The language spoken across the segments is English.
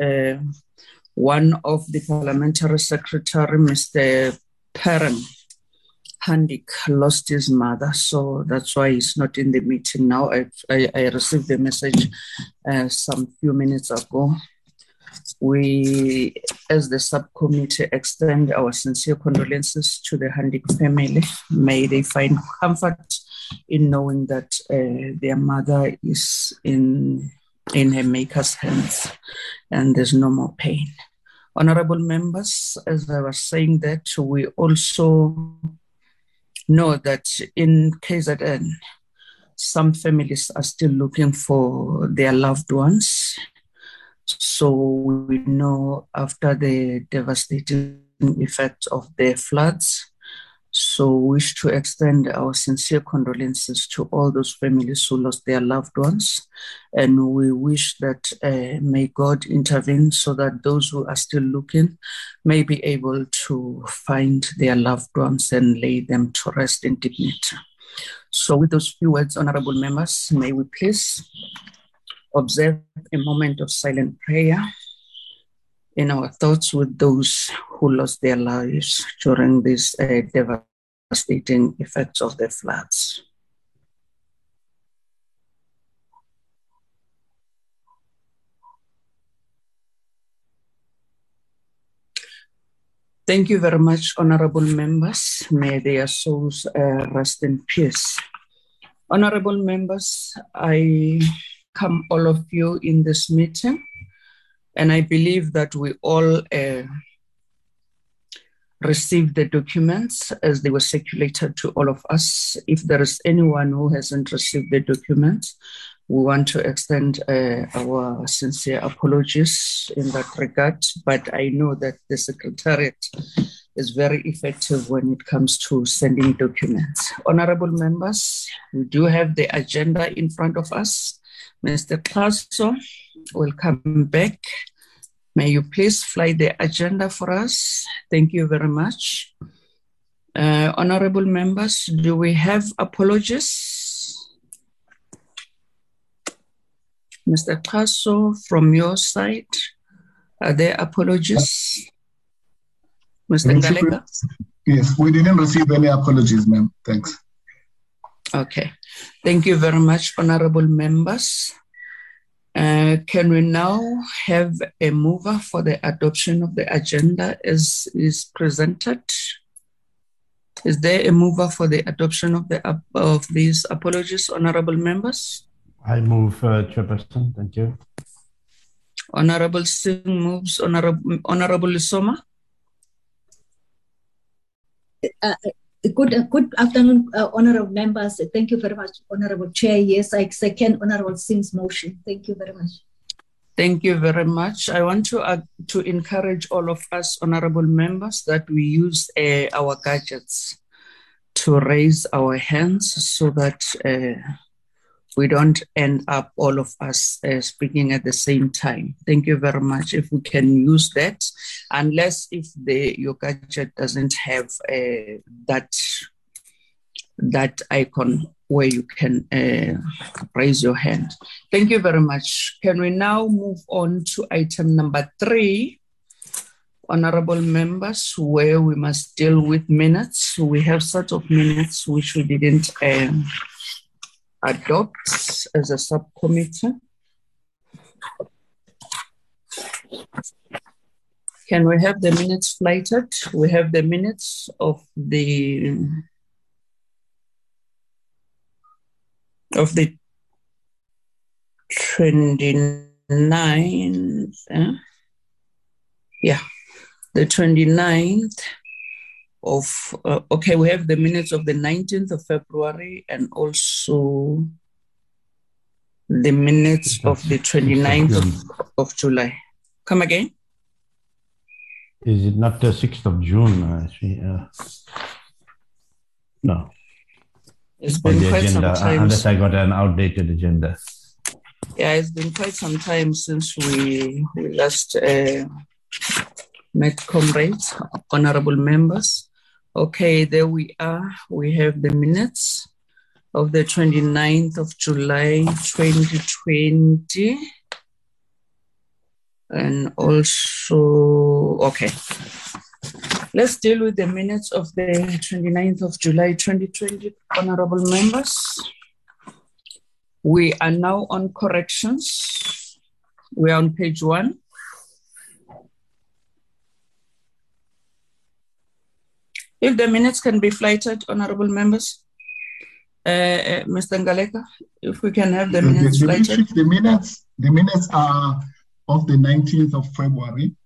uh, one of the parliamentary secretary, Mr. Perrin Handik, lost his mother, so that's why he's not in the meeting now. I, I, I received the message uh, some few minutes ago. We, as the subcommittee, extend our sincere condolences to the Handik family. May they find comfort in knowing that uh, their mother is in in her maker's hands and there's no more pain. Honorable members, as I was saying that, we also know that in KZN, some families are still looking for their loved ones. So we know after the devastating effect of the floods, so we wish to extend our sincere condolences to all those families who lost their loved ones. And we wish that uh, may God intervene so that those who are still looking may be able to find their loved ones and lay them to rest in dignity. So with those few words, honorable members, may we please observe a moment of silent prayer in our thoughts with those who lost their lives during these uh, devastating effects of the floods. Thank you very much, honorable members. May their souls uh, rest in peace. Honorable members, I come all of you in this meeting. And I believe that we all uh, received the documents as they were circulated to all of us. If there is anyone who hasn't received the documents, we want to extend uh, our sincere apologies in that regard. But I know that the Secretariat is very effective when it comes to sending documents. Honorable members, we do have the agenda in front of us. Mr. Klaso will come back. May you please fly the agenda for us? Thank you very much. Uh, honorable members, do we have apologies? Mr. Tasso, from your side, are there apologies? Mr. Galega? Yes, we didn't receive any apologies, ma'am. Thanks. Okay. Thank you very much, honorable members. Uh, can we now have a mover for the adoption of the agenda as is presented? Is there a mover for the adoption of the of these apologies, honorable members? I move, uh, Chairperson. Thank you. Honorable Singh moves. Honorable Honorable Soma. Uh, Good, good afternoon, uh, honorable members. Thank you very much, honorable chair. Yes, I second honorable Singh's motion. Thank you very much. Thank you very much. I want to uh, to encourage all of us, honorable members, that we use uh, our gadgets to raise our hands so that uh, we don't end up all of us uh, speaking at the same time. Thank you very much. If we can use that, unless if the your gadget doesn't have uh, that that icon where you can uh, raise your hand. Thank you very much. Can we now move on to item number three? Honorable members, where we must deal with minutes. We have set of minutes which we didn't um, adopt as a subcommittee. Can we have the minutes flighted? We have the minutes of the of the 29th. Eh? Yeah, the 29th of, uh, okay, we have the minutes of the 19th of February and also the minutes of the 29th of, of July. Come again? Is it not the 6th of June? Uh, uh, no. It's been quite agenda, some time. unless I got an outdated agenda. Yeah, it's been quite some time since we, we last uh, met comrades, honorable members. Okay, there we are. We have the minutes of the 29th of July 2020. And also, okay. Let's deal with the minutes of the 29th of July 2020, honorable members. We are now on corrections. We are on page one. If the minutes can be flighted, honorable members. Uh, uh, Mr. Ngaleka, if we can have the minutes the, flighted. The minutes, the minutes are of the 19th of February.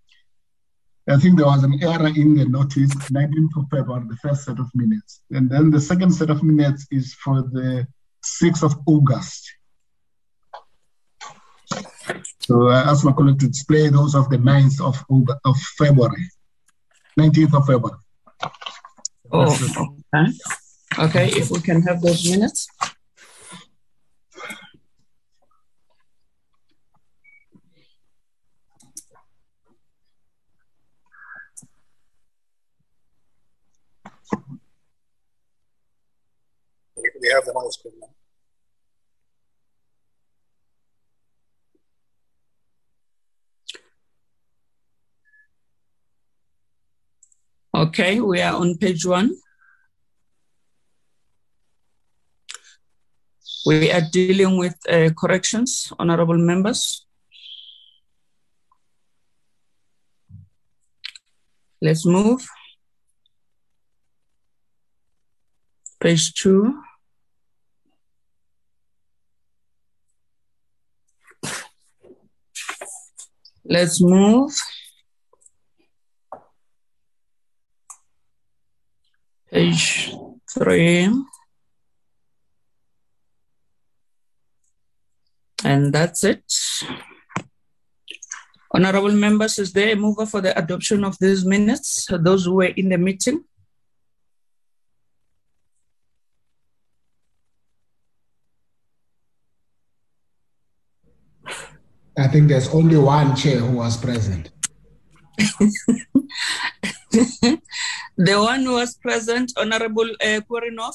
I think there was an error in the notice, 19th of February, the first set of minutes. And then the second set of minutes is for the 6th of August. So I asked my colleague to display those of the 9th of, of February, 19th of February. Oh, okay. Okay, if we can have those minutes. We have them on the screen now. Okay, we are on page one. We are dealing with uh, corrections, honorable members. Let's move. Page two. Let's move. Page three. And that's it. Honorable members, is there a mover for the adoption of these minutes? Those who were in the meeting? I think there's only one chair who was present. the one who was present, Honorable uh, Korinov?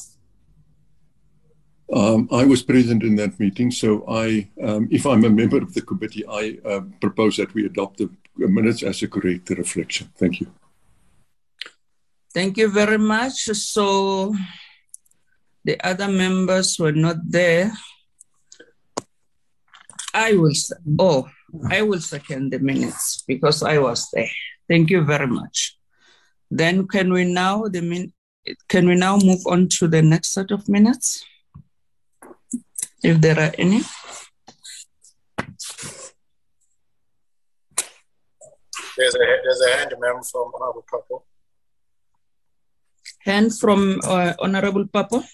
Um, I was present in that meeting, so I, um, if I'm a member of the committee, I uh, propose that we adopt the minutes as a correct reflection. Thank you. Thank you very much. So the other members were not there. I will, oh, I will second the minutes because I was there. Thank you very much. Then can we now the min, can we now move on to the next set of minutes? If there are any. There's a, there's a hand, ma'am, from Honorable Papo. Hand from uh, Honorable Papo.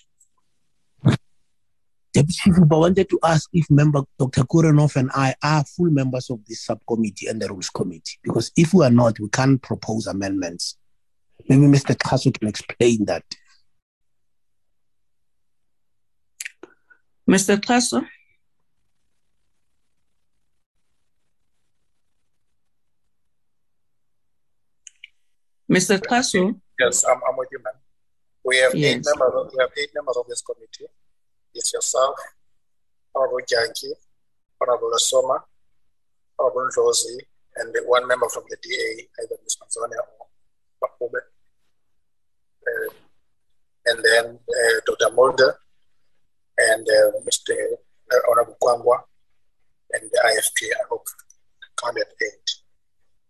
Deputy Chief, I wanted to ask if member Dr. Kurenov and I are full members of this subcommittee and the rules committee. Because if we are not, we can't propose amendments. Maybe Mr. Kasu can explain that. Mr. Kasu? Mr. Kasu? Yes, I'm, I'm with you, ma'am. We have Yes. eight members. We have eight members of this committee. It's yourself, Honorable Janki, Honorable Soma, Honorable Rosie, and one member from the DA, either Ms. Manzonia or Bakube. Uh, and then uh, Dr. Mulder and uh, Mr. Honorable Kwangwa and the IFP, I hope, counted eight.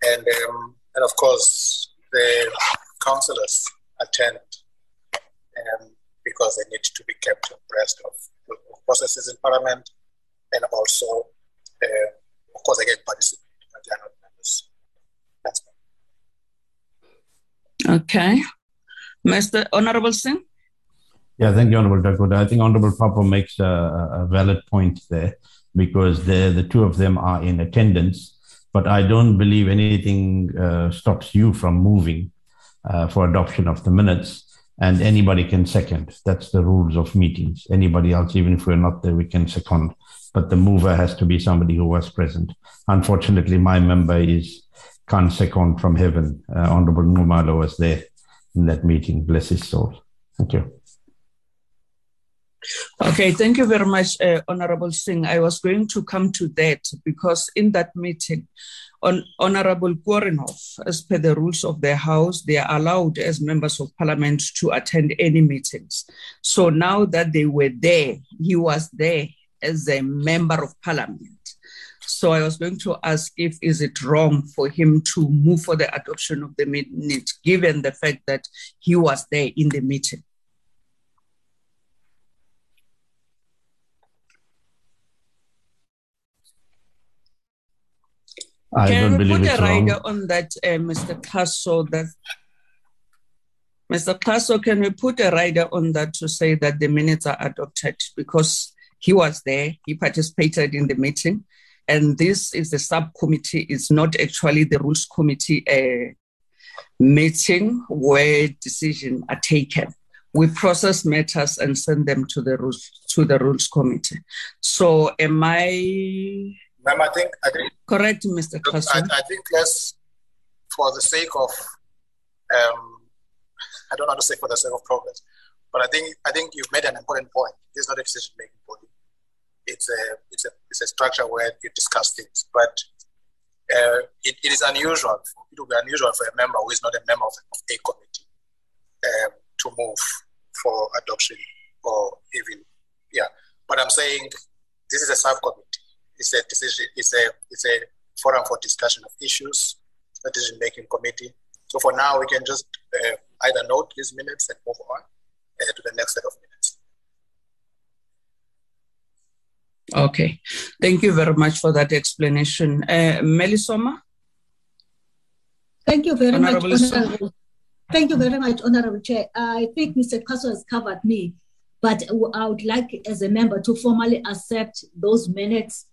And, um, and of course, the councillors attend um, because they need to be kept abreast of, processes in Parliament and also, uh, of course, they can participate in general members. That's Okay. Mr. Honorable Singh? Yeah, thank you, Honorable Dakota. I think Honorable Papa makes a, a valid point there because the the two of them are in attendance, but I don't believe anything uh, stops you from moving uh, for adoption of the minutes, and anybody can second. That's the rules of meetings. Anybody else, even if we're not there, we can second, but the mover has to be somebody who was present. Unfortunately, my member is can't second from heaven. Uh, Honorable Numalo was there in that meeting. Bless his soul. Thank you. Okay, thank you very much, uh, Honorable Singh. I was going to come to that because in that meeting, on Honorable Korenhoff, as per the rules of the House, they are allowed as members of Parliament to attend any meetings. So now that they were there, he was there as a member of Parliament. So I was going to ask if is it wrong for him to move for the adoption of the minute, given the fact that he was there in the meeting. I Can don't we believe put it's a wrong. rider on that, uh, Mr. Casso? That Mr. Casso, can we put a rider on that to say that the minutes are adopted because he was there, he participated in the meeting, and this is the subcommittee. It's not actually the rules committee uh, meeting where decisions are taken. We process matters and send them to the rules to the rules committee. So, am I Ma'am, I think I think correct, Mr. Look, I, I think let's, for the sake of, um, I don't want to say for the sake of progress, but I think I think you've made an important point. This is not a decision-making body. It's a it's a it's a structure where you discuss things, but uh, it, it is unusual. It will be unusual for a member who is not a member of, a committee um, to move for adoption or even yeah. But I'm saying this is a subcommittee. It's a decision. It's a it's a forum for discussion of issues, decision making committee. So for now, we can just uh, either note these minutes and move on uh, to the next set of minutes. Okay, thank you very much for that explanation. Uh, Melisoma? Thank you very Honorable much. Honorable. Thank you very much, Honorable Chair. I think Mr. Xaso has covered me, but I would like, as a member, to formally accept those minutes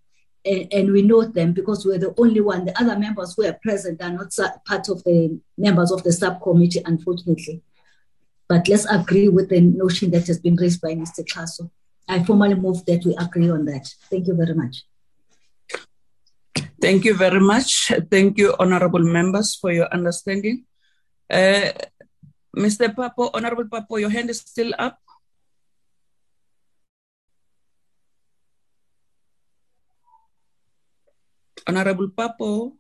and, and we note them because we're the only one. The other members who are present are not part of the members of the subcommittee, unfortunately. But let's agree with the notion that has been raised by Mr. Xaso. I formally move that we agree on that. Thank you very much. Thank you very much. Thank you, honorable members, for your understanding. Uh, Mr. Papo, Honorable Papo, your hand is still up. Honorable Papo.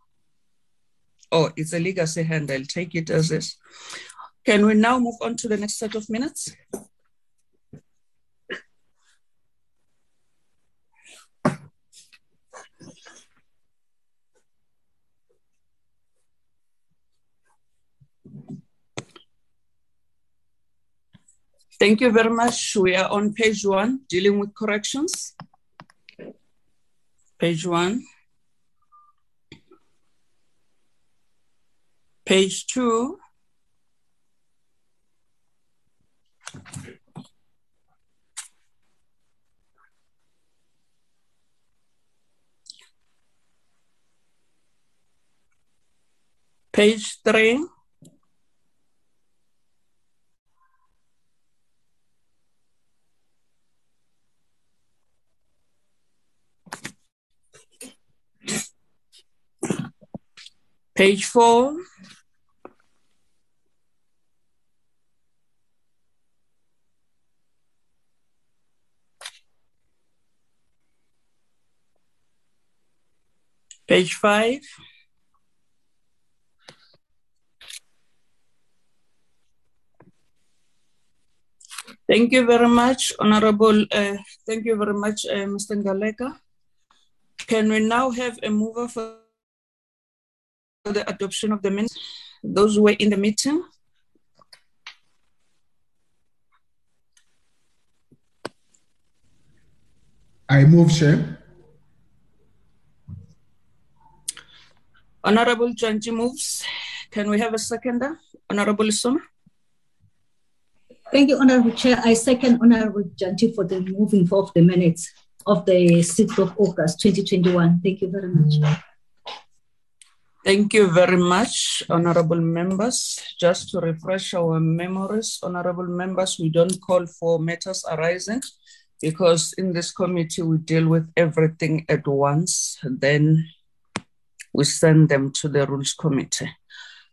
Oh, it's a legacy hand. I'll take it as is. Can we now move on to the next set of minutes? Thank you very much. We are on page one, dealing with corrections. Page one. Page two. Page three. Page four. Page five. Thank you very much, Honorable. Uh, thank you very much, uh, Mr. Ngaleka. Can we now have a mover for the adoption of the minutes? Those who were in the meeting? I move, Chair. Honorable Janji moves. Can we have a seconder? Honorable Soma? Thank you, Honorable Chair. I second Honorable Janti for the moving of the minutes of the 6th of August 2021. Thank you very much. Thank you very much, honorable members. Just to refresh our memories, honorable members, we don't call for matters arising because in this committee we deal with everything at once. Then we send them to the rules committee.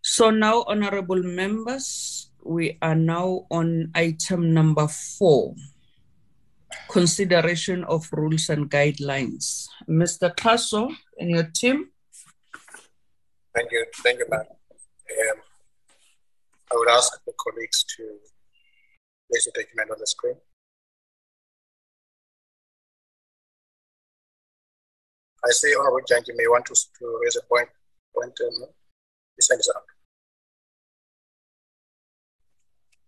So now, honorable members, we are now on item number four. consideration of rules and guidelines. Mr. Xaso and your team. Thank you. Thank you, ma'am. Um, I would ask the colleagues to place the document on the screen. I see Honorable Janji may want to, to raise a point. point um, his hand is up.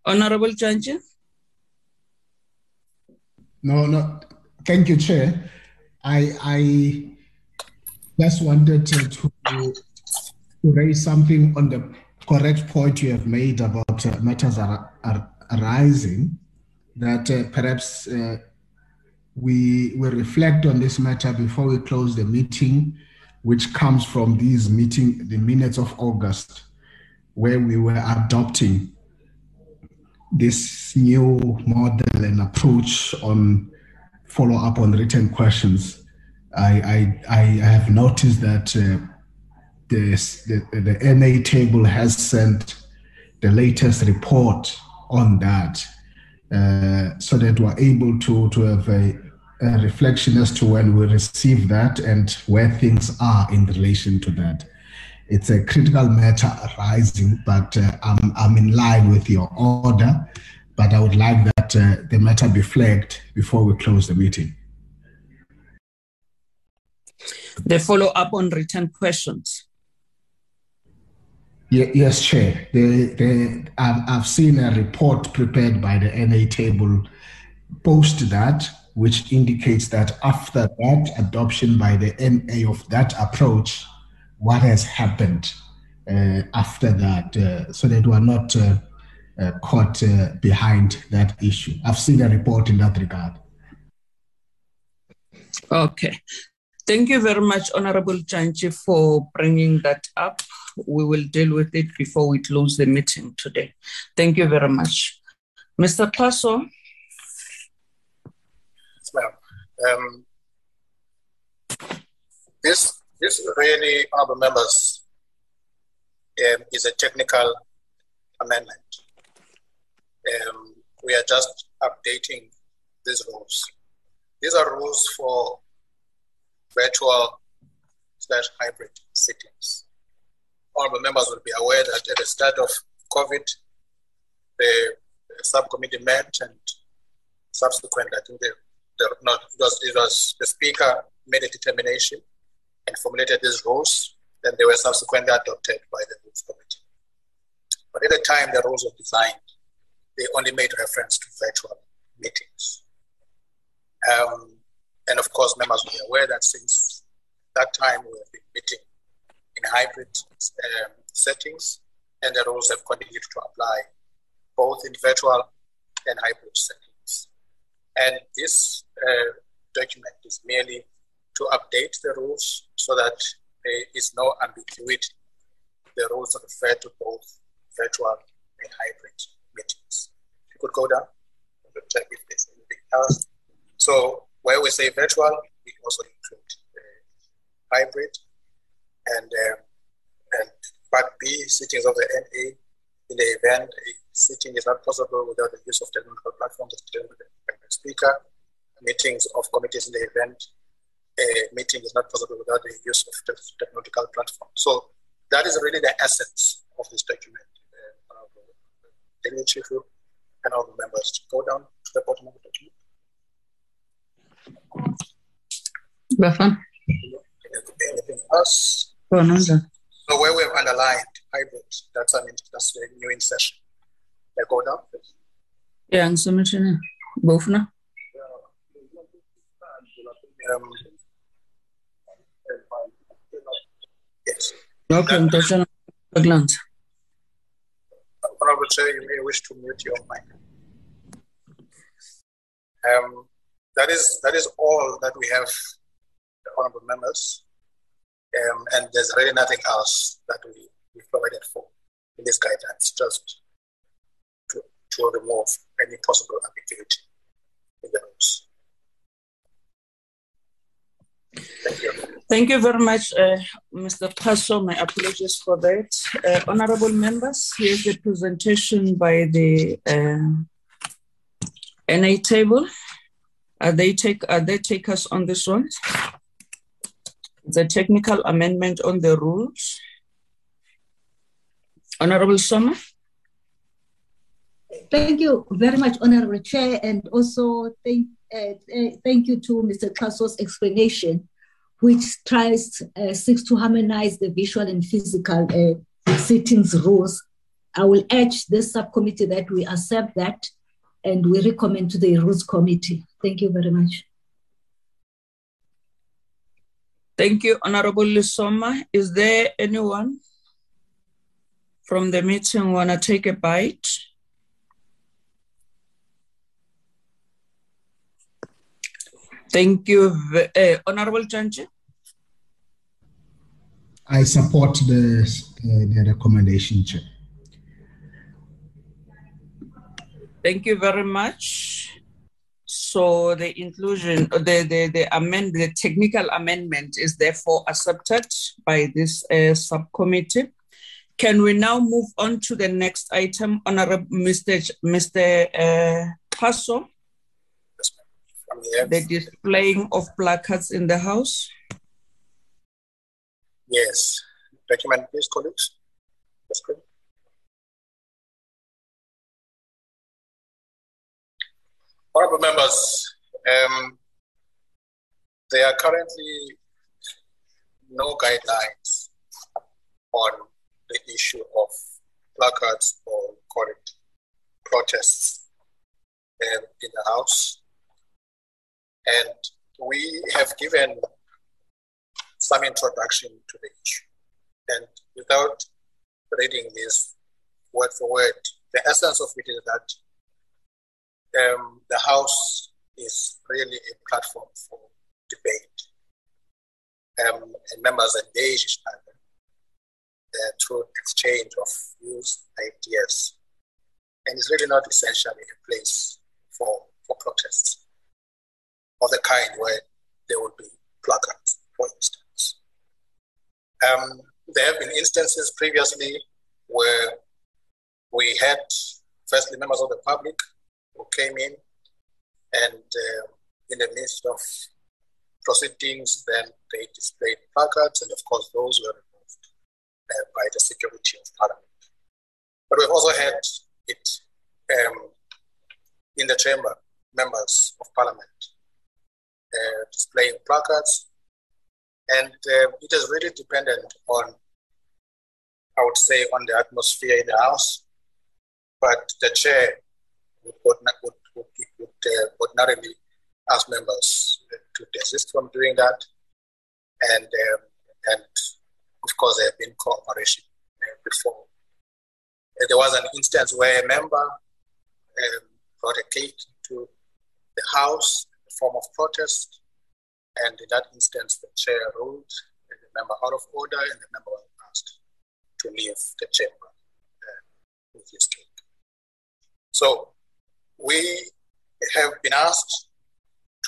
Honorable Janji? No, no. Thank you, Chair. I I just wanted to, to, to raise something on the correct point you have made about uh, matters are, are arising. That uh, perhaps uh, we will reflect on this matter before we close the meeting, which comes from these meeting, the minutes of August, where we were adopting this new model and approach on follow up on written questions. I, I, I have noticed that this, the, the NA table has sent the latest report on that uh, so that we're able to, to have a, a reflection as to when we receive that and where things are in relation to that. It's a critical matter arising, but uh, I'm, I'm in line with your order. But I would like that uh, the matter be flagged before we close the meeting. The follow up on written questions. Yes, Chair. I've, I've seen a report prepared by the NA table post that, which indicates that after that adoption by the NA of that approach, what has happened uh, after that, uh, so that we're not uh, uh caught uh, behind that issue. I've seen a report in that regard. Okay. Thank you very much, Honorable Janji, for bringing that up. We will deal with it before we close the meeting today. Thank you very much. Mr. Xaso. Um, this, this really, honorable members, um, is a technical amendment. Um, we are just updating these rules. These are rules for virtual slash hybrid sittings. Honorable members will be aware that at the start of COVID, the, the subcommittee met and subsequent, I think they, they, no, it, was, it was the speaker made a determination and formulated these rules, then they were subsequently adopted by the rules committee. But at the time the rules were designed, they only made reference to virtual meetings. Um, and of course, members will be aware that since that time we have been meeting in hybrid um, settings, and the rules have continued to apply both in virtual and hybrid settings. And this uh, document is merely to update the rules so that there is no ambiguity. The rules refer to both virtual and hybrid meetings. You could go down and check if there's anything else. So where we say virtual, we also include uh, hybrid and um, and part B sittings of the NA in the event a sitting is not possible without the use of technological platforms the speaker. Meetings of committees in the event a meeting is not possible without the use of technological platforms. So that is really the essence of this document. Uh, Chief and all the members go down to the bottom of the document. Anything else? No, So where we have underlined hybrid, that's an that's a new insertion. Yeah, go down. Yeah, and submission. Both now. Um, yes. Okay, intention glance. Honorable Chair, you may wish to mute your mic. Um, that is that is all that we have, honorable members. Um, and there's really nothing else that we, we provided for in this guidance, just to, to remove any possible ambiguity in the rules. Thank you. Thank you very much, uh, Mr. Xaso. My apologies for that. Uh, honorable members, here's the presentation by the uh, NA table. Are they take are they take us on this one? The technical amendment on the rules. Honorable Sommer. Thank you very much, Honorable Chair, and also thank uh, uh, thank you to Mr. Xaso's explanation, which tries uh, seeks to harmonize the visual and physical uh, sittings rules. I will urge this subcommittee that we accept that, and we recommend to the rules committee. Thank you very much. Thank you, Honorable Lisoma. Is there anyone from the meeting want to take a bite? Thank you, uh, Honorable Janji. I support the, uh, the recommendation, Chair. Thank you very much. So the inclusion, the, the, the amend, the technical amendment is therefore accepted by this uh, subcommittee. Can we now move on to the next item, Honorable Mr. Mr. Uh, Xaso? The displaying of placards in the House. Yes. Document, please, colleagues. That's good. Honorable members, um, there are currently no guidelines on the issue of placards or it protests um, in the House. And we have given some introduction to the issue. And without reading this word for word, the essence of it is that um, the House is really a platform for debate. Um, and members engage each other uh, through exchange of views, ideas. And it's really not essentially a place for, for protests of the kind where there would be placards, for instance. Um, there have been instances previously where we had, firstly, members of the public who came in and uh, in the midst of proceedings, then they displayed placards, and of course, those were removed uh, by the security of parliament. But we've also had it um, in the chamber, members of parliament uh, displaying placards. And uh, it is really dependent on, I would say, on the atmosphere in the House. But the chair would, would, would, would, uh, ordinarily ask members to desist from doing that. And, um, and of course, there have been cooperation uh, before. there was an instance where a member um, brought a cake to the House in the form of protest. And in that instance, the chair ruled the member out of order and the member was asked to leave the chamber uh, with his cake. So we have been asked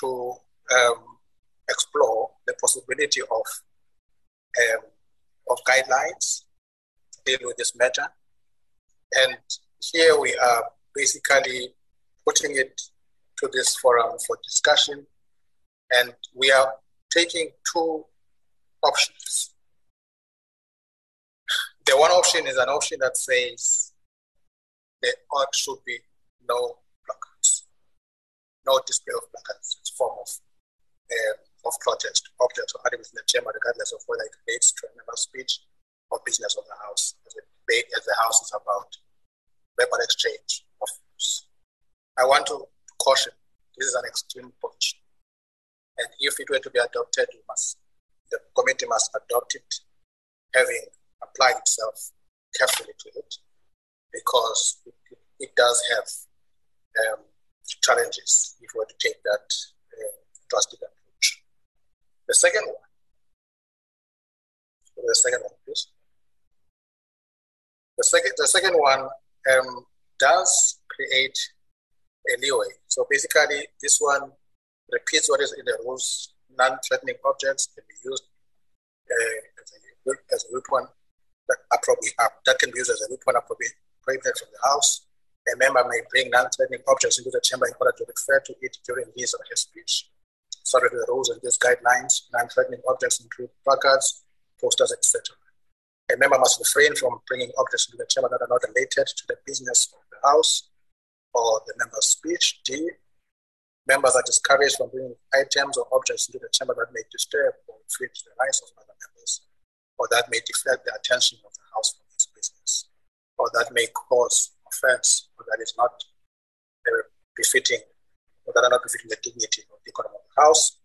to um, explore the possibility of um, of guidelines deal with this matter. And here we are basically putting it to this forum for discussion. And we are taking two options. The one option is an option that says there ought should be no no display of placards. It's a form of uh, of protest, object or argument in the chamber, regardless of whether it relates to a member speech or business of the house, as, debate, as the house is about verbal exchange of views. I want to caution. This is an extreme position. And if it were to be adopted, must, the committee must adopt it, having applied itself carefully to it, because it, it, it does have um, challenges if we were to take that uh, drastic approach. The second one, the second one, please. The second, the second one um, does create a leeway. So basically, this one repeats what is in the rules. Non-threatening objects can be used uh, as, a, as a weapon that, appropriate, uh, that can be used as a weapon appropriate from the house. A member may bring non-threatening objects into the chamber in order to refer to it during his or her speech. Subject to the rules and these guidelines, non-threatening objects include placards, posters, etc. A member must refrain from bringing objects into the chamber that are not related to the business of the House or the member's speech. D. Members are discouraged from bringing items or objects into the chamber that may disturb or infringe the rights of other members, or that may deflect the attention of the House from its business, or that may cause offense, or that is not uh, befitting, or that are not befitting the dignity or decorum of the House.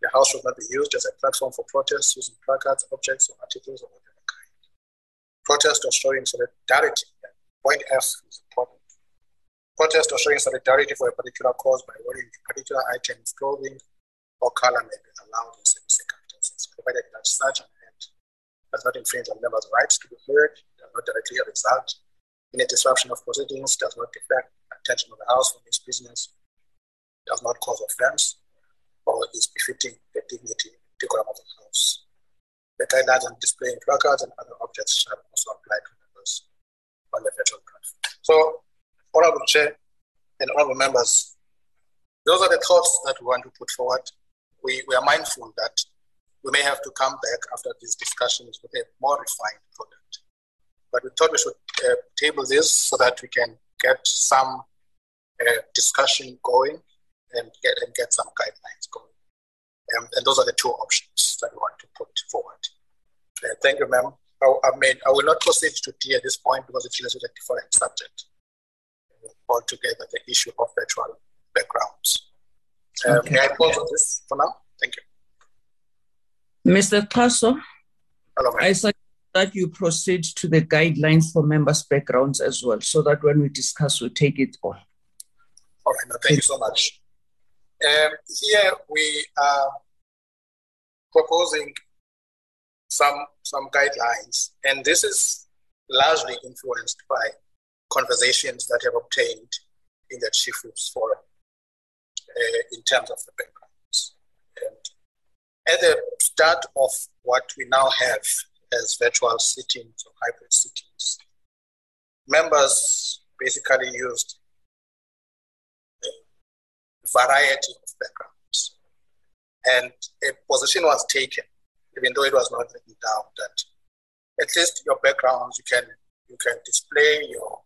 The House should not be used as a platform for protests using placards, objects, or articles of whatever kind. Protest or showing solidarity. Point F is important. Protest or showing solidarity for a particular cause by wearing a particular item of clothing or color may be allowed in certain circumstances, provided that such an act does not infringe on members' rights to be heard, does not directly result in a disruption of proceedings, does not deflect attention of the House from its business, does not cause offense, or is befitting the dignity and decorum of the House. The guidelines on displaying placards and other objects shall also apply to members on the virtual platform. So Honorable Chair and honorable members, those are the thoughts that we want to put forward. We, we are mindful that we may have to come back after these discussions with a more refined product. But we thought we should uh, table this so that we can get some uh, discussion going and get, and get some guidelines going. Um, and those are the two options that we want to put forward. Uh, thank you, ma'am. I, I, mean, I will not proceed to D at this point because it deals with a different subject altogether the issue of virtual backgrounds. Um, okay. May I pause on this for now? Thank you. Mr. Xaso, Hello, I suggest that you proceed to the guidelines for members' backgrounds as well, so that when we discuss, we take it all. All right, thank you so much. Um, here we are proposing some some guidelines, and this is largely influenced by conversations that have obtained in the Chief Whips Forum uh, in terms of the backgrounds. And at the start of what we now have as virtual sittings or hybrid sittings, members basically used a variety of backgrounds. And a position was taken, even though it was not written down, that at least your backgrounds, you can you can display your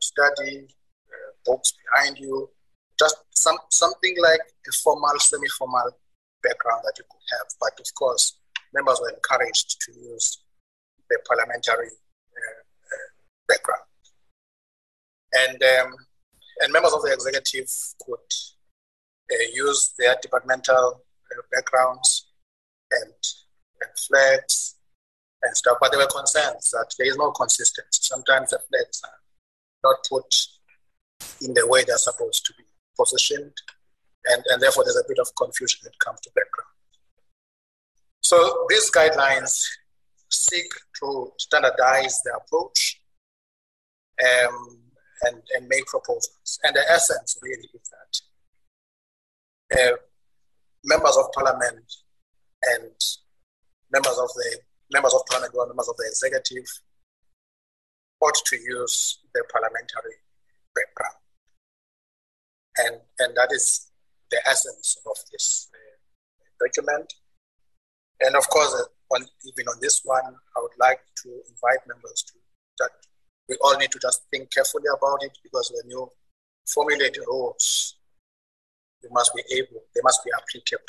study, uh, books behind you, just some something like a formal, semi-formal background that you could have. But of course, members were encouraged to use the parliamentary uh, uh, background, and um, and members of the executive could uh, use their departmental backgrounds and, and flags and stuff. But there were concerns that there is no consistency. Sometimes the flags are not put in the way they're supposed to be positioned. And, and therefore, there's a bit of confusion it comes to background. So these guidelines seek to standardize the approach um, and, and make proposals. And the essence really is that uh, members of parliament and members of the members of parliament or members of the executive ought to use their parliamentary background. And, and that is the essence of this uh, document. And of course, uh, on, even on this one, I would like to invite members to that we all need to just think carefully about it because when you formulate rules, you must be able, they must be applicable.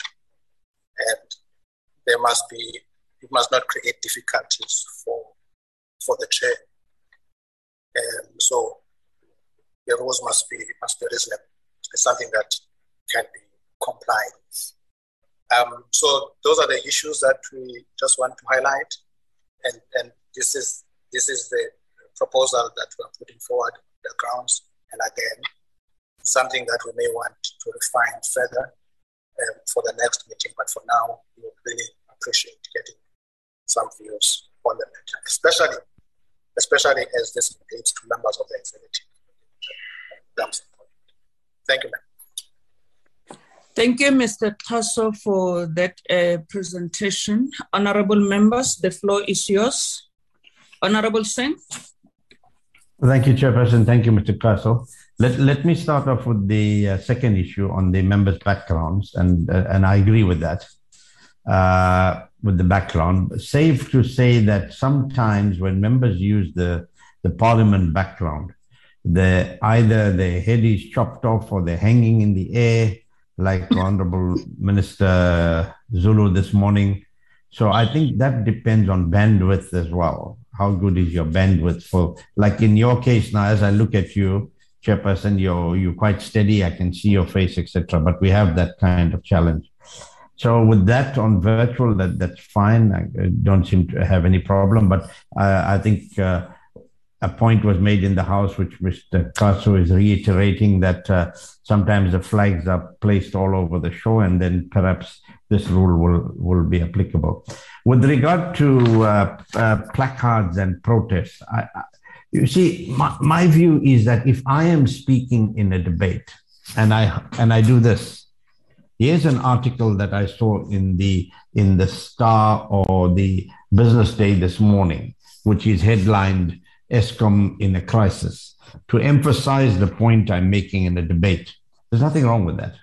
And there must be, it must not create difficulties for, for the chair um, so the rules must be must be reasonable. It's something that can be complied with. Um, so those are the issues that we just want to highlight, and and this is this is the proposal that we're putting forward the grounds, and again, something that we may want to refine further um, for the next meeting. But for now, we would really appreciate getting some views on the matter, especially especially as this relates to members of the executive. Thank you, ma'am. Thank you, Mr. Xaso, for that uh, presentation. Honorable members, the floor is yours. Honorable Singh. Thank you, Chairperson. Thank you, Mr. Castle. Let, let me start off with the uh, second issue on the members' backgrounds, and, uh, and I agree with that, uh, with the background. Safe to say that sometimes when members use the, the parliament background, the, either their head is chopped off or they're hanging in the air, like Honorable Minister Zulu this morning. So I think that depends on bandwidth as well how good is your bandwidth for like in your case now as i look at you chairperson you're you're quite steady i can see your face etc but we have that kind of challenge so with that on virtual that that's fine i don't seem to have any problem but uh, i think uh, a point was made in the House, which Mr. Xaso is reiterating that uh, sometimes the flags are placed all over the show, and then perhaps this rule will, will be applicable. With regard to uh, uh, placards and protests, I, I, you see, my, my view is that if I am speaking in a debate, and I and I do this, here's an article that I saw in the in the Star or the Business Day this morning, which is headlined Eskom in a crisis to emphasize the point I'm making in the debate. There's nothing wrong with that.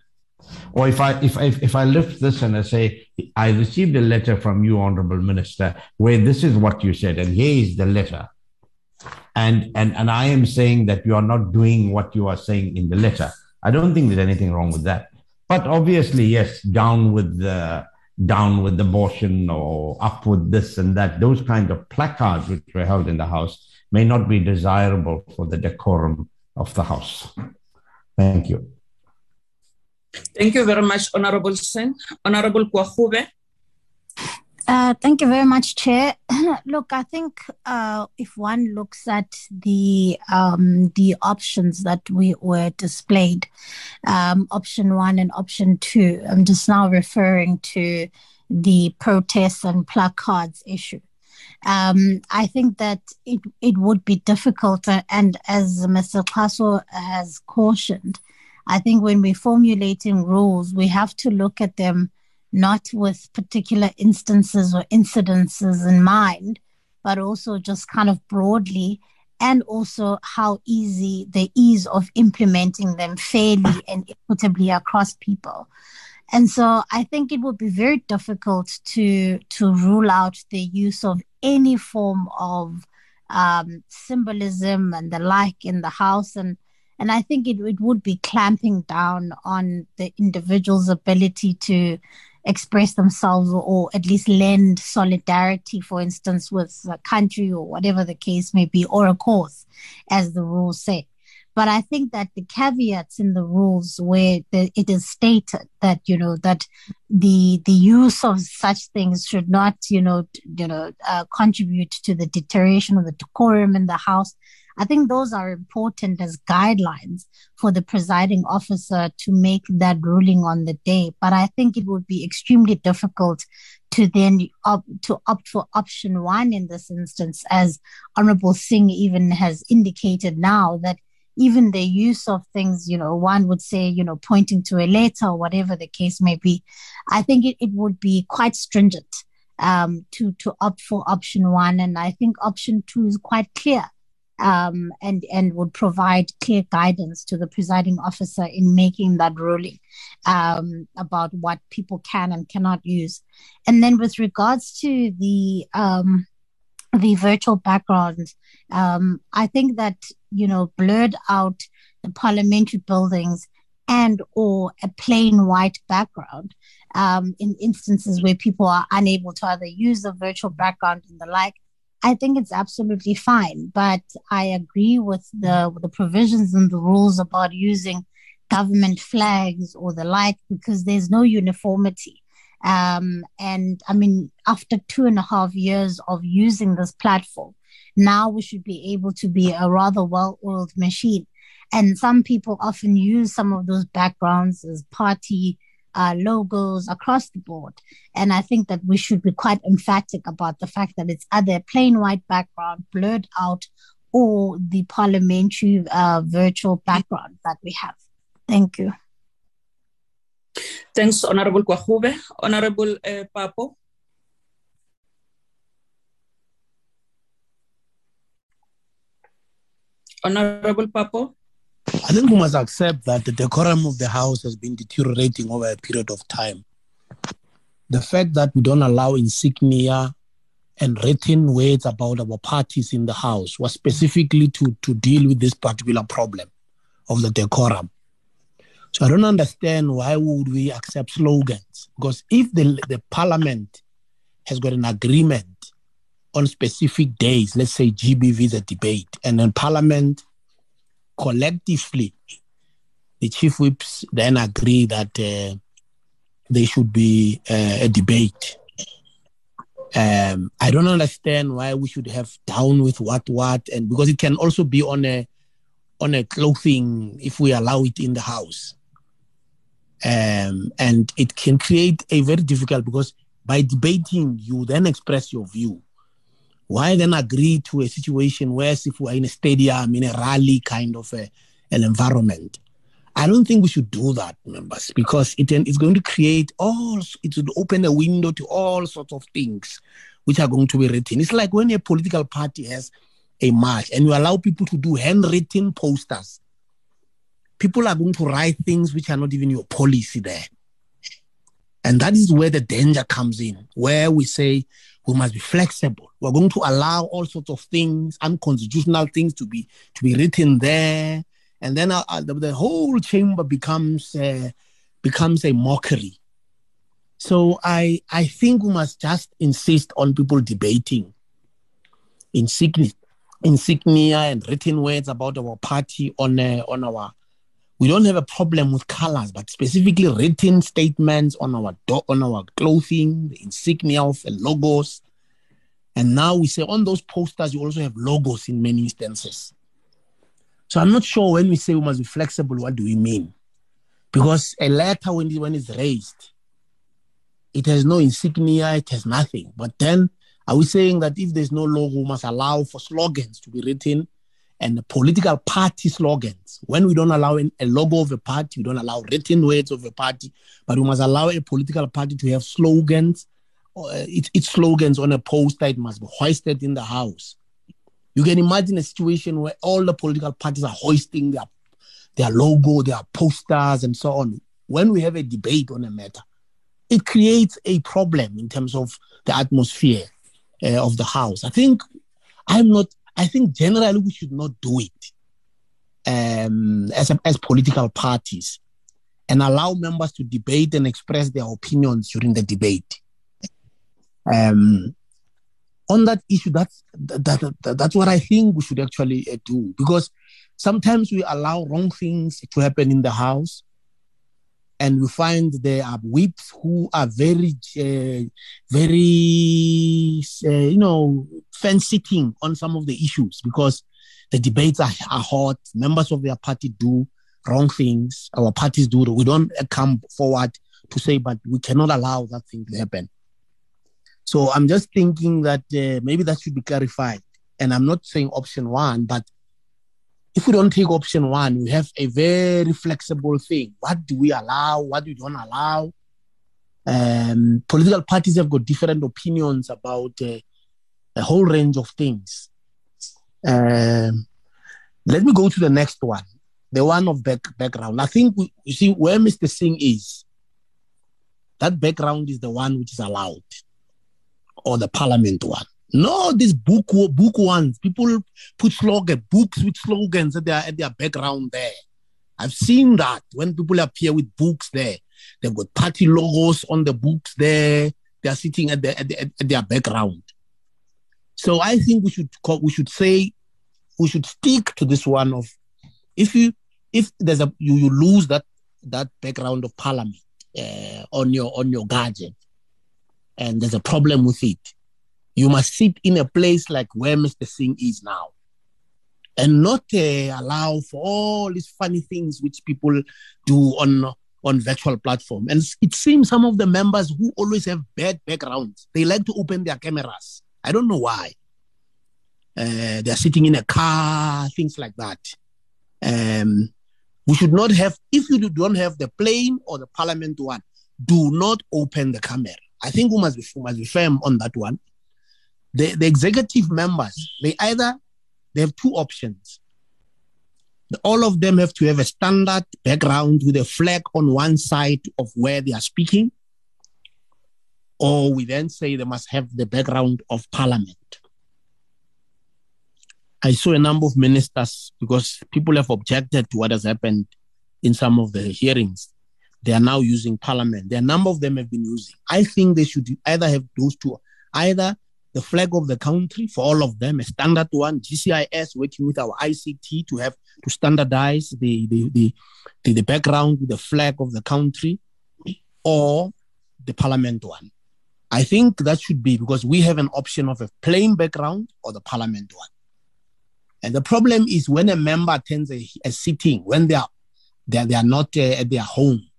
Or if I if I if I lift this and I say I received a letter from you, honorable minister, where this is what you said, and here is the letter, and and and I am saying that you are not doing what you are saying in the letter. I don't think there's anything wrong with that. But obviously, yes, down with the down with abortion or up with this and that. Those kind of placards which were held in the house may not be desirable for the decorum of the House. Thank you. Thank you very much, Honorable Singh. Honorable Gwarube. Uh, thank you very much, Chair. Look, I think uh, if one looks at the um, the options that we were displayed, um, option one and option two, I'm just now referring to the protests and placards issue um, I think that it, it would be difficult. Uh, and as Mr. Xaso has cautioned, I think when we're formulating rules, we have to look at them not with particular instances or incidences in mind, but also just kind of broadly, and also how easy the ease of implementing them fairly and equitably across people. And so I think it would be very difficult to to rule out the use of any form of um, symbolism and the like in the house and and I think it, it would be clamping down on the individual's ability to express themselves or, or, at least lend solidarity, for instance, with a country or whatever the case may be, or a cause, as the rules say. But I think that the caveats in the rules where the, it is stated that you know that the the use of such things should not you know you know uh, contribute to the deterioration of the decorum in the house. I think those are important as guidelines for the presiding officer to make that ruling on the day. But I think it would be extremely difficult to then to opt for option one in this instance, as Honorable Singh even has indicated now that even the use of things, you know, one would say, you know, pointing to a letter or whatever the case may be, I think it, it would be quite stringent um, to to opt for option one, and I think option two is quite clear. Um, and and would provide clear guidance to the presiding officer in making that ruling um, about what people can and cannot use. And then with regards to the um, the virtual backgrounds, um, I think that you know blurred out the parliamentary buildings and or a plain white background um, in instances where people are unable to either use the virtual background and the like. I think it's absolutely fine, but I agree with the with the provisions and the rules about using government flags or the like because there's no uniformity. Um, and I mean, after two and a half years of using this platform, now we should be able to be a rather well oiled machine. And some people often use some of those backgrounds as party uh, logos across the board. And I think that we should be quite emphatic about the fact that it's either plain white background, blurred out, or the parliamentary uh, virtual background that we have. Thank you. Thanks, Honorable Gwarube. Honorable uh, Papo. Honorable Papo? I think we must accept that the decorum of the House has been deteriorating over a period of time. The fact that we don't allow insignia and written words about our parties in the House was specifically to, to deal with this particular problem of the decorum. So I don't understand why would we accept slogans? Because if the, the parliament has got an agreement on specific days, let's say GBV a debate, and then parliament collectively, the chief whips then agree that uh, there should be uh, a debate. Um, I don't understand why we should have down with what what, and because it can also be on a on a clothing if we allow it in the house. Um, and it can create a very difficult because by debating, you then express your view. Why then agree to a situation where if we're in a stadium, in a rally kind of a, an environment? I don't think we should do that, members, because it, it's going to create all, it would open a window to all sorts of things which are going to be written. It's like when a political party has a march and you allow people to do handwritten posters people are going to write things which are not even your policy there. And that is where the danger comes in, where we say we must be flexible. We're going to allow all sorts of things, unconstitutional things to be to be written there, and then uh, uh the, the, whole chamber becomes uh, becomes a mockery. So I I think we must just insist on people debating in insignia, insignia and written words about our party on uh, on our we don't have a problem with colors, but specifically written statements on our do- on our clothing, the insignia of the logos. And now we say on those posters, you also have logos in many instances. So I'm not sure when we say we must be flexible, what do we mean? Because a letter, when, when it's raised, it has no insignia, it has nothing. But then, are we saying that if there's no logo, we must allow for slogans to be written and the political party slogans. When we don't allow a logo of a party, we don't allow written words of a party, but we must allow a political party to have slogans. Uh, its, its slogans on a poster, it must be hoisted in the house. You can imagine a situation where all the political parties are hoisting their, their logo, their posters, and so on. When we have a debate on a matter, it creates a problem in terms of the atmosphere uh, of the house. I think I'm not I think generally we should not do it um, as, a, as political parties and allow members to debate and express their opinions during the debate. Um, on that issue, that's, that, that, that's what I think we should actually uh, do because sometimes we allow wrong things to happen in the House and we find there are whips who are very, uh, very, uh, you know, fence sitting on some of the issues because the debates are, are hot. Members of their party do wrong things. Our parties do. We don't come forward to say, but we cannot allow that thing to happen. So I'm just thinking that uh, maybe that should be clarified. And I'm not saying option one, but if we don't take option one, we have a very flexible thing. What do we allow? What do we don't allow? Um, political parties have got different opinions about uh, a whole range of things. Um, let me go to the next one, the one of back, background. I think we, you see where Mr. Singh is. That background is the one which is allowed, or the parliament one. No, these book book ones. People put slogan books with slogans at their at their background there. I've seen that when people appear with books there. They've got party logos on the books there. They are sitting at, the, at, the, at their background. So I think we should call, we should say we should stick to this one of if you if there's a you, you lose that that background of parliament uh, on your on your gadget and there's a problem with it you must sit in a place like where Mr. Singh is now and not uh, allow for all these funny things which people do on on virtual platform. And it seems some of the members who always have bad backgrounds, they like to open their cameras. I don't know why. Uh, they're sitting in a car, things like that. Um, we should not have, if you don't have the plane or the parliament one, do not open the camera. I think we must be, we must be firm on that one the, the executive members, they either they have two options. All of them have to have a standard background with a flag on one side of where they are speaking. Or we then say they must have the background of parliament. I saw a number of ministers because people have objected to what has happened in some of the hearings. They are now using parliament. There are a number of them have been using. I think they should either have those two, either the flag of the country for all of them, a standard one, GCIS working with our ICT to have to standardize the the the, the, the background with the flag of the country, or the parliament one. I think that should be because we have an option of a plain background or the parliament one. And the problem is when a member attends a, a sitting, when they are they are, they are not uh, at their home,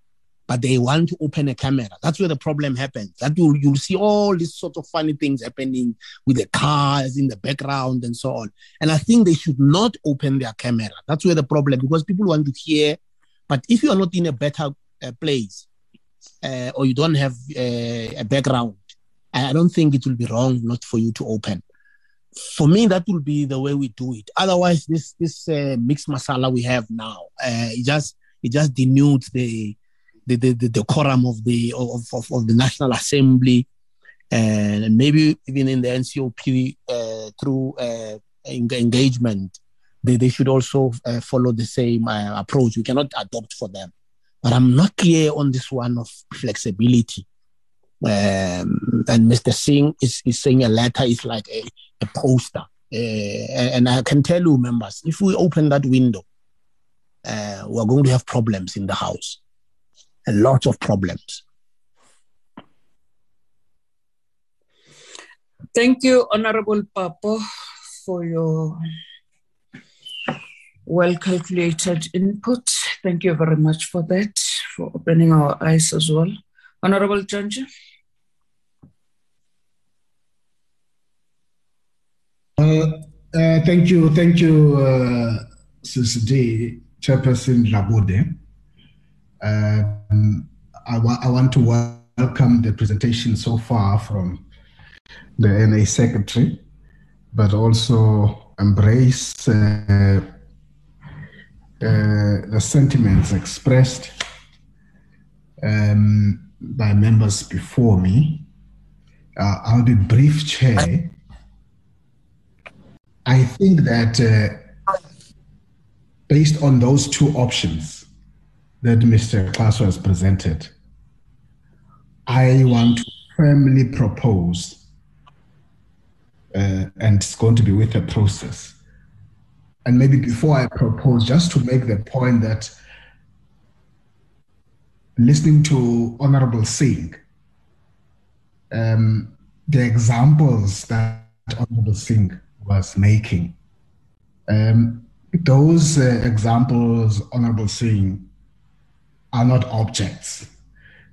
but they want to open a camera. That's where the problem happens. That you you'll see all these sort of funny things happening with the cars in the background and so on. And I think they should not open their camera. That's where the problem because people want to hear. But if you are not in a better uh, place uh, or you don't have uh, a background, I don't think it will be wrong not for you to open. For me, that will be the way we do it. Otherwise, this this uh, mixed masala we have now, uh, it just it just denudes the the, the, the decorum of the of, of, of the National Assembly and maybe even in the NCOP uh, through uh, engagement, they, they should also uh, follow the same uh, approach. We cannot adopt for them. But I'm not clear on this one of flexibility. Um, and Mr. Singh is, is saying a letter is like a, a poster. Uh, and I can tell you, members, if we open that window, uh, we're going to have problems in the house a lot of problems. Thank you, Honorable Papo, for your well calculated input. Thank you very much for that, for opening our eyes as well. Honorable Judge. Uh, uh, thank you, thank you, uh, CCD Chairperson Labode. Um, I, wa- I want to welcome the presentation so far from the NA Secretary, but also embrace uh, uh, the sentiments expressed um, by members before me. Uh, I'll be brief, Chair. I think that uh, based on those two options, that Mr. Xaso has presented, I want to firmly propose, uh, and it's going to be with a process. And maybe before I propose, just to make the point that listening to Honorable Singh, um, the examples that Honorable Singh was making, um, those uh, examples, Honorable Singh, are not objects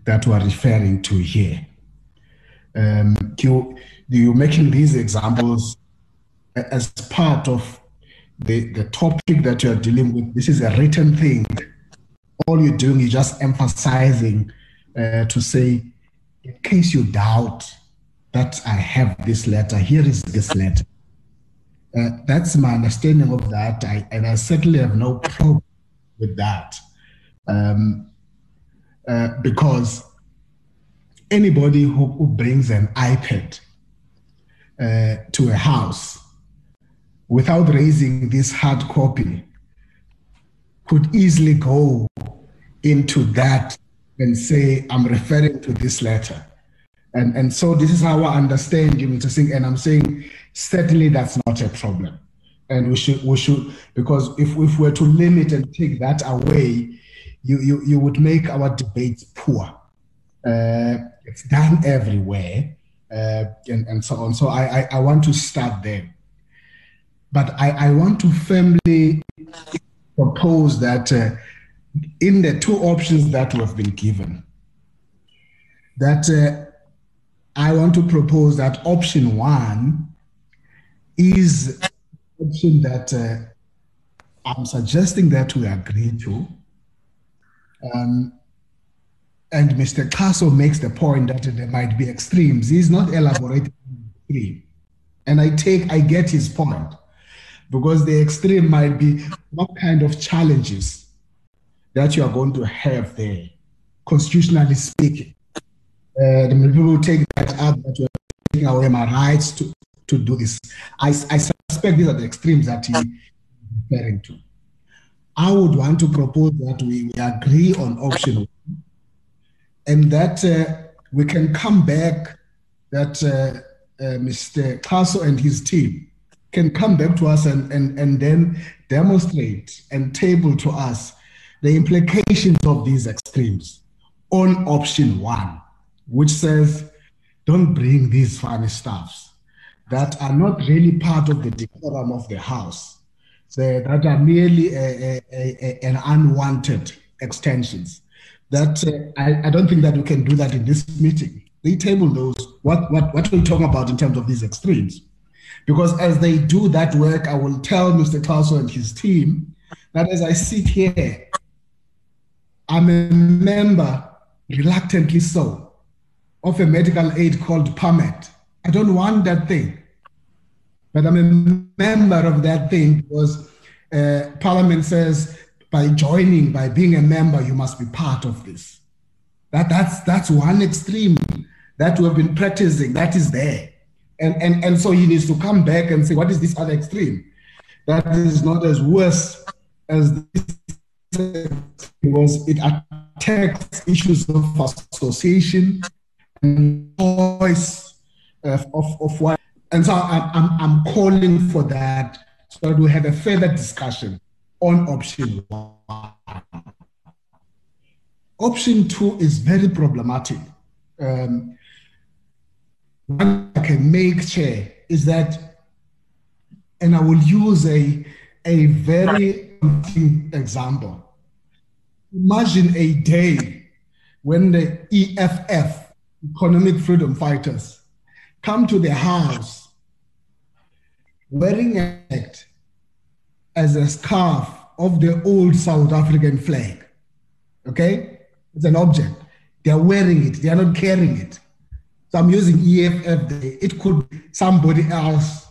that we're referring to here. Um, you, you're making these examples as part of the, the topic that you're dealing with. This is a written thing. All you're doing is just emphasizing uh, to say, in case you doubt that I have this letter, here is this letter. Uh, that's my understanding of that, I, and I certainly have no problem with that. Um, uh, because anybody who, who, brings an iPad uh, to a house without raising this hard copy could easily go into that and say, I'm referring to this letter. And, and so this is how I understand you, Mr. Singh. And I'm saying certainly that's not a problem. And we should, we should, because if, if we're to limit and take that away, you, you, you would make our debates poor. Uh, it's done everywhere uh, and, and so on. So I, I, I, want to start there. But I, I want to firmly propose that uh, in the two options that we have been given, that uh, I want to propose that option one is option that uh, I'm suggesting that we agree to um, and Mr. Xaso makes the point that there might be extremes. He's not elaborating extreme. And I take, I get his point. because the extreme might be what kind of challenges that you are going to have there, constitutionally speaking. Uh, the people will take that up that are taking away my rights to, to do this. I, I suspect these are the extremes that he's referring to. I would want to propose that we, we agree on option one and that uh, we can come back, that uh, uh Mr. Xaso and his team can come back to us and, and, and then demonstrate and table to us the implications of these extremes on option one which says, don't bring these funny stuffs that are not really part of the decorum of the house, that are merely a, a, an unwanted extensions. That uh, I, I don't think that we can do that in this meeting. They table those, what, what, what we talk about in terms of these extremes. Because as they do that work, I will tell Mr. Xaso and his team that as I sit here, I'm a member, reluctantly so, of a medical aid called Parmed. I don't want that thing. But I'm a member of that thing because uh, Parliament says by joining, by being a member, you must be part of this. That, that's, that's one extreme that we have been practicing, that is there. And, and, and so he needs to come back and say, what is this other extreme? That is not as worse as this because it attacks issues of association and choice of, of, of what. And so I'm, I'm, calling for that so that we have a further discussion on option one. Option two is very problematic. Um, one I can make, Chair, is that, and I will use a, a very example. Imagine a day when the EFF economic freedom fighters come to the house wearing it as a scarf of the old South African flag. Okay? It's an object. They're wearing it, they are not carrying it. So I'm using EFF. It could be somebody else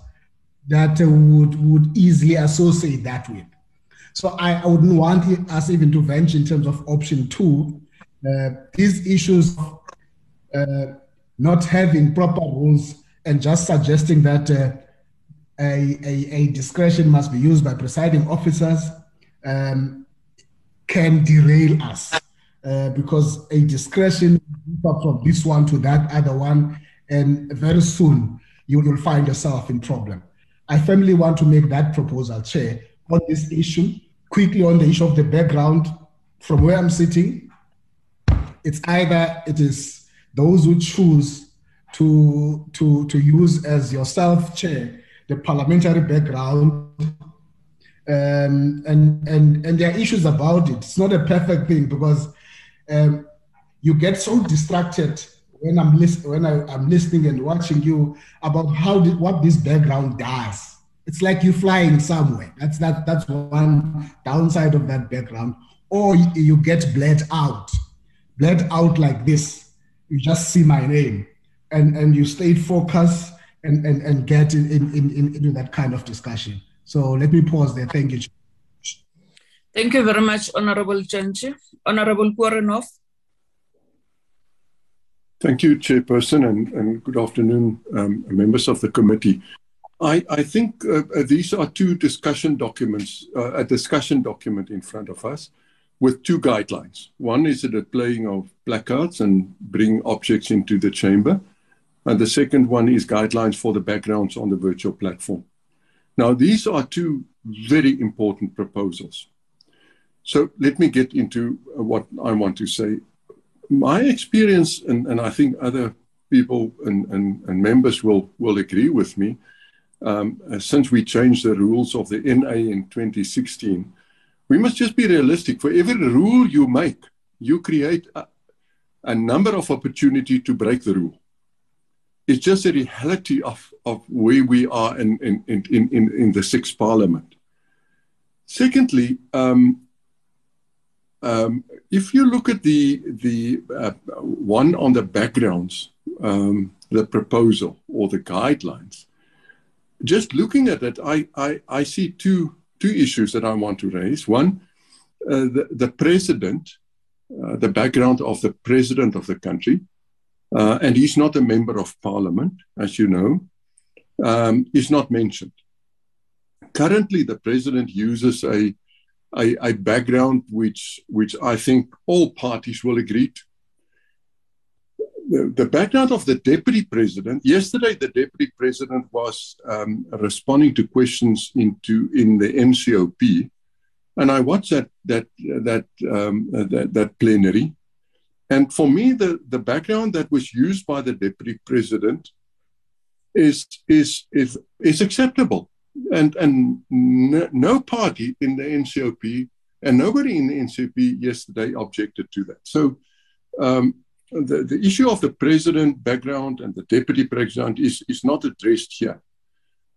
that would, would easily associate that with. So I, I wouldn't want us even to venture in terms of option two. Uh, these issues uh, not having proper rules and just suggesting that uh, a, a, a, discretion must be used by presiding officers um, can derail us uh, because a discretion from this one to that other one, and very soon you will find yourself in problem. I firmly want to make that proposal, Chair, on this issue. Quickly on the issue of the background, from where I'm sitting, it's either it is those who choose to, to, to use as yourself, Chair, the parliamentary background, um, and, and, and there are issues about it. It's not a perfect thing because um, you get so distracted when I'm, list- when I, am listening and watching you about how the, what this background does. It's like you're flying somewhere. That's that. That's one downside of that background. Or you, you get bled out, bled out like this you just see my name and, and you stay focused and, and, and get in, in, in, into that kind of discussion. So let me pause there. Thank you. Thank you very much, Honorable Janji. Honorable Koornhof. Thank you, Chairperson, and, and good afternoon, um, members of the committee. I, I think uh, uh these are two discussion documents, uh, a discussion document in front of us with two guidelines. One is the displaying of placards and bring objects into the chamber. And the second one is guidelines for the backgrounds on the virtual platform. Now, these are two very important proposals. So let me get into what I want to say. My experience, and, and I think other people and, and, and members will, will agree with me, um, since we changed the rules of the NA in 2016, we must just be realistic. For every rule you make, you create a, a number of opportunity to break the rule. It's just a reality of, of where we are in, in, in, in, in the sixth parliament. Secondly, um, um, if you look at the, the uh, one on the backgrounds, um, the proposal or the guidelines, just looking at it, I, I, I see two, two issues that I want to raise. One, uh, the, the president, uh, the background of the president of the country, uh, and he's not a member of parliament, as you know, um, is not mentioned. Currently, the president uses a, a, a background which, which I think all parties will agree to the, background of the deputy president. Yesterday, the deputy president was um, responding to questions into in the NCOP, and I watched that that that um, that, that plenary. And for me, the, the background that was used by the deputy president is is is is acceptable, and and no, no party in the NCOP and nobody in the NCOP yesterday objected to that. So. Um, the, the issue of the president background and the deputy president is, is not addressed here.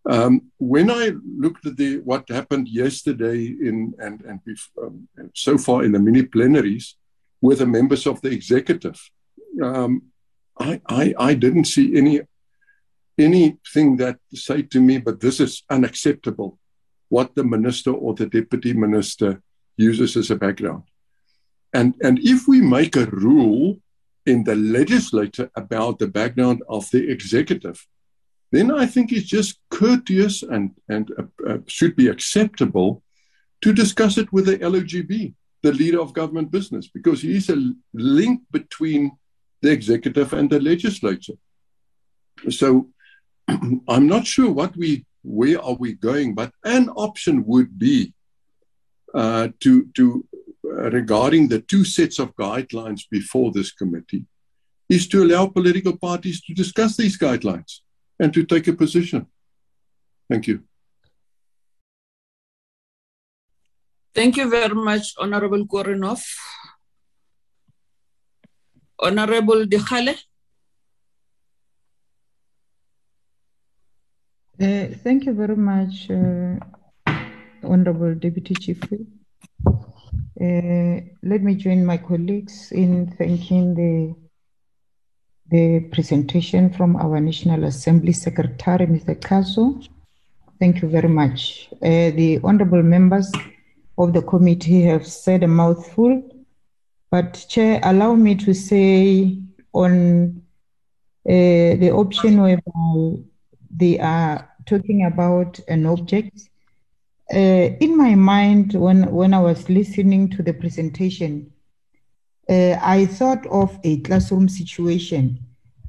Um, when I looked at the, what happened yesterday in and, and um, so far in the mini plenaries with the members of the executive, um, I, I, I didn't see any anything that said to me, but this is unacceptable, what the minister or the deputy minister uses as a background. And, and if we make a rule in the legislature about the background of the executive, then I think it's just courteous and, and uh, uh, should be acceptable to discuss it with the LOGB, the leader of government business, because he is a link between the executive and the legislature. So I'm not sure what we where are we going, but an option would be uh, to to regarding the two sets of guidelines before this committee is to allow political parties to discuss these guidelines and to take a position. Thank you. Thank you very much, Honorable Koornhof. Honorable Dikgale. Uh, thank you very much, uh, Honorable Deputy Chief Whip. Uh, let me join my colleagues in thanking the, the presentation from our National Assembly Secretary, Mr. Xaso. Thank you very much. Uh, the honorable members of the committee have said a mouthful, but Chair, allow me to say on uh, the option whereby they are talking about an object uh, in my mind, when, when I was listening to the presentation, uh, I thought of a classroom situation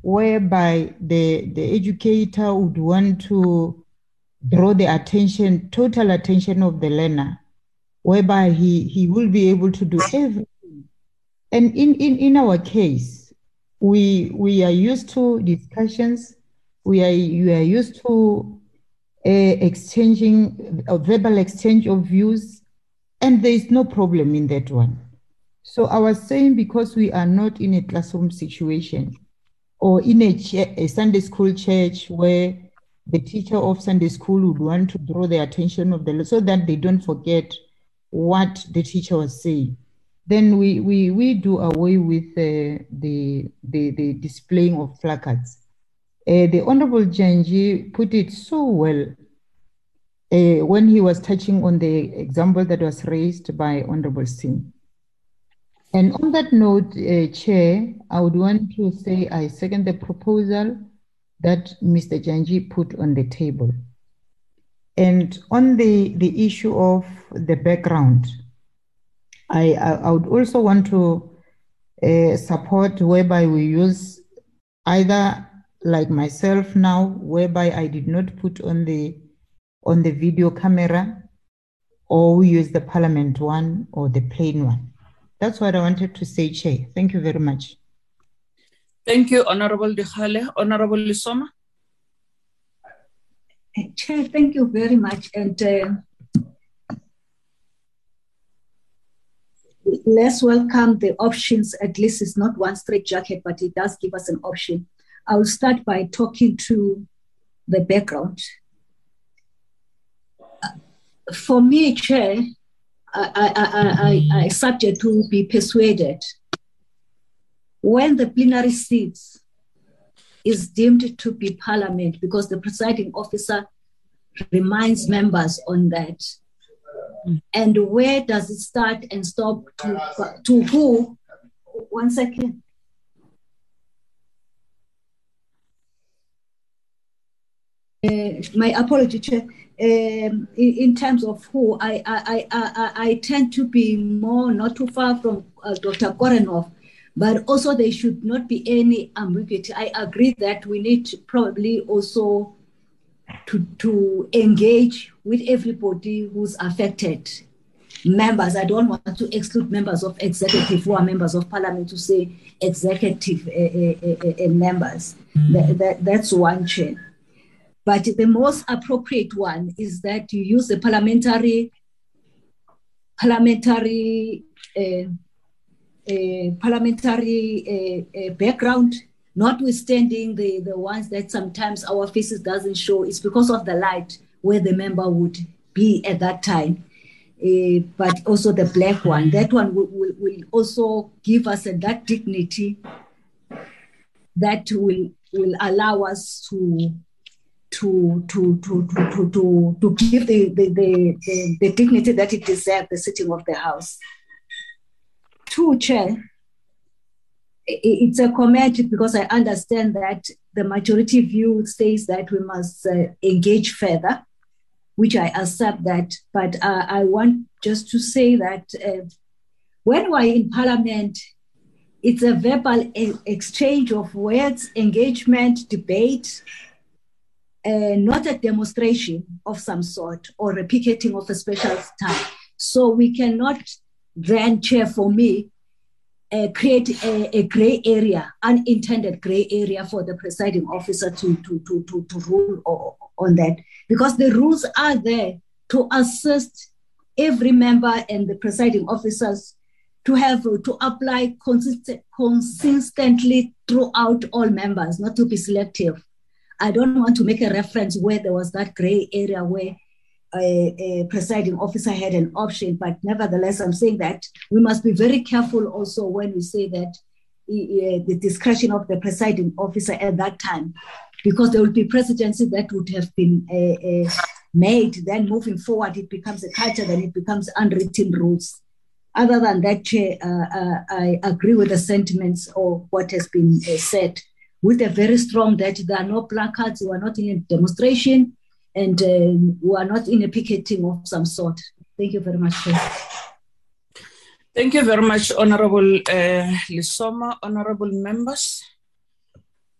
whereby the, the educator would want to draw the attention, total attention of the learner, whereby he, he will be able to do everything. And in, in, in our case, we, we are used to discussions, we are, we are used to exchanging a verbal exchange of views, and there is no problem in that one. So I was saying because we are not in a classroom situation or in a, a Sunday school church where the teacher of Sunday school would want to draw the attention of the so that they don't forget what the teacher was saying. Then we we, we do away with uh, the, the the displaying of placards. Uh, the Honorable Janji put it so well uh, when he was touching on the example that was raised by Honorable Singh. And on that note, uh, Chair, I would want to say I second the proposal that Mr. Janji put on the table. And on the, the issue of the background, I, I, I would also want to uh, support whereby we use either like myself now, whereby I did not put on the on the video camera, or we use the Parliament one or the plain one. That's what I wanted to say, Chair. Thank you very much. Thank you, Honorable Dikgale. Honorable Lesoma. Chair, thank you very much. And uh, let's welcome the options. At least it's not one straight jacket, but it does give us an option. I will start by talking to the background. Uh, for me, Chair, I, I, I, I subject to be persuaded when the plenary seats is deemed to be parliament because the presiding officer reminds members on that. And where does it start and stop to, to who? One second. Uh, my apology, Chair. Um, in, in, terms of who, I, I, I, I, tend to be more not too far from uh, Dr. Koornhof, but also there should not be any ambiguity. I agree that we need to probably also to, to engage with everybody who's affected. Members, I don't want to exclude members of executive who are members of parliament to say executive uh, uh, uh, members. Mm-hmm. That, that, that's one chain. But the most appropriate one is that you use the parliamentary parliamentary uh, uh, parliamentary uh, background, notwithstanding the, the ones that sometimes our faces doesn't show. It's because of the light where the member would be at that time. Uh, but also the black one. That one will, will, will also give us that dignity that will, will allow us to to to to to to, to give the the, the, the, the dignity that it deserves the sitting of the house. Two, Chair, it's a comment because I understand that the majority view says that we must uh, engage further, which I accept that. But uh, I want just to say that uh, when we're in Parliament, it's a verbal exchange of words, engagement, debate, uh, not a demonstration of some sort or a picketing of a special time. So we cannot then, Chair, for me, uh, create a, a, gray area, unintended gray area for the presiding officer to, to, to, to, to rule on that. Because the rules are there to assist every member and the presiding officers to have to apply consistent, consistently throughout all members, not to be selective. I don't want to make a reference where there was that gray area where a, a, presiding officer had an option, but nevertheless, I'm saying that we must be very careful also when we say that uh, the discretion of the presiding officer at that time, because there will be precedences that would have been uh, uh, made. Then moving forward, it becomes a culture, then it becomes unwritten rules. Other than that, Chair, I agree with the sentiments of what has been said with a very strong that there are no placards, we are not in a demonstration, and uh, we are not in a picketing of some sort. Thank you very much. Thank you very much, Honorable uh, Lesoma, honorable members.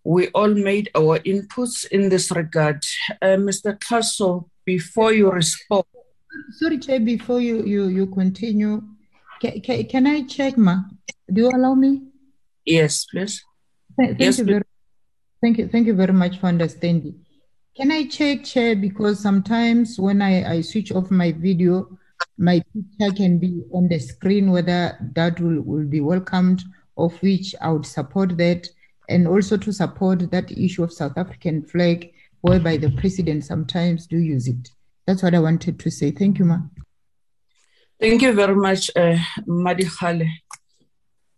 We all made our inputs in this regard. Uh, Mr. Xaso, before you respond. Sorry, Chair, before you, you, you continue, can, can, can I check, Ma? Do you allow me? Yes, please. Thank, yes, you please. very Thank you. Thank you very much for understanding. Can I check, Chair? Because sometimes when I, I switch off my video, my picture can be on the screen, whether that will, will be welcomed, of which I would support that. And also to support that issue of South African flag, whereby the president sometimes do use it. That's what I wanted to say. Thank you, Ma. Thank you very much, uh.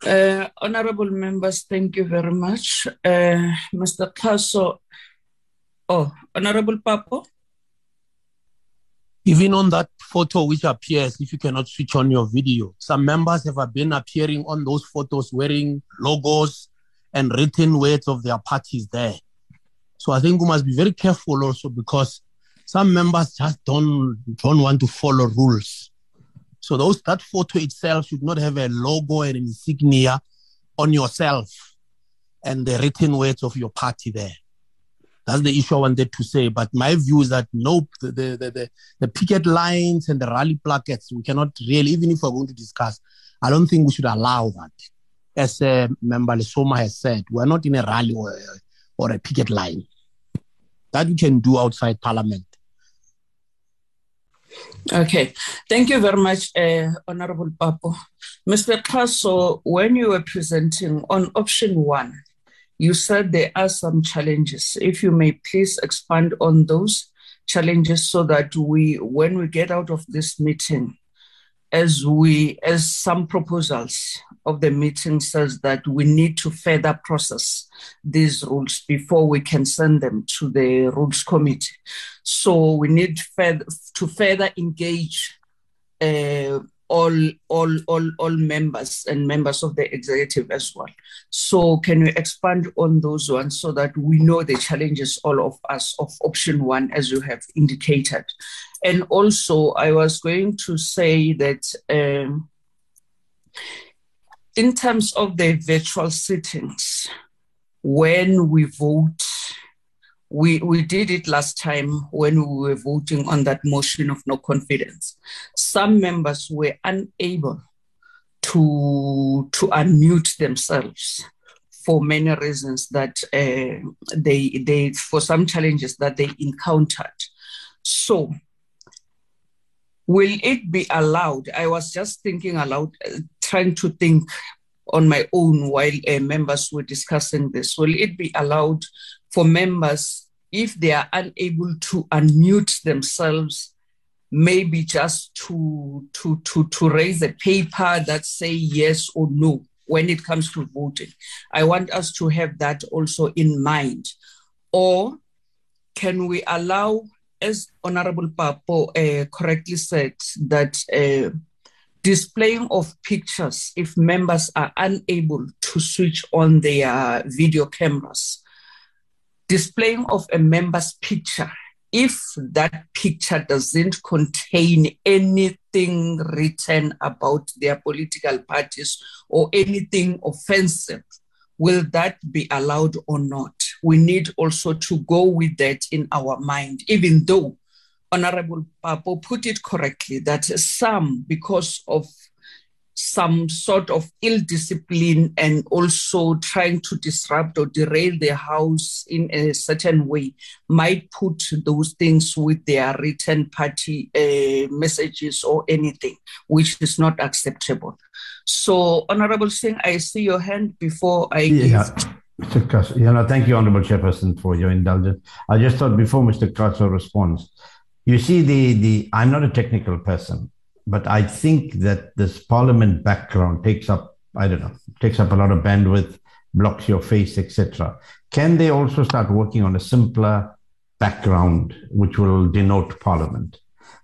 Uh, honorable members, thank you very much. Uh, Mr. Xaso, oh, Honorable Papo. Even on that photo which appears, if you cannot switch on your video, some members have been appearing on those photos wearing logos and written words of their parties there. So I think we must be very careful also because some members just don't don't want to follow rules. So those that photo itself should not have a logo and insignia on yourself and the written words of your party there. That's the issue I wanted to say. But my view is that nope, the, the, the, the picket lines and the rally plackets, we cannot really, even if we're going to discuss, I don't think we should allow that. As uh, Member Lesoma has said, we're not in a rally or, or a picket line. That we can do outside Parliament. Okay, thank you very much, uh, Honorable Papo. Mr. Xaso, when you were presenting on option one, you said there are some challenges. If you may please expand on those challenges so that we, when we get out of this meeting, as we, as some proposals of the meeting says that we need to further process these rules before we can send them to the rules committee. So we need to further engage uh, all, all, all, all members and members of the executive as well. So can you expand on those ones so that we know the challenges, all of us, of option one, as you have indicated? And also, I was going to say that um, in terms of the virtual sittings, when we vote, we, we did it last time when we were voting on that motion of no confidence. Some members were unable to, to unmute themselves for many reasons that uh, they, they, for some challenges that they encountered. So will it be allowed? I was just thinking aloud, trying to think on my own while uh, members were discussing this. Will it be allowed for members, if they are unable to unmute themselves, maybe just to, to, to, to raise a paper that say yes or no when it comes to voting? I want us to have that also in mind. Or can we allow as Honorable Papo uh, correctly said, that uh, displaying of pictures, if members are unable to switch on their video cameras, displaying of a member's picture, if that picture doesn't contain anything written about their political parties or anything offensive, will that be allowed or not? We need also to go with that in our mind, even though Honorable Papo put it correctly that some, because of some sort of ill discipline and also trying to disrupt or derail the house in a certain way might put those things with their written party uh, messages or anything, which is not acceptable. So, Honorable Singh, I see your hand before I yeah. Mr. Xaso, you know, thank you, Honorable Chairperson, for your indulgence. I just thought before Mr. Xaso responds, you see, the the I'm not a technical person, but I think that this Parliament background takes up I don't know takes up a lot of bandwidth, blocks your face, etc. Can they also start working on a simpler background which will denote Parliament?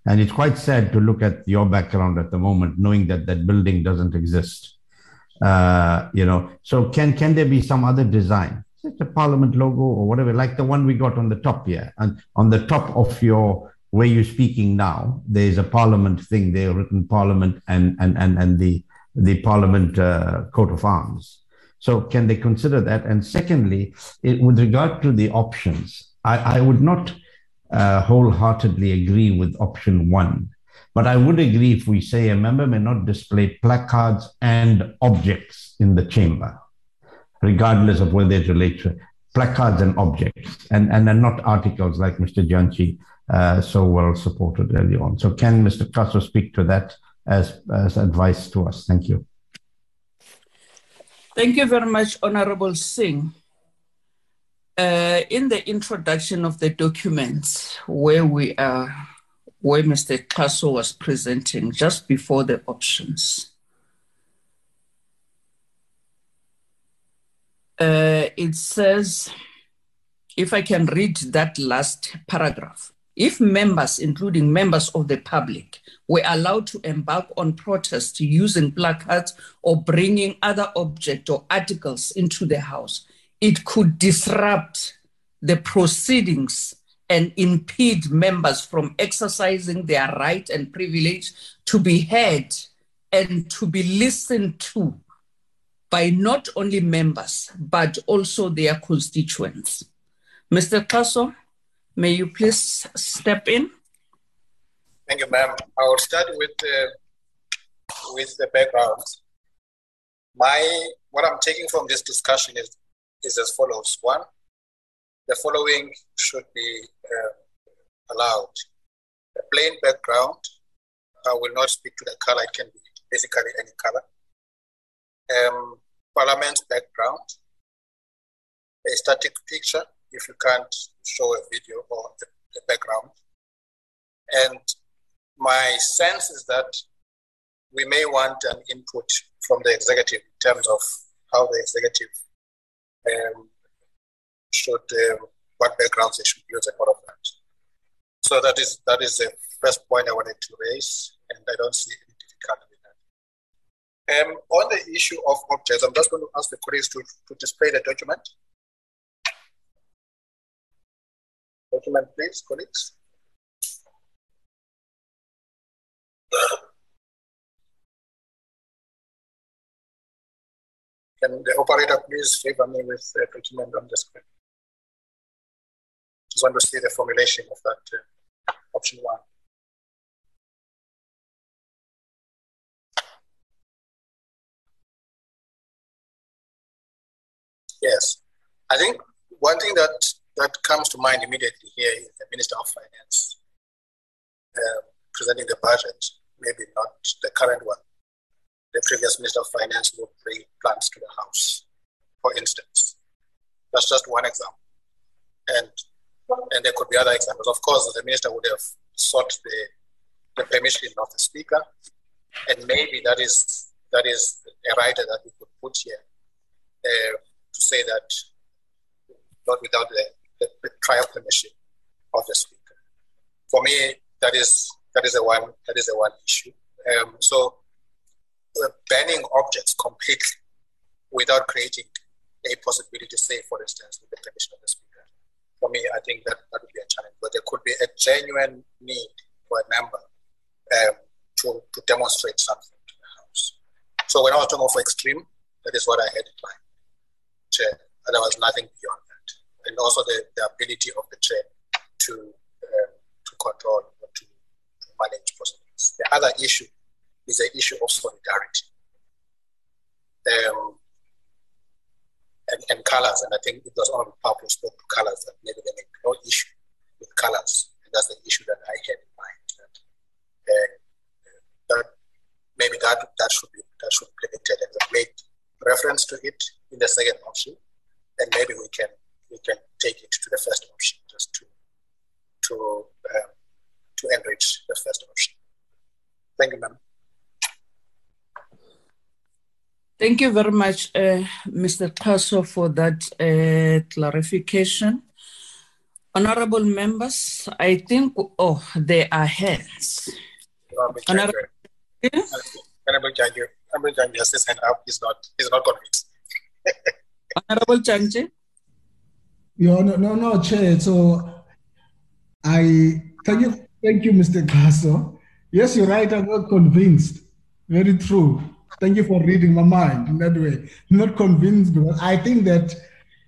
And it's quite sad to look at your background at the moment, knowing that that building doesn't exist. Uh, you know, so can can there be some other design, such a Parliament logo or whatever, like the one we got on the top here, and on the top of your where you're speaking now, there's a Parliament thing there, written Parliament and and and and the the Parliament uh, coat of arms. So can they consider that? And secondly, it, with regard to the options, I, I would not uh, wholeheartedly agree with option one. But I would agree if we say a member may not display placards and objects in the chamber, regardless of whether they relate to placards and objects, and, and, and not articles like Mr. Jantji uh, so well supported early on. So can Mr. Xaso speak to that as, as advice to us? Thank you. Thank you very much, Honorable Singh. Uh, in the introduction of the documents where we are, where Mr. Xaso was presenting just before the options, uh, it says, if I can read that last paragraph, if members, including members of the public, were allowed to embark on protest using placards or bringing other objects or articles into the house, it could disrupt the proceedings and impede members from exercising their right and privilege to be heard and to be listened to by not only members, but also their constituents. Mr. Xaso, may you please step in? Thank you, ma'am. I will start with the, with the background. My, what I'm taking from this discussion is is as follows. One, the following should be uh, allowed. A plain background, I will not speak to the color, it can be basically any color. Um, parliament background, a static picture, if you can't show a video or the, the background. And my sense is that we may want an input from the executive in terms of how the executive um, should, um, what backgrounds they should use and all of that. So that is that is the first point I wanted to raise, and I don't see any difficulty with that. Um, on the issue of objects, I'm just going to ask the colleagues to, to display the document. Document, please, colleagues. Can the operator please favor me with the document on the screen? Just want to see the formulation of that uh, option one. Yes, I think one thing that that comes to mind immediately here is the Minister of Finance uh, presenting the budget, maybe not the current one, the previous Minister of Finance would bring plans to the house, for instance. That's just one example. And and there could be other examples. Of course, the minister would have sought the, the permission of the speaker, and maybe that is that is a writer that we could put here uh, to say that not without the, the, the prior permission of the speaker. For me, that is that is a one that is a one issue. Um, so banning objects completely without creating a possibility to say, for instance, with the permission of the speaker. For me, I think that, that would be a challenge, but there could be a genuine need for a member um, to, to demonstrate something to the House. So when I was talking of extreme, that is what I had in mind. And there was nothing beyond. And also the, the ability of the chair to, um, to control or to, manage proceedings. The other issue is the issue of solidarity um, and, and colors. And I think it was only Pablo spoke to colors that maybe there may be no issue with colors. And that's the issue that I had in mind. That, uh, that maybe that that should be that should be limited and made reference to it in the second option. And maybe we can we can take it to the first option just to to um, to enrich the first option. Thank you, ma'am. Thank you very much, uh, Mr. Xaso, for that uh, clarification. Honorable members, I think, oh, there are hands. Honorable Honorable Honorable has his hand up. He's not, he's not convinced. Honorable Janji? Yeah, no, no, no, Chair. So I thank you, thank you, Mr. Xaso. Yes, you're right. I'm not convinced. Very true. Thank you for reading my mind in that way. Not convinced because I think that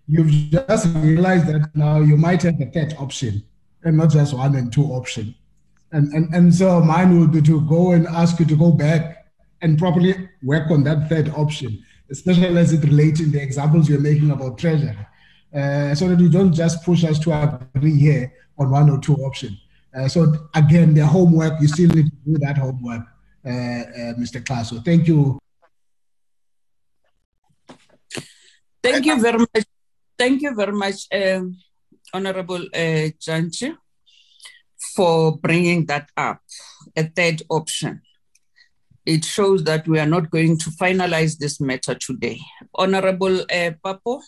you've just realized that now you might have a third option and not just one and two option. And, and, and so mine would be to go and ask you to go back and properly work on that third option, especially as it relates in the examples you're making about treasury, uh, so that you don't just push us to agree here on one or two options. Uh, so again, the homework, you still need to do that homework, uh, uh Mr. Xaso. Thank you Thank you very much. Thank you very much, uh, Honorable uh, Janchi, for bringing that up. A third option. It shows that we are not going to finalize this matter today. Honorable uh, Papo?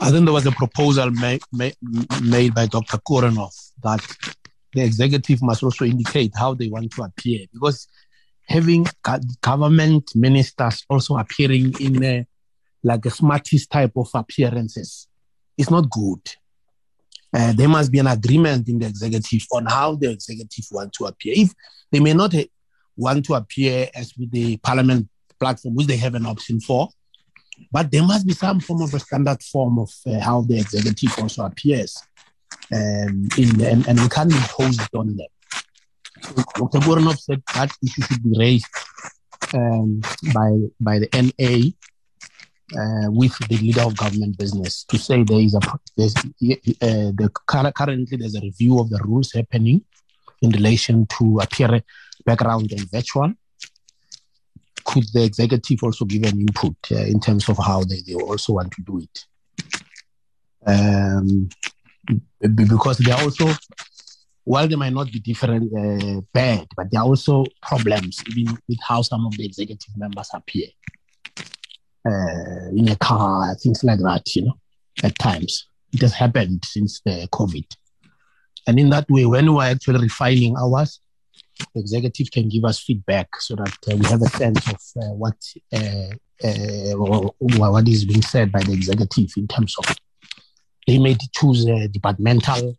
I think there was a proposal made, made, by Dr. Koornhof that the executive must also indicate how they want to appear because having government ministers also appearing in a, like a smartest type of appearances is not good. Uh, there must be an agreement in the executive on how the executive want to appear. If they may not want to appear as with the parliament platform, which they have an option for, but there must be some form of a standard form of uh, how the executive also appears, um, in, and, and we can't impose it on them. Dr. Boronov said that issue should be raised um, by by the NA uh, with the leader of government business to say there is a there's, uh, the, currently there's a review of the rules happening in relation to appear background and virtual. Could the executive also give an input uh, in terms of how they, they also want to do it? Um, because they are also while they might not be different uh, bad, but there are also problems even with how some of the executive members appear uh, in a car, things like that. You know, at times it has happened since the COVID, and in that way, when we're actually refining ours, the executive can give us feedback so that uh, we have a sense of uh, what uh, uh, what is being said by the executive in terms of they may choose a departmental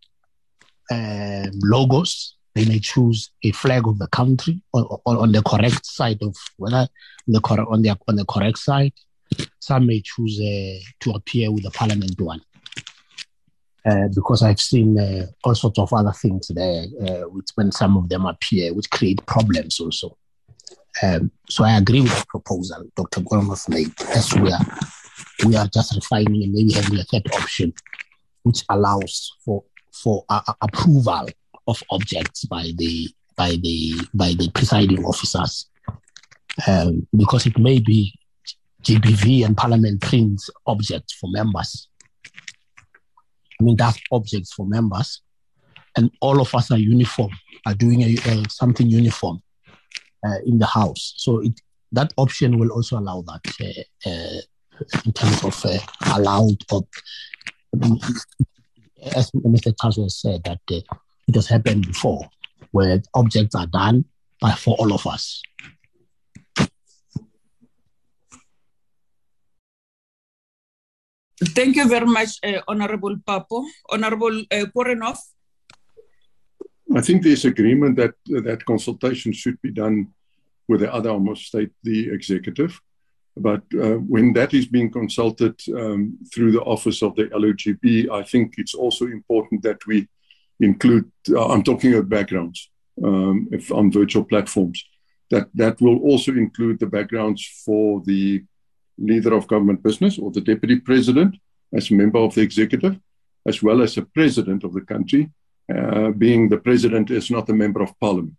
um, logos. They may choose a flag of the country or, or on the correct side of whether the cor- on the on the correct side. Some may choose uh, to appear with the parliament one. Uh, because I've seen uh, all sorts of other things there, uh, which when some of them appear, which create problems also. Um, so I agree with the proposal Dr. Koornhof made. As we are, we are just refining and maybe having a third option, which allows for for approval of objects by the by the by the presiding officers, um, because it may be GBV and Parliament prints objects for members. I mean, that's objects for members, and all of us are uniform, are doing a, something uniform uh, in the House. So it, that option will also allow that uh, uh, in terms of uh, allowed. Or, as Mr. Xaso said, that uh, it has happened before, where objects are done by, for all of us. Thank you very much, uh, Honorable Papo. Honorable uh. I think there's agreement that that consultation should be done with the other almost state, the executive. But uh, when that is being consulted um, through the office of the LOGB, I think it's also important that we include, uh, I'm talking about backgrounds um, if on virtual platforms, that that will also include the backgrounds for the leader of government business or the deputy president as a member of the executive, as well as the president of the country, uh, being the president is not a member of parliament,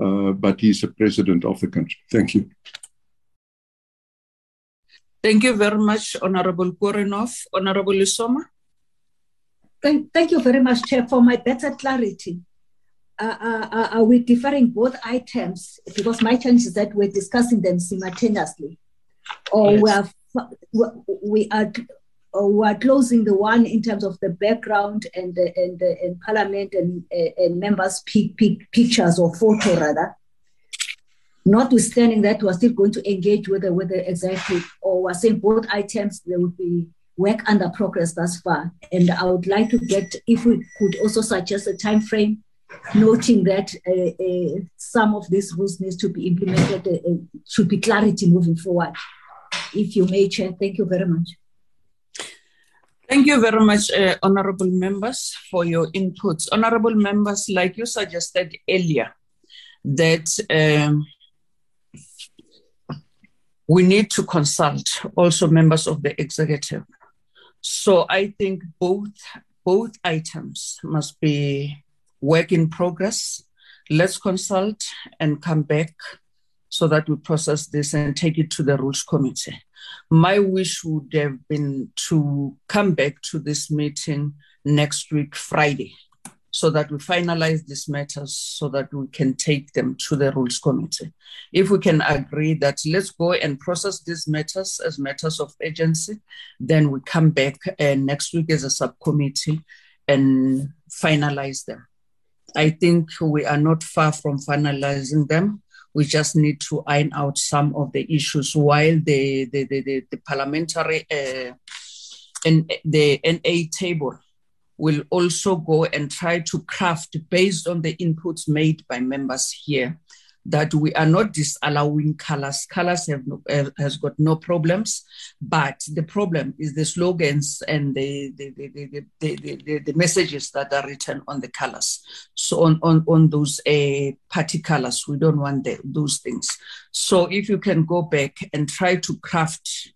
uh, but he's a president of the country. Thank you. Thank you very much, Honorable Koornhof. Honorable Lesoma. Thank, thank you very much, Chair, for my better clarity. Uh, uh, uh, are we deferring both items? Because my challenge is that we're discussing them simultaneously. Or yes. we are, we are we are closing the one in terms of the background and the, and, the, and parliament and, and members' pic, pic, pictures or photo rather notwithstanding that, we're still going to engage with the, with the executive, or we're saying both items, there would be work under progress thus far. And I would like to get, if we could also suggest a time frame, noting that uh, uh, some of these rules needs to be implemented, uh, uh, should be clarity moving forward. If you may, Chair, thank you very much. Thank you very much, uh, honorable members, for your inputs. Honorable members, like you suggested earlier, that um, we need to consult also members of the executive. So I think both both items must be work in progress. Let's consult and come back so that we process this and take it to the rules committee. My wish would have been to come back to this meeting next week, Friday, so that we finalize these matters so that we can take them to the rules committee. If we can agree that let's go and process these matters as matters of agency, then we come back uh, next week as a subcommittee and finalize them. I think we are not far from finalizing them. We just need to iron out some of the issues while the, the, the, the, the parliamentary uh, and the NA table will also go and try to craft based on the inputs made by members here that we are not disallowing colors. Colors have no, uh, has got no problems, but the problem is the slogans and the the, the, the, the, the, the messages that are written on the colors. So on on, on those uh, party colors, we don't want the, those things. So if you can go back and try to craft,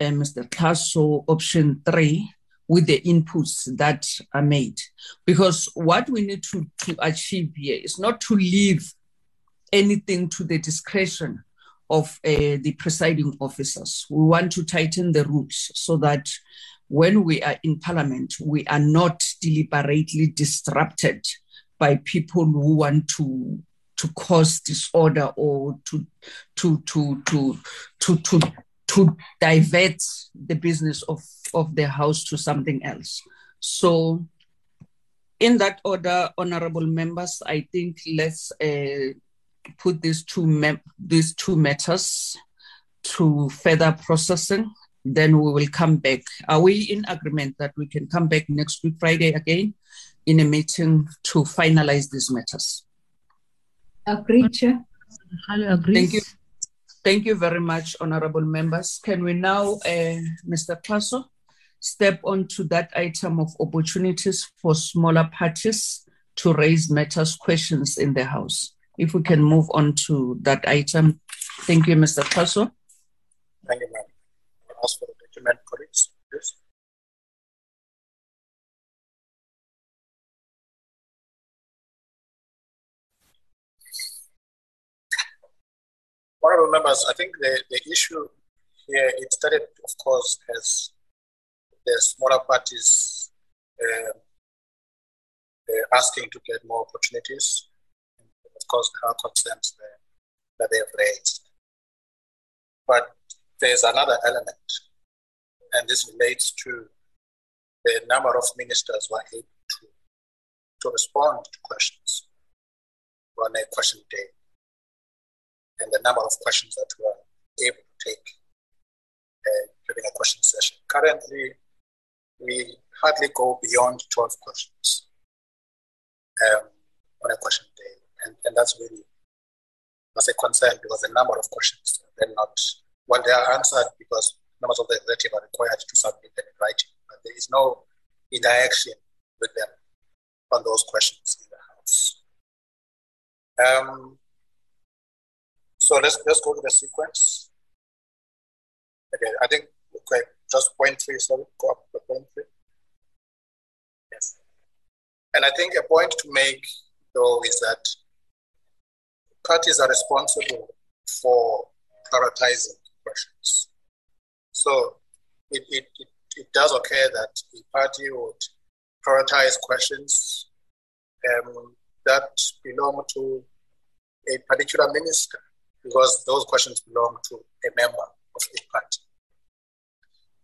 uh, Mr. Xaso, option three with the inputs that are made. Because what we need to, to achieve here is not to leave anything to the discretion of uh, the presiding officers. We want to tighten the rules so that when we are in parliament, we are not deliberately disrupted by people who want to to cause disorder or to to to to to to, to divert the business of of the house to something else. So, in that order, honorable members, I think let's uh, put these two mem- these two matters to further processing. Then we will come back. Are we in agreement that we can come back next week, Friday, again, in a meeting to finalize these matters? Agreed, Chair. Thank you. Thank you very much, honorable members. Can we now, uh, Mr. Xaso, step on to that item of opportunities for smaller parties to raise matters questions in the House? If we can move on to that item. Thank you, Mr. Xaso. Thank you, ma'am. Ask for the document, colleagues, please. Honorable members, I think the, the issue here, it started, of course, as the smaller parties uh, asking to get more opportunities. Course, there are concerns there that they have raised. But there's another element, and this relates to the number of ministers who are able to, to respond to questions on a question day and the number of questions that we are able to take uh, during a question session. Currently, we hardly go beyond 12 questions um, on a question day. And, and that's really that's a concern because the number of questions they're not well they are answered because members of the executive are required to submit them in writing, but there is no interaction with them on those questions in the house. Um, so let's let's go to the sequence. Okay, I think okay, just point three, sorry, go up to point three. Yes. And I think a point to make though is that parties are responsible for prioritizing questions. So it, it, it, it does occur that the party would prioritize questions um, that belong to a particular minister because those questions belong to a member of the party.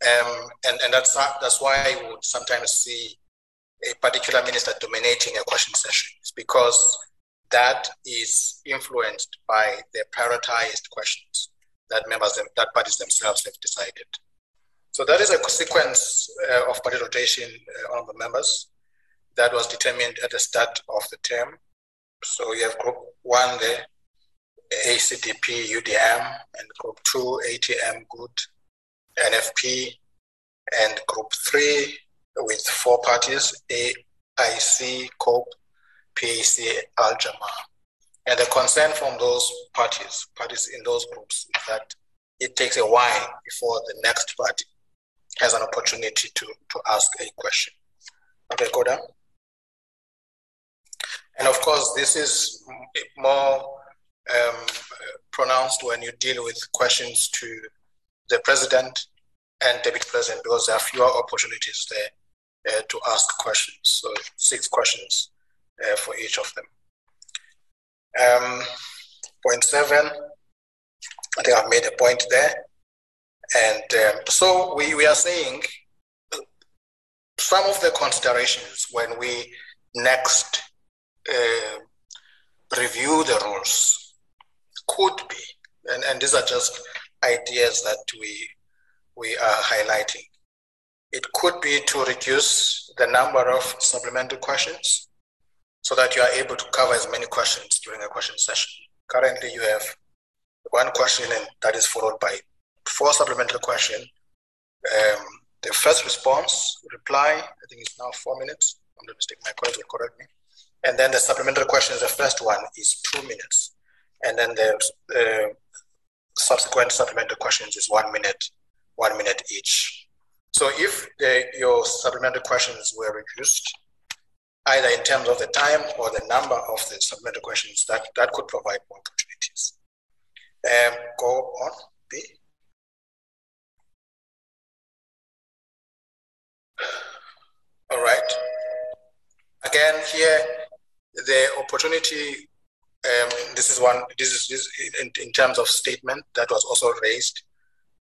Um, and, and that's, that's why we would sometimes see a particular minister dominating a question session. It's because that is influenced by the prioritized questions that members, that parties themselves have decided. So that is a sequence uh, of party rotation uh, on the members that was determined at the start of the term. So you have group one there, ACDP, UDM, and group two, ATM, GOOD, NFP, and group three with four parties, AIC, COPE, PAC, Al And the concern from those parties, parties in those groups, is that it takes a while before the next party has an opportunity to, to ask a question. Okay, go down. And of course, this is more um, pronounced when you deal with questions to the president and deputy president because there are fewer opportunities there uh, to ask questions. So six questions uh, for each of them. Um, point seven, I think I've made a point there. And um, so we, we are saying some of the considerations when we next uh, review the rules could be, and, and these are just ideas that we we are highlighting. It could be to reduce the number of supplementary questions so that you are able to cover as many questions during a question session. Currently, you have one question and that is followed by four supplementary questions. Um, the first response, reply, I think it's now four minutes. I'm not mistaken, my colleague will correct me. And then the supplementary question, the first one is two minutes. And then the uh, subsequent supplementary questions is one minute, one minute each. So if the, your supplementary questions were reduced, either in terms of the time or the number of the submitted questions, that, that could provide more opportunities. Um, go on, B. All right. Again, here, the opportunity, um, this is one, this is this in, in terms of statement that was also raised.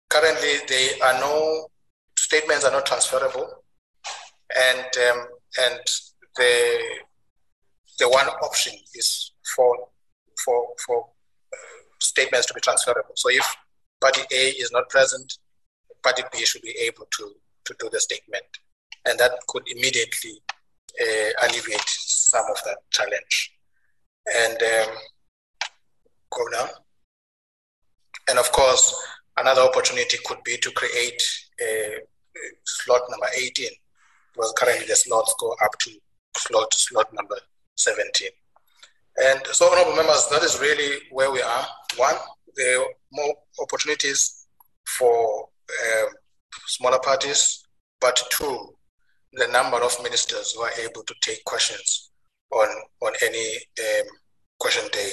Currently, there are no statements are not transferable, and um, and the the one option is for for for statements to be transferable. So if party A is not present, party B should be able to to do the statement, and that could immediately uh, alleviate some of that challenge. And um, go now. And of course, another opportunity could be to create a, a slot number 18, because currently the slots go up to slot slot number 17. And so, honorable members, that is really where we are. One, there are more opportunities for uh, smaller parties, but two, the number of ministers who are able to take questions on on any um, question day.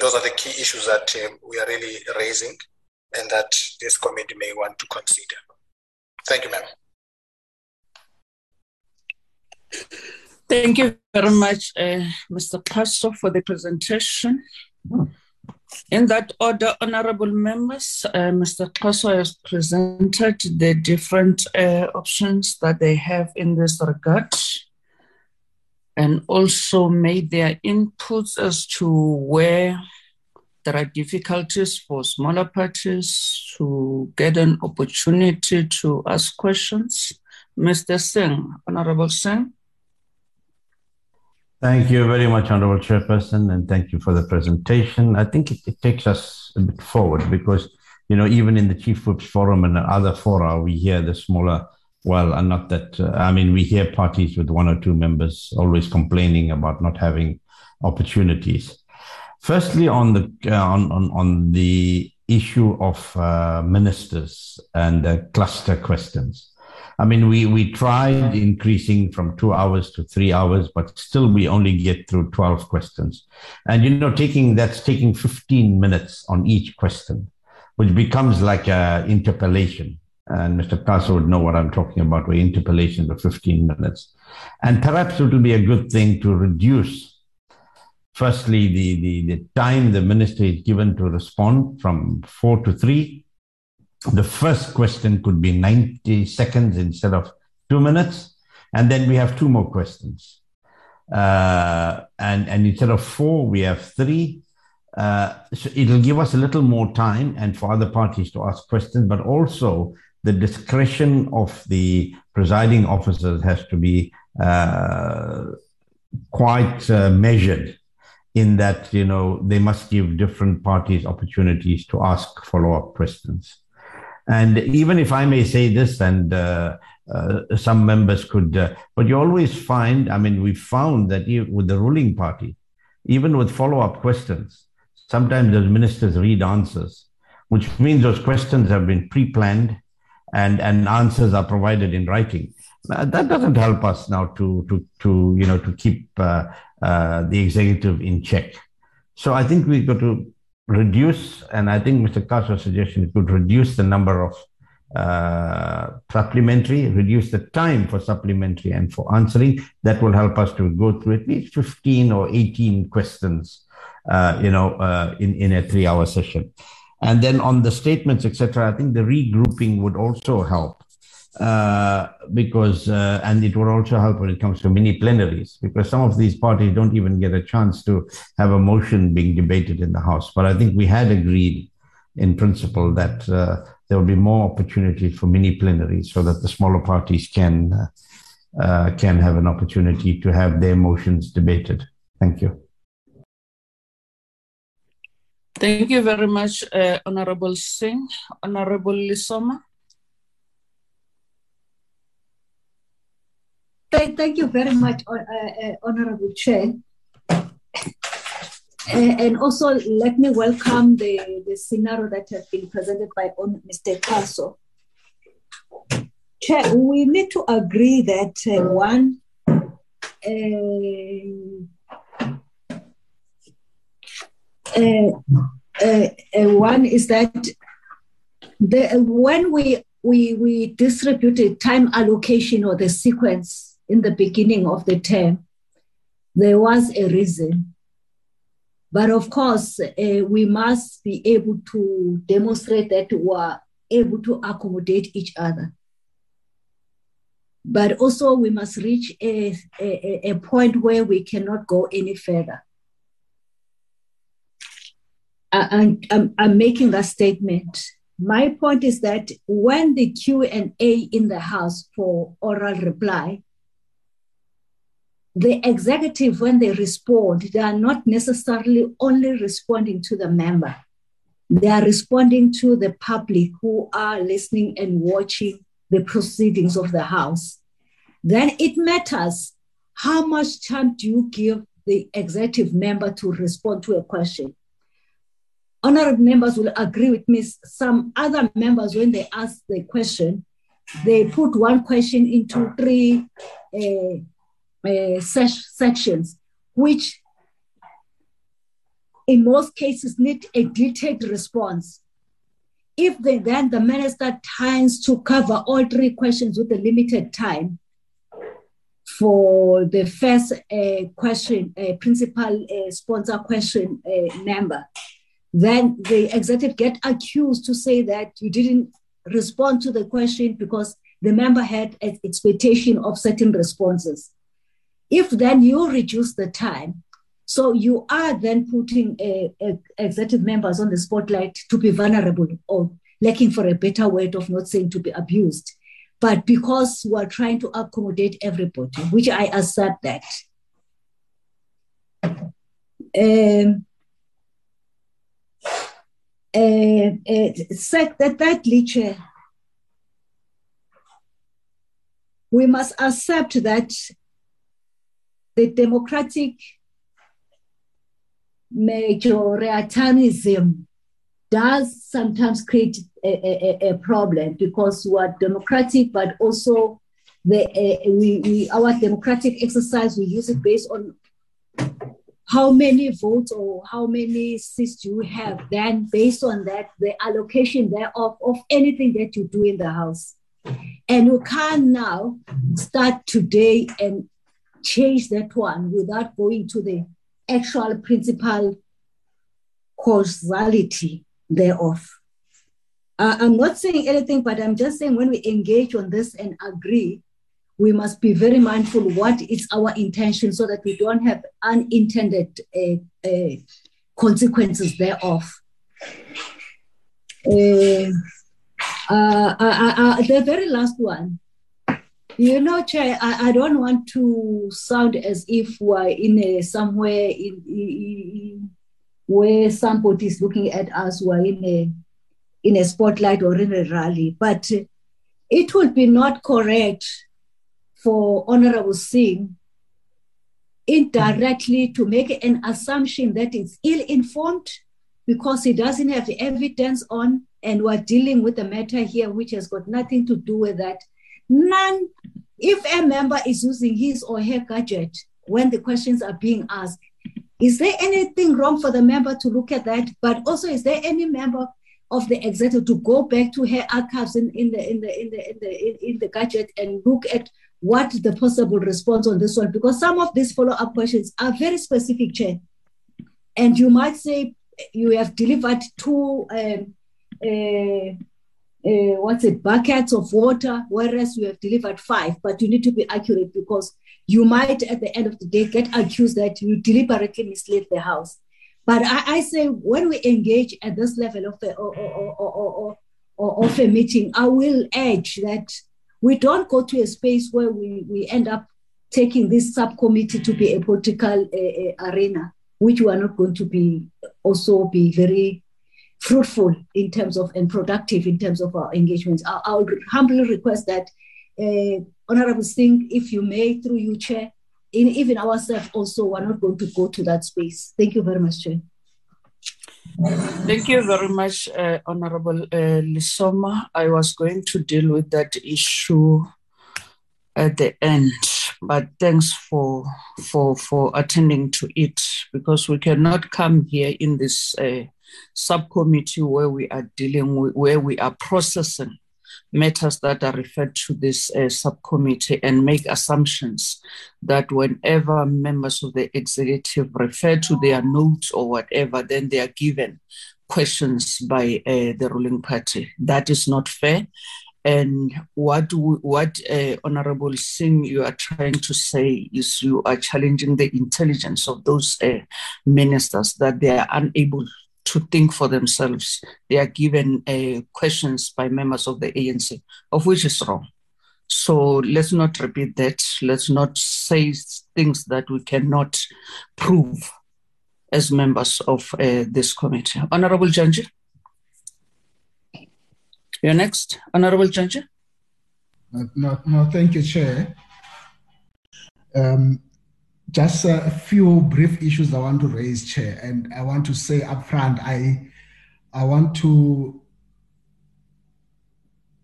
Those are the key issues that um, we are really raising, and that this committee may want to consider. Thank you, ma'am. Thank you very much, uh, Mr. Xaso, for the presentation. In that order, honorable members, uh, Mr. Xaso has presented the different uh, options that they have in this regard and also made their inputs as to where there are difficulties for smaller parties to get an opportunity to ask questions. Mr. Singh, Honorable Singh. Thank you very much, Honorable Chairperson, and thank you for the presentation. I think it, it, takes us a bit forward because, you know, even in the Chief Whips Forum and other fora, we hear the smaller, well, and not that, uh, I mean, we hear parties with one or two members always complaining about not having opportunities. Firstly, on the uh, on, on on the issue of uh, ministers and uh, cluster questions. I mean, we, we tried increasing from two hours to three hours, but still we only get through 12 questions. And, you know, taking that's taking 15 minutes on each question, which becomes like an interpellation. And Mr. Xaso would know what I'm talking about, where interpellation for 15 minutes. And perhaps it will be a good thing to reduce, firstly, the, the, the time the minister is given to respond from four to three the first question could be 90 seconds instead of two minutes. And then we have two more questions. Uh, and, and instead of four, we have three. Uh, so it'll give us a little more time and for other parties to ask questions, but also the discretion of the presiding officers has to be uh, quite uh, measured in that you know they must give different parties opportunities to ask follow-up questions and even if I may say this, and uh, uh, some members could, uh, but you always find, I mean, we found that with the ruling party, even with follow up questions, sometimes those ministers read answers, which means those questions have been pre planned and, and answers are provided in writing. That doesn't help us now to, to, to you know, to keep uh, uh, the executive in check. So I think we've got to reduce, and I think Mr. Xaso's suggestion could reduce the number of uh, supplementary, reduce the time for supplementary and for answering. That will help us to go through at least 15 or 18 questions, uh, you know, uh, in, in a three hour session. And then on the statements, etc., I think the regrouping would also help uh, because uh, and it would also help when it comes to mini plenaries because some of these parties don't even get a chance to have a motion being debated in the house but i think we had agreed in principle that uh, there will be more opportunities for mini plenaries so that the smaller parties can uh, uh, can have an opportunity to have their motions debated thank you Thank you very much, uh, Honorable Singh. Honorable Lesoma. Thank, you very much, uh, uh, Honorable Chair. Uh, and also, let me welcome the, the scenario that has been presented by Mr. Xaso. Chair, we need to agree that uh, one, uh, one is that the, when we, we, we distributed time allocation or the sequence in the beginning of the term, there was a reason. But of course, uh, we must be able to demonstrate that we are able to accommodate each other. But also, we must reach a, a, a point where we cannot go any further. I, I'm, I'm making that statement. My point is that when the Q and A in the House for oral reply, the executive, when they respond, they are not necessarily only responding to the member. They are responding to the public who are listening and watching the proceedings of the House. Then it matters how much time do you give the executive member to respond to a question honorable members will agree with me. Some other members, when they ask the question, they put one question into three uh, uh, sections, which in most cases need a detailed response. If they, then the minister tries to cover all three questions with a limited time, for the first uh, question, uh, principal uh, sponsor question uh, number, then the executive get accused to say that you didn't respond to the question because the member had an expectation of certain responses. If then you reduce the time, so you are then putting a, a executive members on the spotlight to be vulnerable or lacking for a better word of not saying to be abused. But because we are trying to accommodate everybody, which I accept that. Um, uh, uh, thirdly, Chair, we must accept that the democratic majoritarianism does sometimes create a, a, a, problem because we are democratic, but also the uh, we, we our democratic exercise we use it based on how many votes or how many seats you have, then based on that, the allocation thereof of anything that you do in the House. And you can now start today and change that one without going to the actual principal causality thereof. Uh, I'm not saying anything, but I'm just saying when we engage on this and agree, we must be very mindful what is our intention so that we don't have unintended uh, uh, consequences thereof. Uh, uh, uh, the very last one. You know, Chair, I, I don't want to sound as if we're in a, somewhere in, in, where somebody is looking at us, we're in a, in a spotlight or in a rally, but it would be not correct for Honorable Singh indirectly to make an assumption that it's ill informed because he doesn't have evidence on, and we're dealing with a matter here which has got nothing to do with that. None, if a member is using his or her gadget when the questions are being asked, is there anything wrong for the member to look at that? But also, is there any member of the executive to go back to her archives in, in the in the in the in the in, the gadget and look at what the possible response on this one, because some of these follow-up questions are very specific, Chair. And you might say you have delivered two, um, uh, uh, what's it, buckets of water, whereas you have delivered five, but you need to be accurate because you might, at the end of the day, get accused that you deliberately misled the House. But I, I say when we engage at this level of a, or, or, or, of a meeting, I will urge that we don't go to a space where we, we end up taking this subcommittee to be a political uh, arena, which we are not going to be also be very fruitful in terms of and productive in terms of our engagements. I, I would humbly request that uh, Honorable Singh, if you may, through you, Chair, in, even ourselves also, we're not going to go to that space. Thank you very much, Chair. Thank you very much, uh, Honorable uh, Lesoma. I was going to deal with that issue at the end, but thanks for for for attending to it because we cannot come here in this uh, subcommittee where we are dealing with where we are processing matters that are referred to this uh, subcommittee and make assumptions that whenever members of the executive refer to their notes or whatever, then they are given questions by uh, the ruling party. That is not fair. And what what uh, Honorable Singh you are trying to say is you are challenging the intelligence of those uh, ministers that they are unable to think for themselves. They are given uh, questions by members of the ANC, of which is wrong. So let's not repeat that. Let's not say things that we cannot prove as members of uh, this committee. Honorable Janji. You're next, Honorable Janji. No, no, no, thank you, Chair. Um, just a few brief issues I want to raise, Chair, and I want to say upfront, I, I want to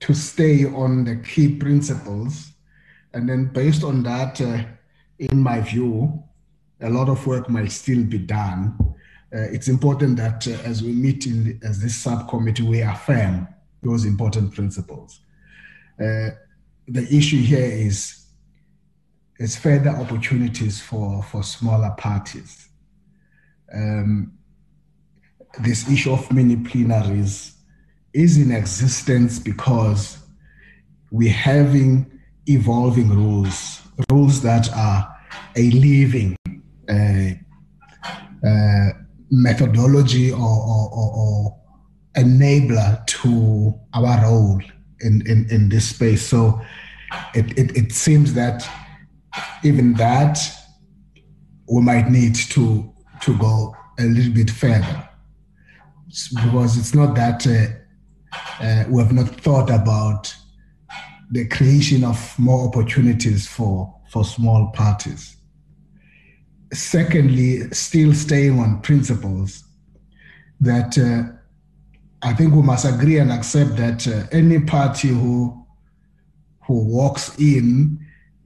to stay on the key principles, and then based on that, uh, in my view, a lot of work might still be done. Uh, it's important that uh, as we meet in the, as this subcommittee, we affirm those important principles. Uh, the issue here is is further opportunities for, for smaller parties. Um, this issue of mini plenaries is in existence because we're having evolving rules, rules that are a living uh, uh, methodology or, or, or, or enabler to our role in, in, in this space. So it, it, it seems that even that we might need to, to go a little bit further because it's not that uh, uh, we have not thought about the creation of more opportunities for, for small parties. Secondly, still staying on principles that uh, I think we must agree and accept that uh, any party who who walks in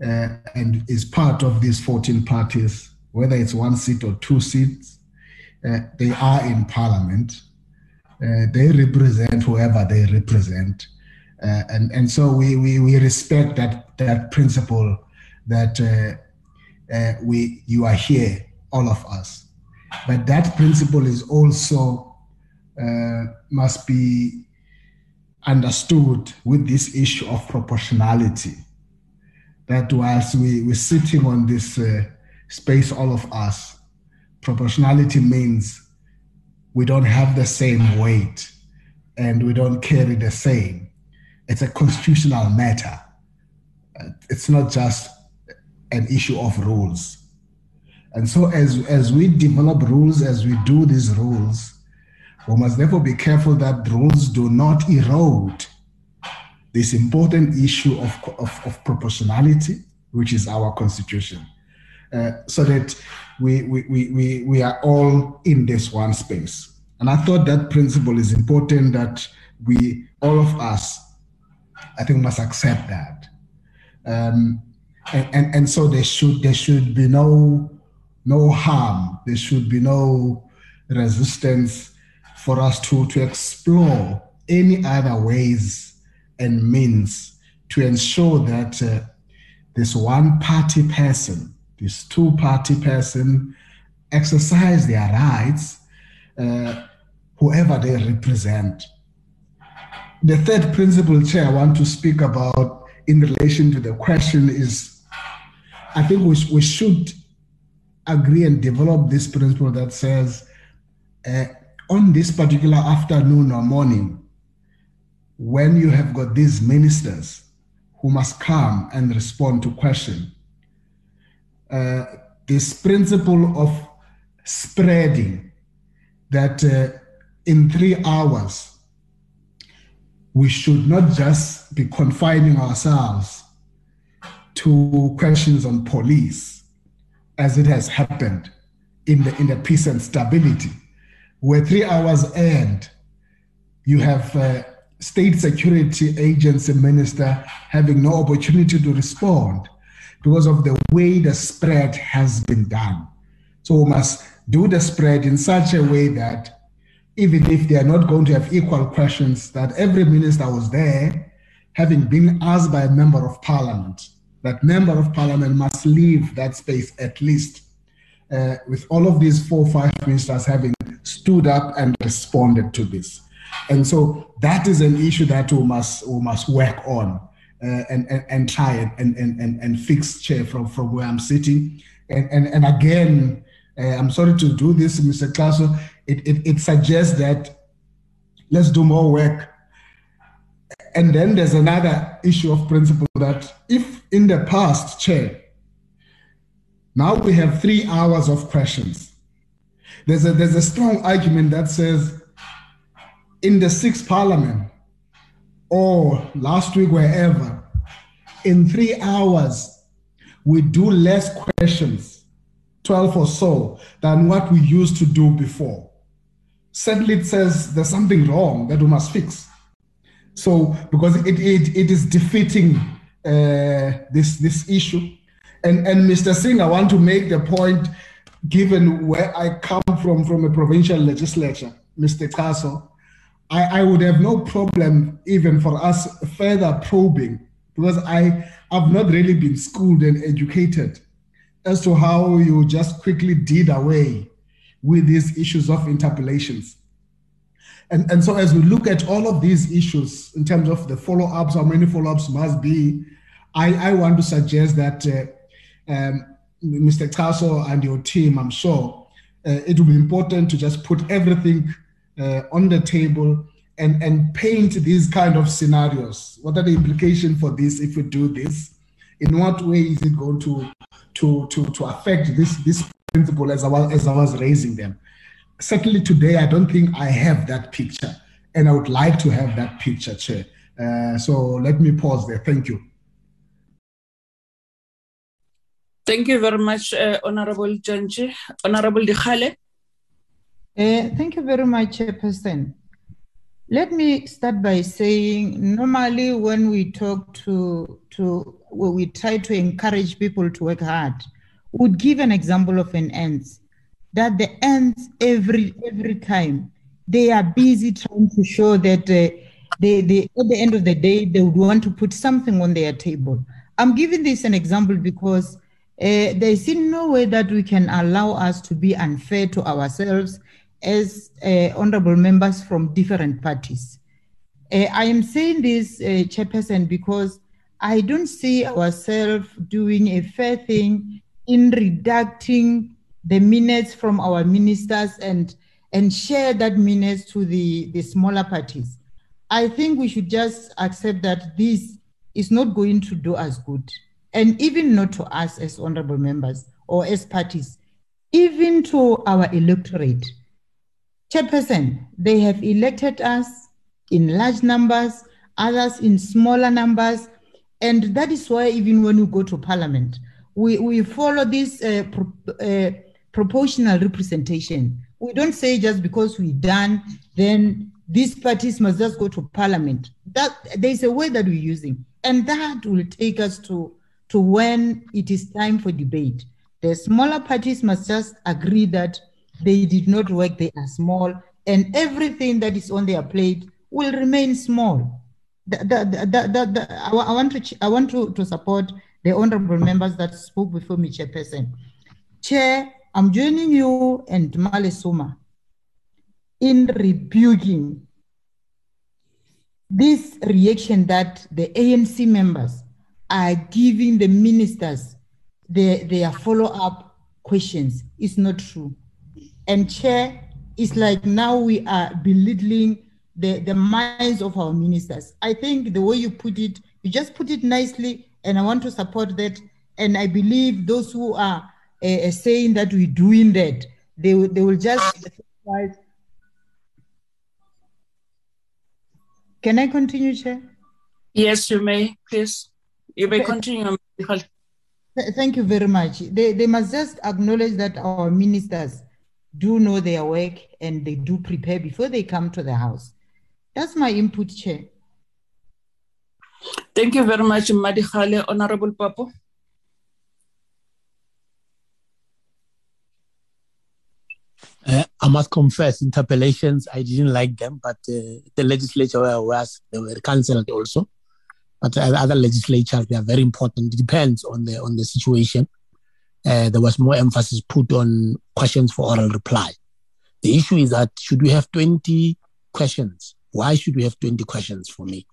uh, and is part of these 14 parties, whether it's one seat or two seats, uh, they are in parliament. Uh, they represent whoever they represent. Uh, and, and so we, we, we respect that, that principle that uh, we, you are here, all of us. But that principle is also uh, must be understood with this issue of proportionality. That whilst we, we're sitting on this uh, space, all of us, proportionality means we don't have the same weight and we don't carry the same. It's a constitutional matter. It's not just an issue of rules. And so, as, as we develop rules, as we do these rules, we must therefore be careful that rules do not erode this important issue of, of, of proportionality, which is our constitution, uh, so that we, we, we, we are all in this one space. And I thought that principle is important that we, all of us, I think must accept that. Um, and, and, and so there should, there should be no, no harm, there should be no resistance for us to, to explore any other ways and means to ensure that uh, this one party person, this two party person, exercise their rights, uh, whoever they represent. The third principle, Chair, I want to speak about in relation to the question is I think we, we should agree and develop this principle that says uh, on this particular afternoon or morning, when you have got these ministers who must come and respond to question, uh, this principle of spreading that uh, in three hours, we should not just be confining ourselves to questions on police, as it has happened in the, in the peace and stability where three hours end, you have uh, state security agency minister having no opportunity to respond because of the way the spread has been done. So we must do the spread in such a way that even if they are not going to have equal questions, that every minister was there having been asked by a member of parliament, that member of parliament must leave that space at least, uh, with all of these four five ministers having stood up and responded to this. And so that is an issue that we must, we must work on uh, and, and, and try and, and, and, and fix, Chair, from, from where I'm sitting. And, and, and again, uh, I'm sorry to do this, Mr. Xaso, it, it, it suggests that let's do more work. And then there's another issue of principle that if in the past, Chair, now we have three hours of questions. There's a, there's a strong argument that says in the sixth parliament or last week, wherever, in three hours, we do less questions, 12 or so, than what we used to do before. Certainly, it says there's something wrong that we must fix. So, because it, it, it is defeating uh, this, this issue. And, and Mr. Singh, I want to make the point, given where I come from, from a provincial legislature, Mr. Xaso, I, I would have no problem even for us further probing because I have not really been schooled and educated as to how you just quickly did away with these issues of interpellations. And, and so as we look at all of these issues in terms of the follow-ups, how many follow-ups must be, I, I want to suggest that uh, um, Mr. Xaso and your team, I'm sure, uh, it will be important to just put everything uh, on the table and, and paint these kind of scenarios. What are the implications for this if we do this? In what way is it going to to to, to affect this this principle as I was as I was raising them? Certainly today, I don't think I have that picture, and I would like to have that picture, Chair. Uh, so let me pause there. Thank you. Thank you very much, uh, Honorable Janji. Honorable Dikhale. Uh, thank you very much, Chairperson. Let me start by saying normally when we talk to to when we try to encourage people to work hard, would give an example of an ants that the ants every every time they are busy trying to show that uh, they, they at the end of the day they would want to put something on their table. I'm giving this an example because uh, there is no way that we can allow us to be unfair to ourselves as uh, honorable members from different parties. Uh, I am saying this, uh, Chairperson, because I don't see ourselves doing a fair thing in redacting the minutes from our ministers and and share that minutes to the, the smaller parties. I think we should just accept that this is not going to do us good, and even not to us as honorable members or as parties, even to our electorate. Chairperson, they have elected us in large numbers, others in smaller numbers. And that is why, even when we go to parliament, we, we follow this uh, pro, uh, proportional representation. We don't say just because we done, then these parties must just go to parliament. That there's a way that we're using, and that will take us to to when it is time for debate. The smaller parties must just agree that they did not work, they are small, and everything that is on their plate will remain small. The, the, the, I, I, want to I want to, to support the honorable members that spoke before me, Chairperson. Chair, I'm joining you and Male Suma in rebuking this reaction that the ANC members are giving the ministers their, their follow-up questions is not true. And chair, it's like now we are belittling the, the minds of our ministers. I think the way you put it, you just put it nicely, and I want to support that. And I believe those who are uh, saying that we're doing that, they, they will just. Can I continue, Chair? Yes, you may, please. You may continue. Thank you very much. They, they must just acknowledge that our ministers do know their work and they do prepare before they come to the house. That's my input, Chair. Thank you very much, Madikhale. Honorable Papo. Uh, I must confess, interpellations, I didn't like them, but uh, the legislature was, they were cancelled also. but other legislatures they are very important. It depends on the on the situation. Uh, there was more emphasis put on questions for oral reply. The issue is that should we have 20 questions? Why should we have 20 questions for me?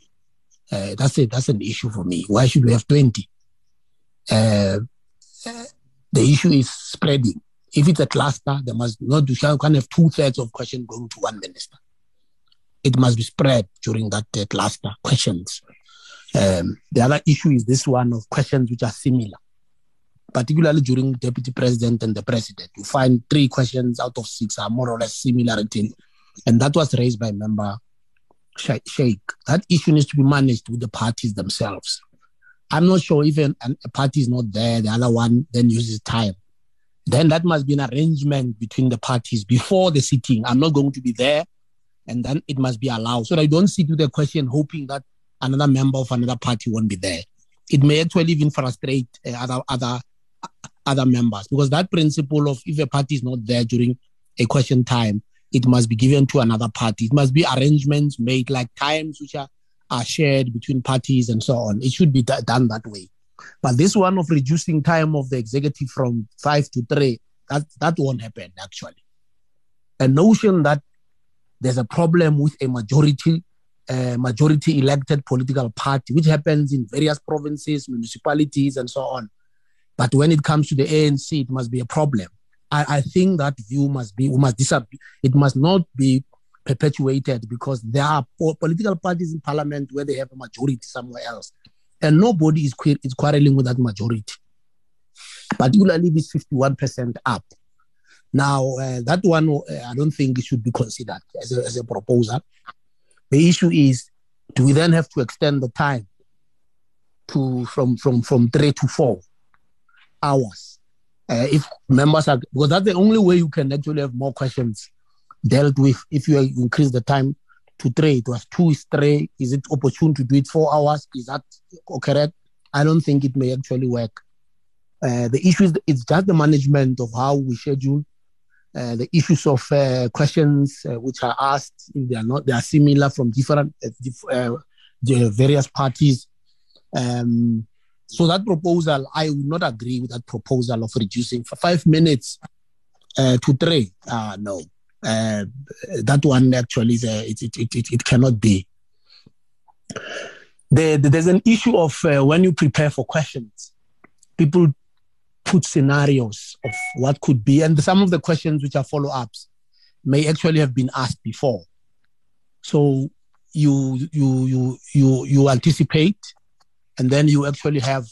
Uh, that's it. That's an issue for me. Why should we have 20? Uh, the issue is spreading. If it's a cluster, there must not you can't have two thirds of questions going to one minister. It must be spread during that cluster questions. Um, the other issue is this one of questions which are similar particularly during deputy president and the president. You find three questions out of six are more or less similar written. And that was raised by member Sheikh. That issue needs to be managed with the parties themselves. I'm not sure if a party is not there, the other one then uses time. Then that must be an arrangement between the parties before the sitting. I'm not going to be there, and then it must be allowed. So I don't sit with the question hoping that another member of another party won't be there. It may actually even frustrate uh, other other other members because that principle of if a party is not there during a question time, it must be given to another party. It must be arrangements made like times which are, are shared between parties and so on. It should be d- done that way. But this one of reducing time of the executive from five to three, that, that won't happen actually. A notion that there's a problem with a majority uh, majority elected political party, which happens in various provinces, municipalities, and so on. But when it comes to the ANC, it must be a problem. I, I think that view must be, we must disappear. It must not be perpetuated because there are political parties in parliament where they have a majority somewhere else. And nobody is, is quarreling with that majority, particularly this 51% up. Now, uh, that one, uh, I don't think it should be considered as a, as a proposal. The issue is, do we then have to extend the time to from from from three to four? Hours. Uh, if members are, because that's the only way you can actually have more questions dealt with. If you increase the time to three, it was two is three. Is it opportune to do it four hours? Is that correct? I don't think it may actually work. Uh, the issue is it's just the management of how we schedule. Uh, the issues of uh, questions uh, which are asked, if they are not, they are similar from different uh, various parties. Um, so that proposal, I would not agree with that proposal of reducing for five minutes uh, to three. Uh, no, uh, that one actually is a, it, it, it, it cannot be. There, there's an issue of uh, when you prepare for questions, people put scenarios of what could be, and some of the questions which are follow ups may actually have been asked before. So you you you you you anticipate and then you actually have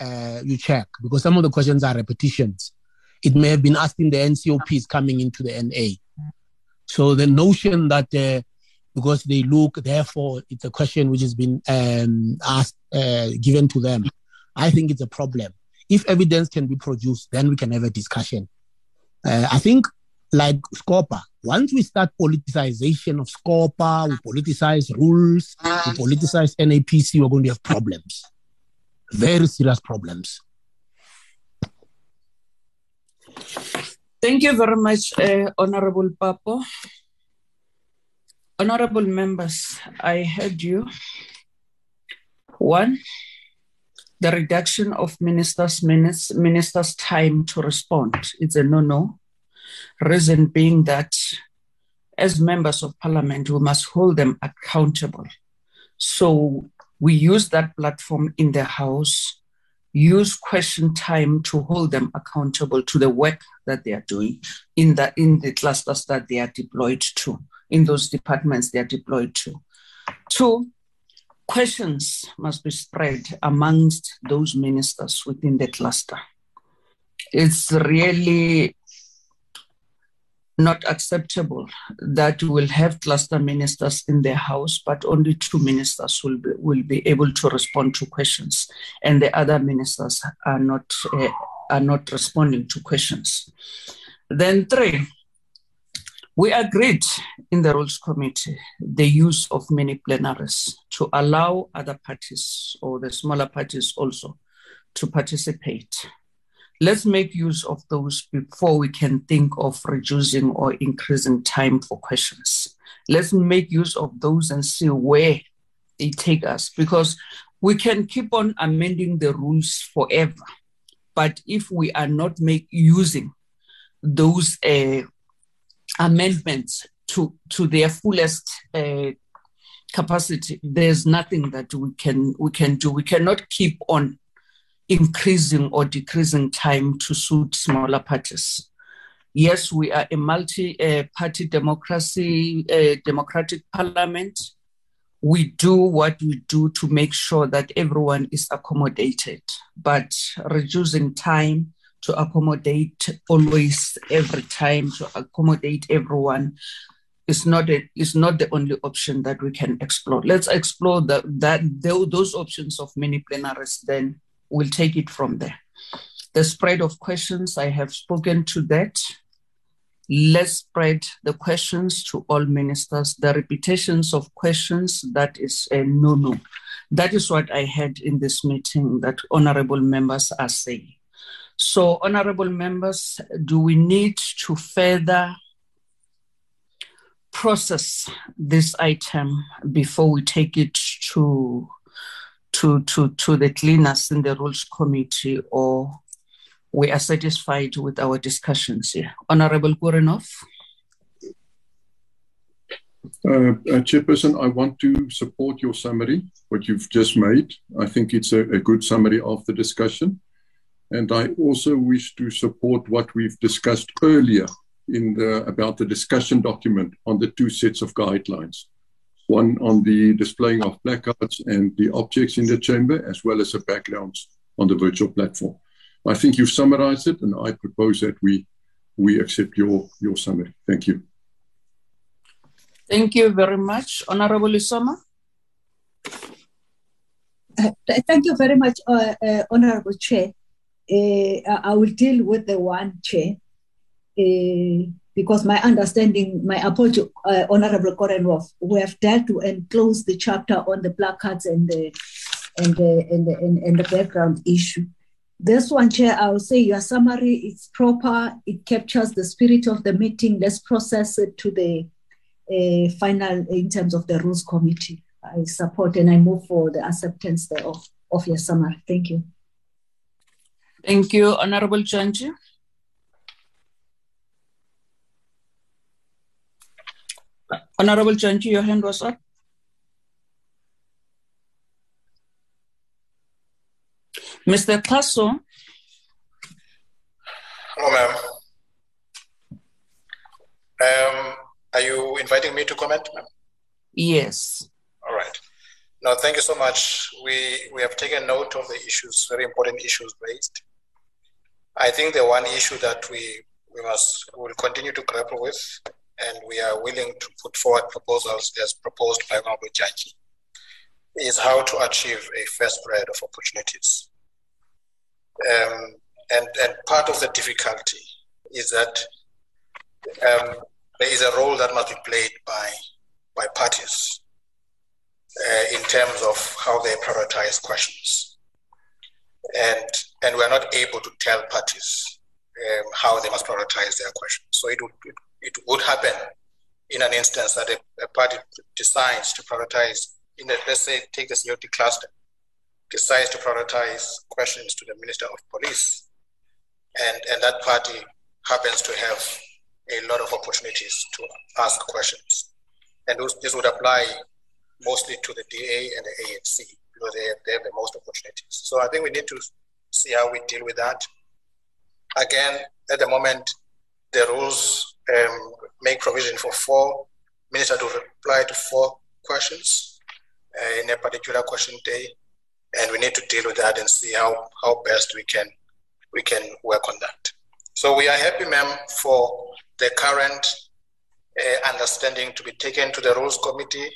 uh, you check because some of the questions are repetitions. It may have been asked in the NCOPs coming into the NA. So the notion that uh, because they look, therefore it's a question which has been um, asked, uh, given to them. I think it's a problem. If evidence can be produced, then we can have a discussion. Uh, I think, like Scopa, once we start politicization of Scopa, we politicize rules, we politicize NAPC, we're going to have problems very serious problems. Thank you very much, uh, Honorable Papo. Honorable members, I heard you. One, the reduction of ministers' minutes, ministers' time to respond. It's a no-no. Reason being that as members of parliament, we must hold them accountable. So we use that platform in the House, use question time to hold them accountable to the work that they are doing in the, in the clusters that they are deployed to, in those departments they are deployed to. Two, questions must be spread amongst those ministers within the cluster. It's really not acceptable that we'll have cluster ministers in the house, but only two ministers will be, will be able to respond to questions, and the other ministers are not uh, are not responding to questions. Then three, we agreed in the rules committee the use of mini plenaries to allow other parties or the smaller parties also to participate let's make use of those before we can think of reducing or increasing time for questions. Let's make use of those and see where they take us because we can keep on amending the rules forever. But if we are not make, using those uh, amendments to, to their fullest uh, capacity, there's nothing that we can we can do. We cannot keep on increasing or decreasing time to suit smaller parties. Yes, we are a multi-party democracy, a democratic parliament. We do what we do to make sure that everyone is accommodated, but reducing time to accommodate always every time to accommodate everyone is not a, is not the only option that we can explore. Let's explore the, that those options of mini plenaries. Then we'll take it from there. The spread of questions I have spoken to that. Let's spread the questions to all ministers. The repetitions of questions that is a no no. That is what I had in this meeting that honorable members are saying. So, honorable members, do we need to further process this item before we take it to to to to the cleaners in the rules committee or we are satisfied with our discussions here honorable Koornhof uh, uh, Chairperson, I want to support your summary, what you've just made. I think it's a, a good summary of the discussion. And I also wish to support what we've discussed earlier in the, about the discussion document on the two sets of guidelines one on the displaying of placards and the objects in the chamber, as well as the backgrounds on the virtual platform. I think you've summarized it, and I propose that we, we accept your, your summary. Thank you. Thank you very much. Honorable Lesoma. Uh, thank you very much, uh, uh, Honorable Chair. Uh, I will deal with the one, Chair. Because my understanding, my apology, uh, Honorable Koornhof, we have dealt to and the chapter on the placards and the and the and the, and, and the background issue. This one, Chair, I will say your summary is proper. It captures the spirit of the meeting. Let's process it to the uh, final in terms of the rules committee. I support and I move for the acceptance thereof of your summary. Thank you. Thank you, Honorable Chanji. Honorable Chanji, your hand was up. Mr. Xaso. Hello, ma'am. Um, are you inviting me to comment, ma'am? Yes. All right. No, thank you so much. We we have taken note of the issues, very important issues raised. I think the one issue that we we must will continue to grapple with and we are willing to put forward proposals as proposed by Honorable Judge, is how to achieve a first spread of opportunities. Um, and, and part of the difficulty is that um, there is a role that must be played by, by parties uh, in terms of how they prioritize questions. And, and we're not able to tell parties um, how they must prioritize their questions. So it would, it it would happen in an instance that a, a party decides to prioritize, in the, let's say, take the security cluster, decides to prioritize questions to the Minister of Police, and, and that party happens to have a lot of opportunities to ask questions. And this would apply mostly to the DA and the ANC because they have, they have the most opportunities. So I think we need to see how we deal with that. Again, at the moment, the rules um, make provision for four ministers to reply to four questions uh, in a particular question day, and we need to deal with that and see how, how best we can we can work on that. So we are happy, ma'am, for the current uh, understanding to be taken to the rules committee,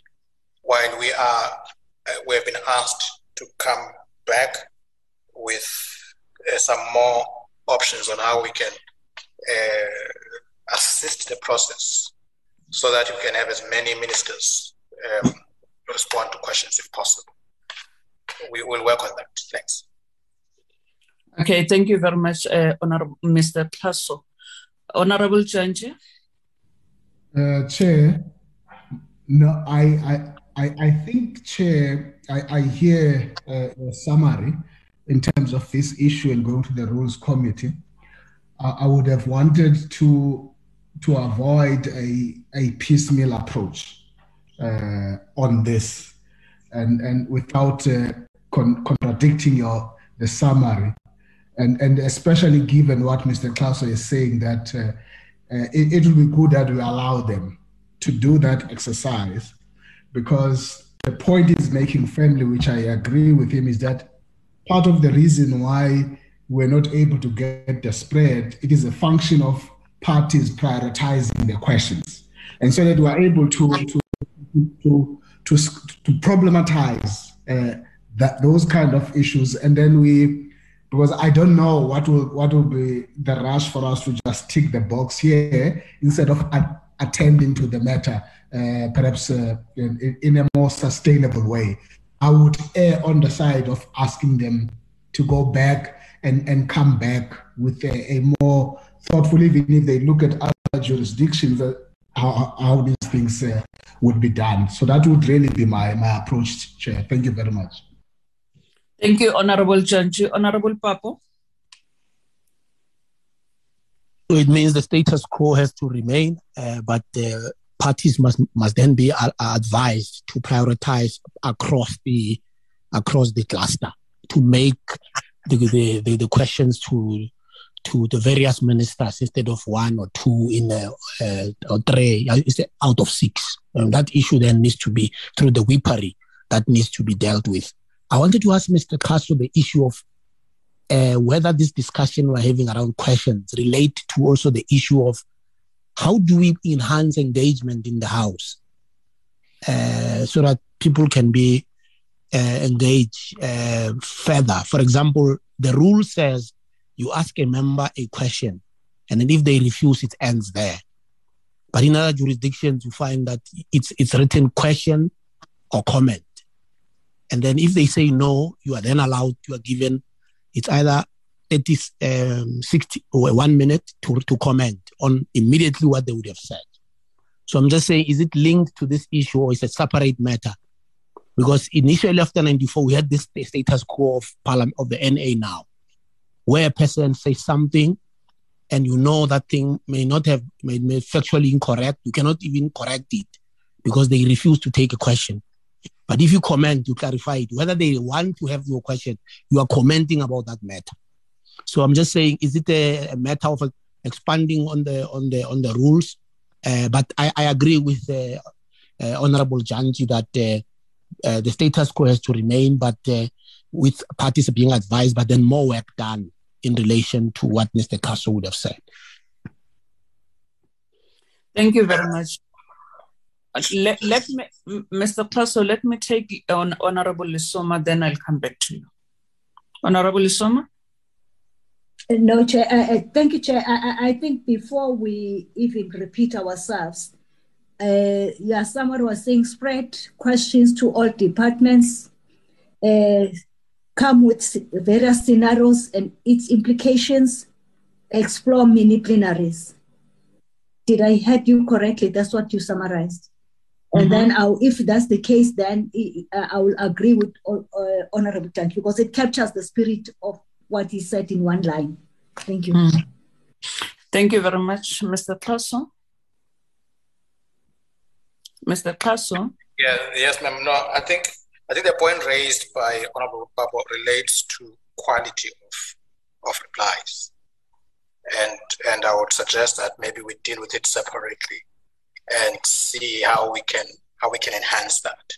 while we are uh, we have been asked to come back with uh, some more options on how we can uh, assist the process so that you can have as many ministers um, respond to questions if possible. We will work on that. Thanks. Okay, thank you very much, uh, Honorable Mr. Xaso. Honorable Chanji. Uh, Chair, no, I, I I, I think, Chair, I, I hear uh, a summary in terms of this issue and going to the Rules Committee. Uh, I would have wanted to to avoid a, a piecemeal approach uh, on this and, and without uh, con- contradicting your the summary. And, and especially given what Mr. Xaso is saying, that uh, uh, it, it will be good that we allow them to do that exercise because the point he's making firmly, which I agree with him, is that part of the reason why we're not able to get the spread, it is a function of parties prioritizing their questions. And so that we're able to, to, to, to, to problematize uh, that, those kind of issues. And then we, because I don't know what will, what will be the rush for us to just tick the box here instead of attending to the matter uh, perhaps uh, in, in, a more sustainable way. I would err on the side of asking them to go back and, and come back with a, a more thoughtful, even if they look at other jurisdictions, uh, how, how these things uh, would be done. So that would really be my, my approach, Chair. Thank you very much. Thank you, Honorable Judge. Honorable Papo. So it means the status quo has to remain, uh, but the parties must must then be uh, advised to prioritize across the across the cluster to make the the, the, the questions to to the various ministers instead of one or two in a, uh, or three out of six. And that issue then needs to be through the whippery that needs to be dealt with. I wanted to ask Mr. Xaso the issue of uh, whether this discussion we're having around questions relate to also the issue of how do we enhance engagement in the house uh, so that people can be uh, engaged uh, further. For example, the rule says you ask a member a question, and then if they refuse, it ends there. But in other jurisdictions, you find that it's it's written question or comment, and then if they say no, you are then allowed. You are given it's either 30, um, 60 or one minute to, to comment on immediately what they would have said. So I'm just saying, is it linked to this issue or is it a separate matter? Because initially after 94, we had this status quo of, parliament, of the NA now, where a person says something and you know that thing may not have made may factually incorrect. You cannot even correct it because they refuse to take a question. But if you comment, you clarify it. Whether they want to have your question, you are commenting about that matter. So I'm just saying, is it a, a matter of expanding on the on the on the rules? Uh, but I, I, agree with uh, uh, Honorable Janji that uh, uh, the status quo has to remain, but with parties being advised, but then more work done in relation to what Mr. Xaso would have said. Thank you very much let, let me, Mr. Xaso, let me take on Honorable Lesoma, then I'll come back to you. Honorable Lesoma? Uh, no, Chair. Uh, uh, thank you, Chair. I, I, think before we even repeat ourselves, uh, yeah, someone was saying spread questions to all departments, uh, come with various scenarios and its implications, explore mini plenaries. Did I hear you correctly? That's what you summarized. And mm-hmm. then, I'll, if that's the case, then uh, I will agree with uh, Honorable Tank because it captures the spirit of what he said in one line. Thank you. Mm. Thank you very much, Mr. Xaso. Mr. Xaso. Yeah, yes, ma'am. No, I think I think the point raised by Honorable Babo relates to quality of of replies, and and I would suggest that maybe we deal with it separately and see how we can how we can enhance that.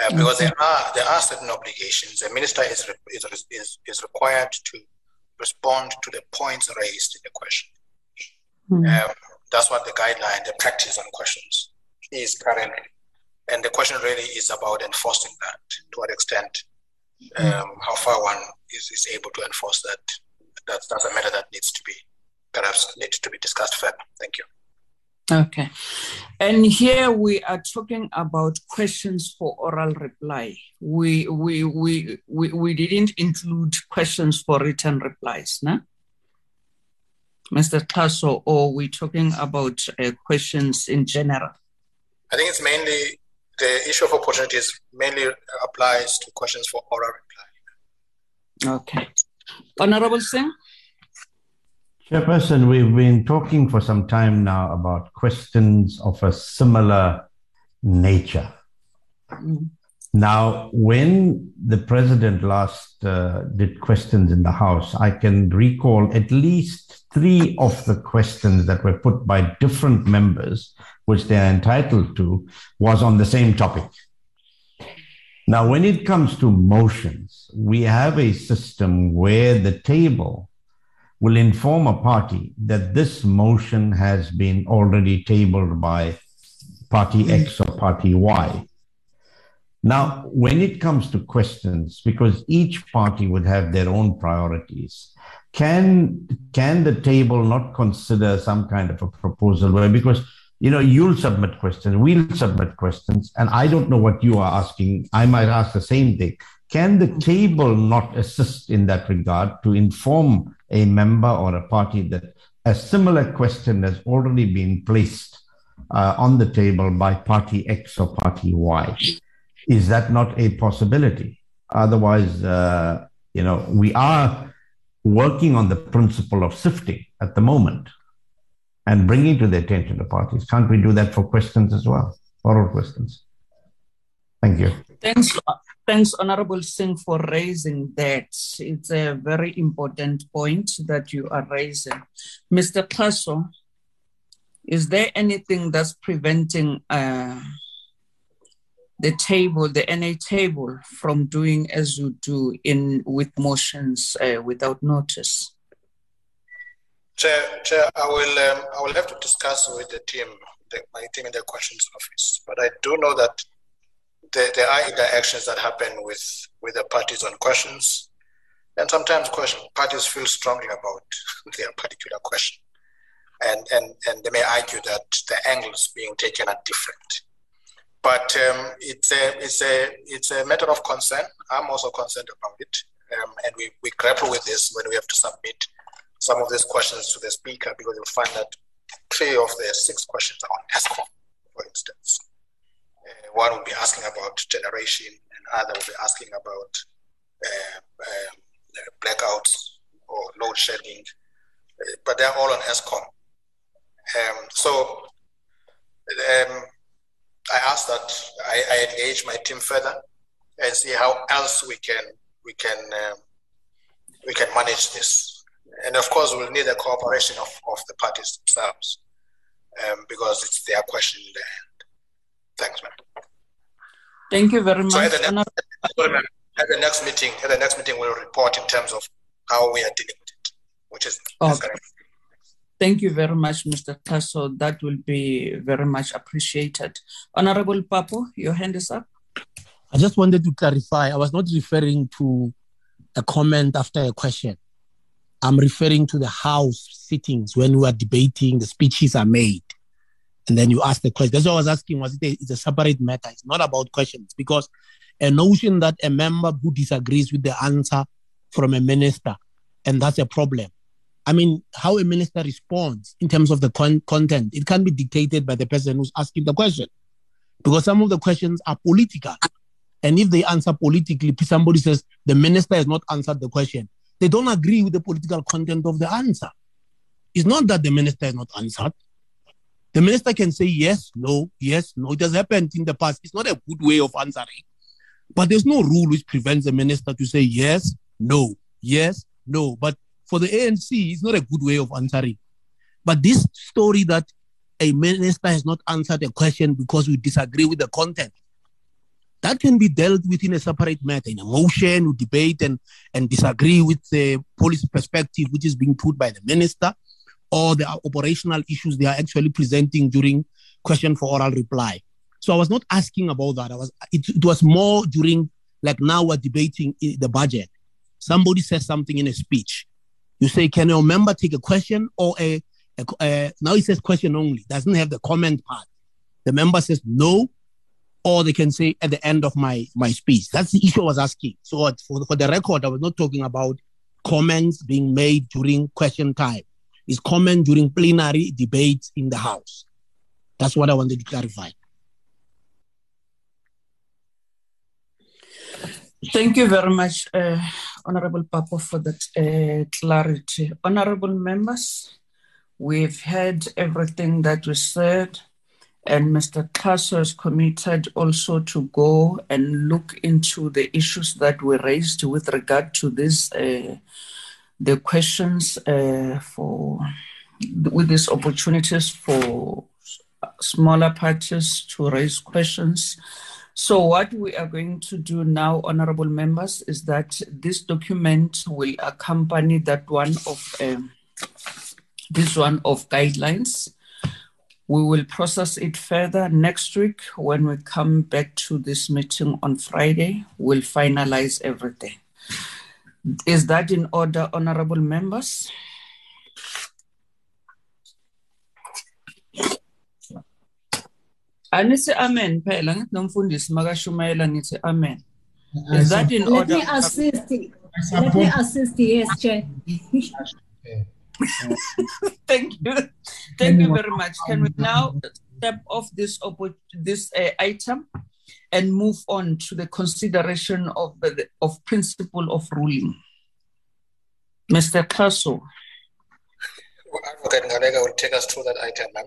Uh, because there are there are certain obligations. The minister is, is is is required to respond to the points raised in the question. Mm-hmm. Um, that's what the guideline, the practice on questions is currently, and the question really is about enforcing that. To what extent, um, how far one is, is able to enforce that. That's that's a matter that needs to be perhaps needs to be discussed further. Thank you. Okay. And here we are talking about questions for oral reply. We we we we, we didn't include questions for written replies, no? Mr. Xaso, or we talking about uh, questions in general? I think it's mainly the issue of opportunities mainly applies to questions for oral reply. Okay. Honorable Singh? Chairperson, we've been talking for some time now about questions of a similar nature. Mm. Now, when the president last uh, did questions in the House, I can recall at least three of the questions that were put by different members, which they are entitled to, was on the same topic. Now, when it comes to motions, we have a system where the table will inform a party that this motion has been already tabled by party X or party Y. Now, when it comes to questions, because each party would have their own priorities, can can the table not consider some kind of a proposal where because you know you'll submit questions, we'll submit questions, and I don't know what you are asking. I might ask the same thing. Can the table not assist in that regard to inform a member or a party that a similar question has already been placed uh, on the table by party X or party Y? Is that not a possibility? Otherwise, uh, you know, we are working on the principle of sifting at the moment and bringing to the attention of parties. Can't we do that for questions as well, oral questions? Thank you. Thanks, thanks, Honorable Singh, for raising that. It's a very important point that you are raising. Mr. Xaso, is there anything that's preventing uh, the table, the NA table, from doing as you do in with motions uh, without notice? Chair, Chair, I will um, I will have to discuss with the team, the, my team in the questions office. But I do know that there, there are interactions that happen with with the parties on questions, and sometimes question parties feel strongly about their particular question, and and and they may argue that the angles being taken are different. But um, it's a it's a it's a matter of concern. I'm also concerned about it, um, and we, we grapple with this when we have to submit some of these questions to the speaker because you'll find that three of the six questions are on Eskom, for instance. Uh, one will be asking about generation, and other will be asking about uh, blackouts or load shedding, uh, but they're all on Eskom. Um, so um, I ask that I, I, engage my team further and see how else we can we can um, we can manage this. And of course, we'll need the cooperation of, of the parties themselves um, because it's their question in the end. Thanks, man. Thank you very much. So at, the next, at the next meeting, at the next meeting, we'll report in terms of how we are dealing with it, which is okay. Thank you very much, Mr. Xaso. That will be very much appreciated. Honorable Papo, your hand is up. I just wanted to clarify. I was not referring to a comment after a question. I'm referring to the House sittings when we are debating, the speeches are made. And then you ask the question. That's what I was asking. Was it a, it's a separate matter? It's not about questions because a notion that a member who disagrees with the answer from a minister, and that's a problem. I mean, how a minister responds in terms of the con- content, it can be dictated by the person who's asking the question. Because some of the questions are political. And if they answer politically, somebody says the minister has not answered the question, they don't agree with the political content of the answer. It's not that the minister has not answered. The minister can say yes, no, yes, no. It has happened in the past. It's not a good way of answering. But there's no rule which prevents the minister to say yes, no, yes, no. But for the ANC, it's not a good way of answering. But this story that a minister has not answered a question because we disagree with the content, that can be dealt with in a separate matter, in a motion, we debate and, and disagree with the policy perspective which is being put by the minister or the operational issues they are actually presenting during question for oral reply. So I was not asking about that. I was it, it was more during like now we're debating the budget. Somebody says something in a speech you say, can your member take a question or a, a, a now he says question only, doesn't have the comment part. The member says no, or they can say at the end of my my speech. That's the issue I was asking. So for, for the record, I was not talking about comments being made during question time. It's comment during plenary debates in the House. That's what I wanted to clarify. Thank you very much, uh, Honorable Papo, for that uh, clarity. Honorable members, we've heard everything that was said, and Mr. Xaso is committed also to go and look into the issues that were raised with regard to this, uh, the questions uh, for with these opportunities for smaller parties to raise questions. So, what we are going to do now, honorable members, is that this document will accompany that one of um, this one of guidelines. We will process it further next week when we come back to this meeting on Friday. We'll finalize everything. Is that in order, honorable members? Anithi amen phela ngithi nomfundisi makashumayela ngithi amen. Is that in order? Let me assist. Let me assist. Yes, Chair. Thank you. Thank you very much. Can we now step off this this uh, item and move on to the consideration of the of principle of ruling? Mr. Xaso. Advocate Ngaleka will take us through that item, ma'am.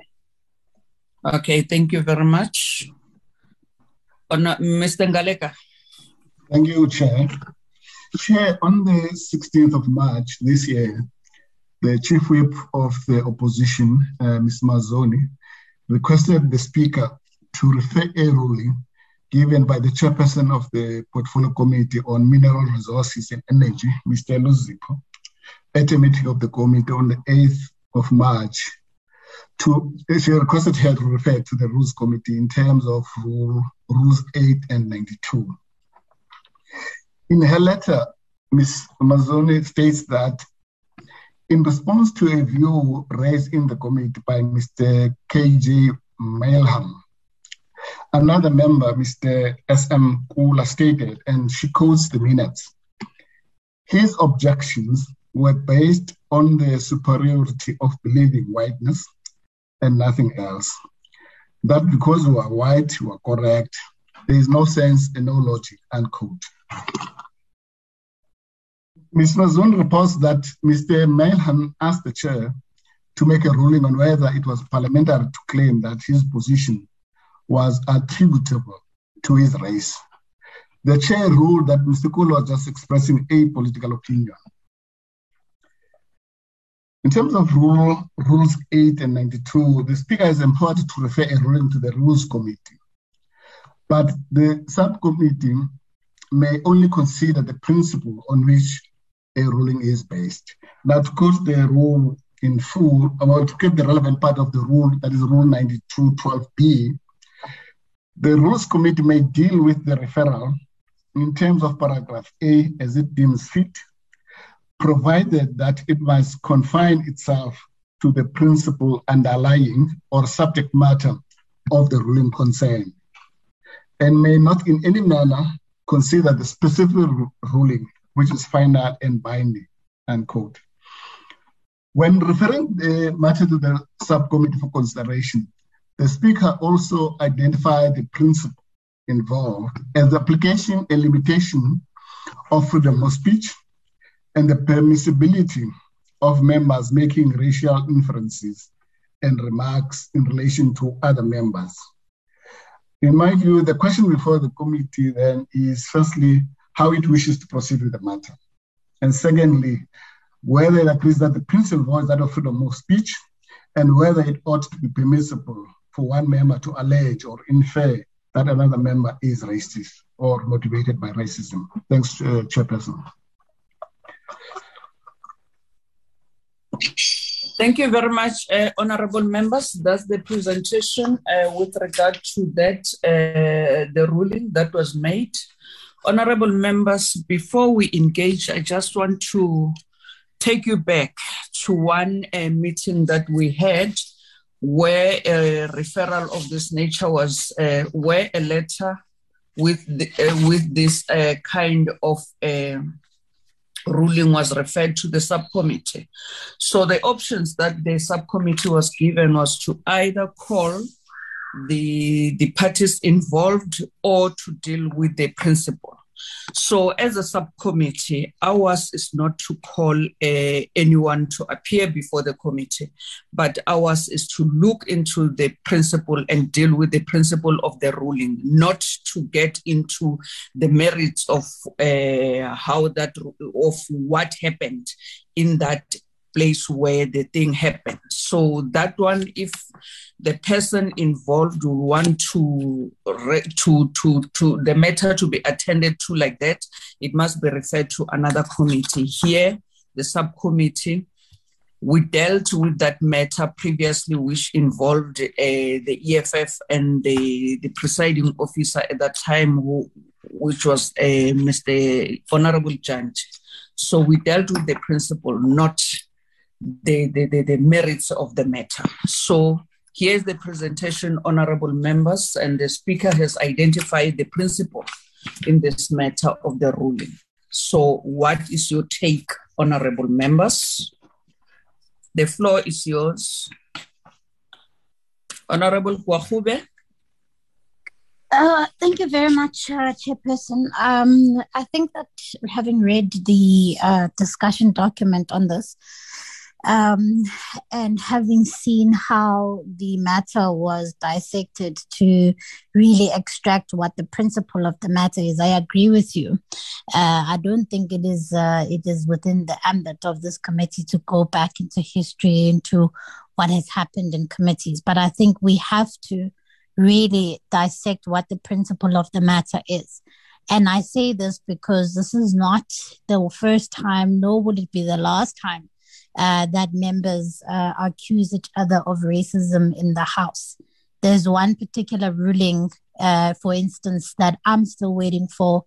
Okay, thank you very much. Honor, Mr. Ngaleka. Thank you, Chair. Chair, on the 16th of March this year, the Chief Whip of the opposition, uh, Ms. Mazzone, requested the Speaker to refer a ruling given by the Chairperson of the Portfolio Committee on Mineral Resources and Energy, Mr. Luzipo, at a meeting of the committee on the 8th of March to she requested her to refer to the rules committee in terms of rule, rules 8 and 92 in her letter ms mazzone states that in response to a view raised in the committee by mr kj Mileham another member mr sm kula stated and she quotes the minutes his objections were based on the superiority of believing whiteness and nothing else. That because we are white, we are correct. There is no sense and no logic, unquote. Ms. Mazzone reports that Mr. Mileham asked the chair to make a ruling on whether it was parliamentary to claim that his position was attributable to his race. The chair ruled that Mr. Kulu was just expressing a political opinion. In terms of rule, rules 8 and 92, the speaker is empowered to refer a ruling to the rules committee. But the subcommittee may only consider the principle on which a ruling is based. Now, to quote the rule in full, about to get the relevant part of the rule, that is Rule 92.12b, the Rules Committee may deal with the referral in terms of paragraph A as it deems fit, provided that it must confine itself to the principle underlying or subject matter of the ruling concern, and may not in any manner consider the specific ruling which is final and binding, unquote. When referring eh, the matter to the subcommittee for consideration, the speaker also identified the principle involved as the application and limitation of freedom of speech and the permissibility of members making racial inferences and remarks in relation to other members. In my view, the question before the committee then is firstly, how it wishes to proceed with the matter. And secondly, whether it agrees that the principle is that of freedom of speech and whether it ought to be permissible for one member to allege or infer that another member is racist or motivated by racism. Thanks, uh, Chairperson. Thank you very much, uh, honorable members. That's the presentation uh, with regard to that, uh, the ruling that was made. Honorable members, before we engage, I just want to take you back to one uh, meeting that we had where a referral of this nature was, uh, where a letter with, the, uh, with this uh, kind of uh, ruling was referred to the subcommittee. So the options that the subcommittee was given was to either call the, the parties involved or to deal with the principle. So, as a subcommittee, ours is not to call uh, anyone to appear before the committee, but ours is to look into the principle and deal with the principle of the ruling, not to get into the merits of uh, how that, of what happened in that place where the thing happened. So that one, if the person involved will want to to to to the matter to be attended to like that, it must be referred to another committee. Here, the subcommittee. We dealt with that matter previously, which involved uh, the EFF and the, the presiding officer at that time, who, which was uh, Mr. Honorable Judge. So we dealt with the principle, not the, the, the, the merits of the matter. So here's the presentation, honorable members, and the speaker has identified the principle in this matter of the ruling. So what is your take, honorable members? The floor is yours. Honorable Gwarube. Uh, thank you very much, uh, Chairperson. Um, I think that having read the uh, discussion document on this, um, and having seen how the matter was dissected to really extract what the principle of the matter is, I agree with you. Uh, I don't think it is uh, it is within the ambit of this committee to go back into history into what has happened in committees, but I think we have to really dissect what the principle of the matter is. And I say this because this is not the first time, nor will it be the last time uh, that members uh, accuse each other of racism in the House. There's one particular ruling, uh, for instance, that I'm still waiting for,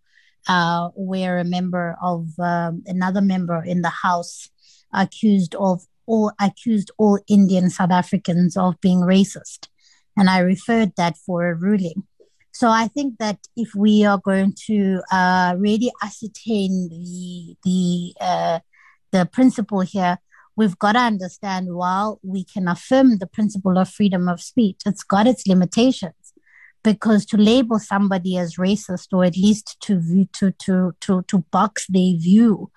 uh, where a member of um, another member in the House accused of all accused all Indian South Africans of being racist, and I referred that for a ruling. So I think that if we are going to uh, really ascertain the the the principle here, we've got to understand while we can affirm the principle of freedom of speech, it's got its limitations. Because to label somebody as racist, or at least to view, to to to to box their view,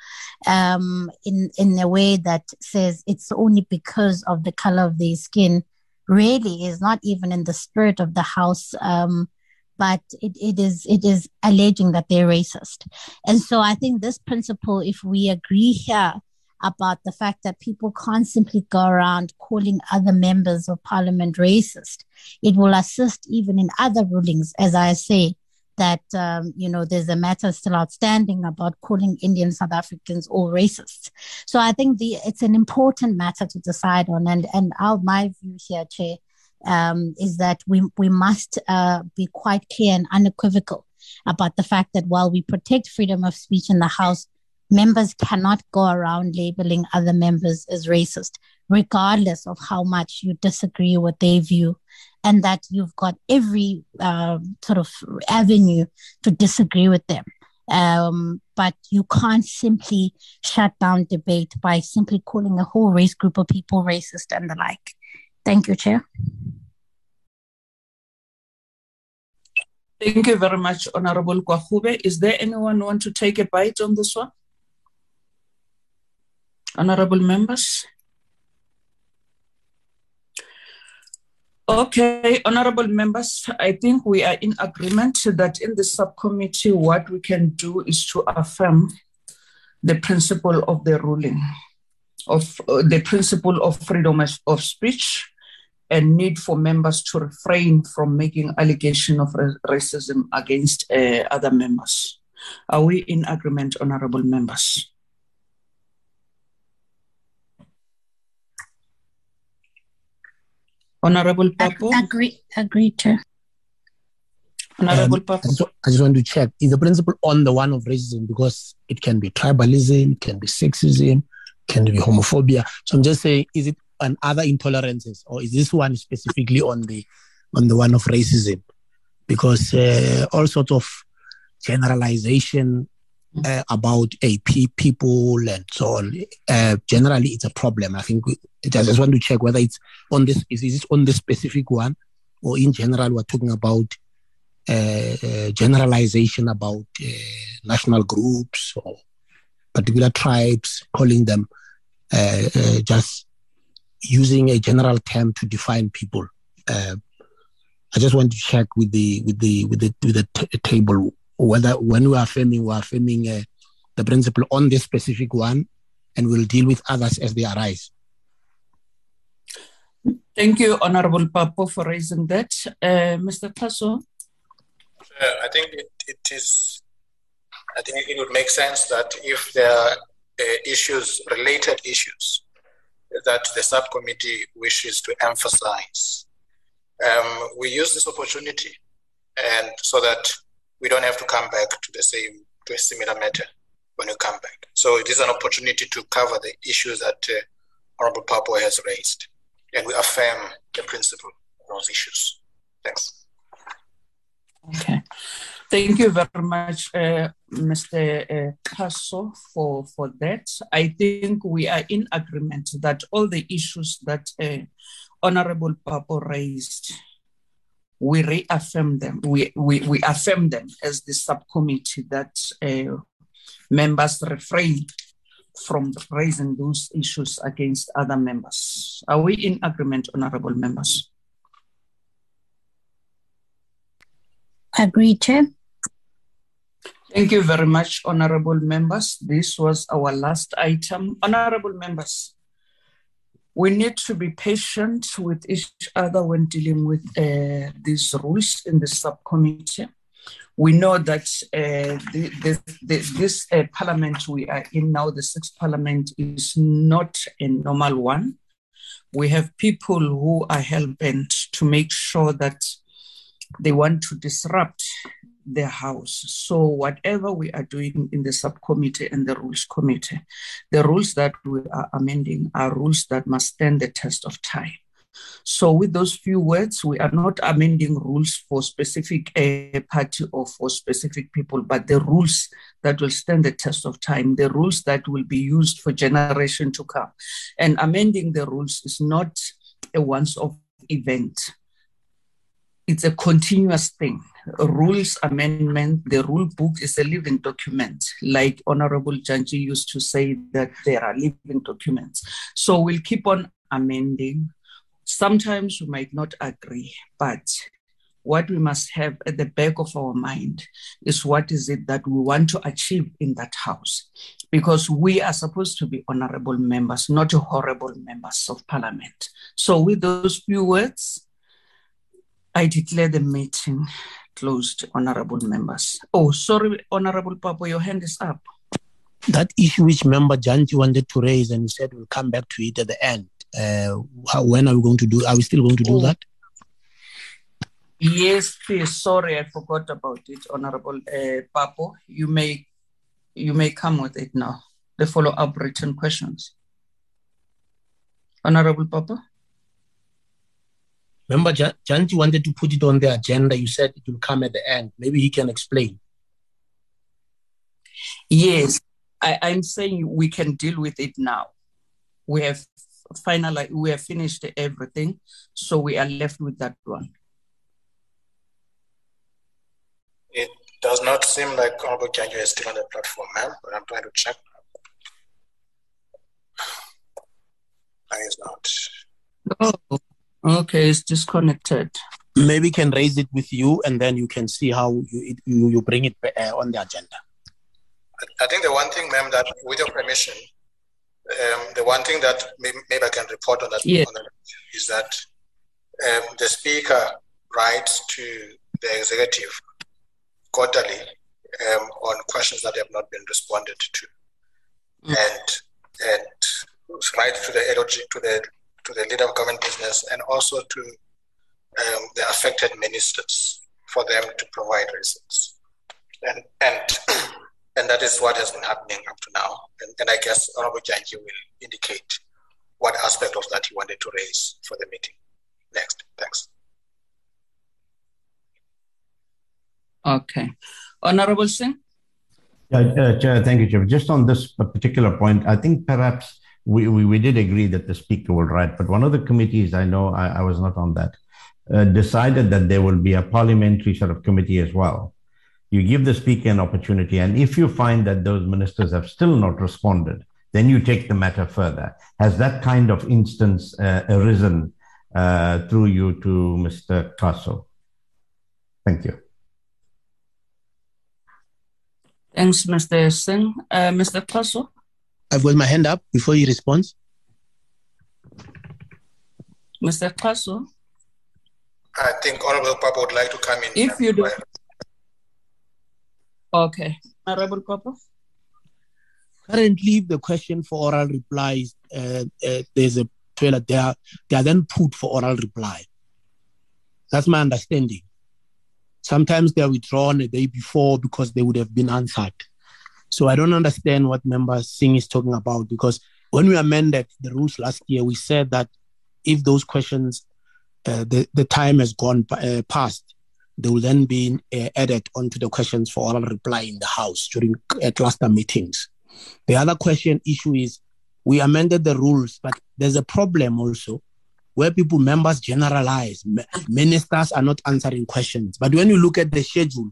um, in in a way that says it's only because of the color of their skin, really is not even in the spirit of the house. Um, but it, it is it is alleging that they're racist. And so I think this principle, if we agree here about the fact that people can't simply go around calling other members of parliament racist. It will assist even in other rulings, as I say, that um, you know there's a matter still outstanding about calling Indian South Africans all racists. So I think the it's an important matter to decide on, and and our my view here, Chair, um, is that we we must uh, be quite clear and unequivocal about the fact that while we protect freedom of speech in the House, members cannot go around labeling other members as racist, regardless of how much you disagree with their view, and that you've got every uh, sort of avenue to disagree with them. Um, but you can't simply shut down debate by simply calling a whole race group of people racist and the like. Thank you, Chair. Thank you very much, Honorable Gwarube. Is there anyone want to take a bite on this one? Honorable members. Okay, honorable members, I think we are in agreement that in the subcommittee, what we can do is to affirm the principle of the ruling, of uh, the principle of freedom of speech and need for members to refrain from making allegation of racism against uh, other members. Are we in agreement, honorable members? Honorable Papo? Agree, agree, Chair. Honorable um, Papo? I just, I just want to check. Is the principle on the one of racism? Because it can be tribalism, can be sexism, can be homophobia. So I'm just saying, is it on other intolerances, or is this one specifically on the on the one of racism? Because uh, all sorts of generalization uh, about AP people and so on. Uh, generally, it's a problem. I think I just want to check whether it's on this is, is this on this specific one or in general we're talking about uh, generalization about uh, national groups or particular tribes, calling them uh, uh, just using a general term to define people. Uh, I just want to check with the with the with the with the t- table whether when we are affirming, we are affirming uh, the principle on this specific one, and we'll deal with others as they arise. Thank you, Honorable Papo, for raising that. Uh, Mr. Xaso? Uh, I think it, it is, I think it would make sense that if there are uh, issues, related issues, that the subcommittee wishes to emphasize, um, we use this opportunity and so that we don't have to come back to the same, to a similar matter when we come back. So it is an opportunity to cover the issues that uh, Honorable Papo has raised and we affirm the principle of those issues. Thanks. Okay. Thank you very much, uh, Mr. Uh, for, for that. I think we are in agreement that all the issues that uh, Honorable Papo raised, we reaffirm them. We, we, we affirm them as the subcommittee that uh, members refrain from raising those issues against other members. Are we in agreement, honorable members? Agree, Chair. Thank you very much, honorable members. This was our last item. Honorable members, we need to be patient with each other when dealing with uh, these rules in the subcommittee we know that uh, the, the, the, this uh, parliament we are in now, the sixth parliament, is not a normal one. We have people who are hell bent to make sure that they want to disrupt their house. So, whatever we are doing in the subcommittee and the rules committee, the rules that we are amending are rules that must stand the test of time. So, with those few words, we are not amending rules for specific uh, party or for specific people, but the rules that will stand the test of time, the rules that will be used for generation to come. And amending the rules is not a once-off event. It's a continuous thing. Rules amendment, the rule book is a living document, like Honorable Janji used to say that there are living documents. So we'll keep on amending, Sometimes we might not agree, but what we must have at the back of our mind is what is it that we want to achieve in that house? Because we are supposed to be honorable members not horrible members of parliament. So with those few words i declare the meeting closed honorable members oh sorry honorable Papo your hand is up that issue which member janji wanted to raise and he said we'll come back to it at the end uh, how, when are we going to do? Are we still going to do that? Yes, please. Sorry, I forgot about it, Honorable uh, Papo. You may, you may come with it now. The follow-up written questions. Honorable Papo. Remember, Janji wanted to put it on the agenda. You said it will come at the end. Maybe he can explain. Yes, I, I'm saying we can deal with it now. We have finally we have finished everything so we are left with that one it does not seem like Honorable Janjo is still on the platform, ma'am, but I'm trying to check. I is not. Oh, okay, it's disconnected. Maybe can raise it with you, and then you can see how you you, you bring it uh, on the agenda. I think the one thing, ma'am, that with your permission, um, the one thing that maybe, maybe I can report on that, yeah. on that is that um, the speaker writes to the executive quarterly um, on questions that have not been responded to, mm. and and write to the LOG, to the to the leader of government business and also to um, the affected ministers for them to provide reasons. And and And that is what has been happening up to now. And, and I guess Honorable Janji will indicate what aspect of that he wanted to raise for the meeting. Next. Thanks. Okay. Honorable Singh? Yeah, uh, Chair, thank you, Chair. Just on this particular point, I think perhaps we, we, we did agree that the speaker will write, but one of the committees, I know I, I was not on that, uh, decided that there will be a parliamentary sort of committee as well. You give the speaker an opportunity, and if you find that those ministers have still not responded, then you take the matter further. Has that kind of instance uh, arisen uh, through you to Mr. Xaso? Thank you. Thanks, Mr. Singh. Uh, Mr. Xaso? I've got my hand up before you respond. Mr. Xaso? I think Honorable Papo would like to come in. If you do. Okay. Honorable Papo? Currently, the question for oral replies, uh, uh, there's a trailer there. They are then put for oral reply. That's my understanding. Sometimes they are withdrawn a day before because they would have been answered. So I don't understand what Member Singh is talking about because when we amended the rules last year, we said that if those questions, uh, the, the time has gone uh, past, they will then be uh, added onto the questions for oral reply in the House during uh, cluster meetings. The other question issue is we amended the rules, but there's a problem also where people, members generalize. Ministers are not answering questions. But when you look at the schedule,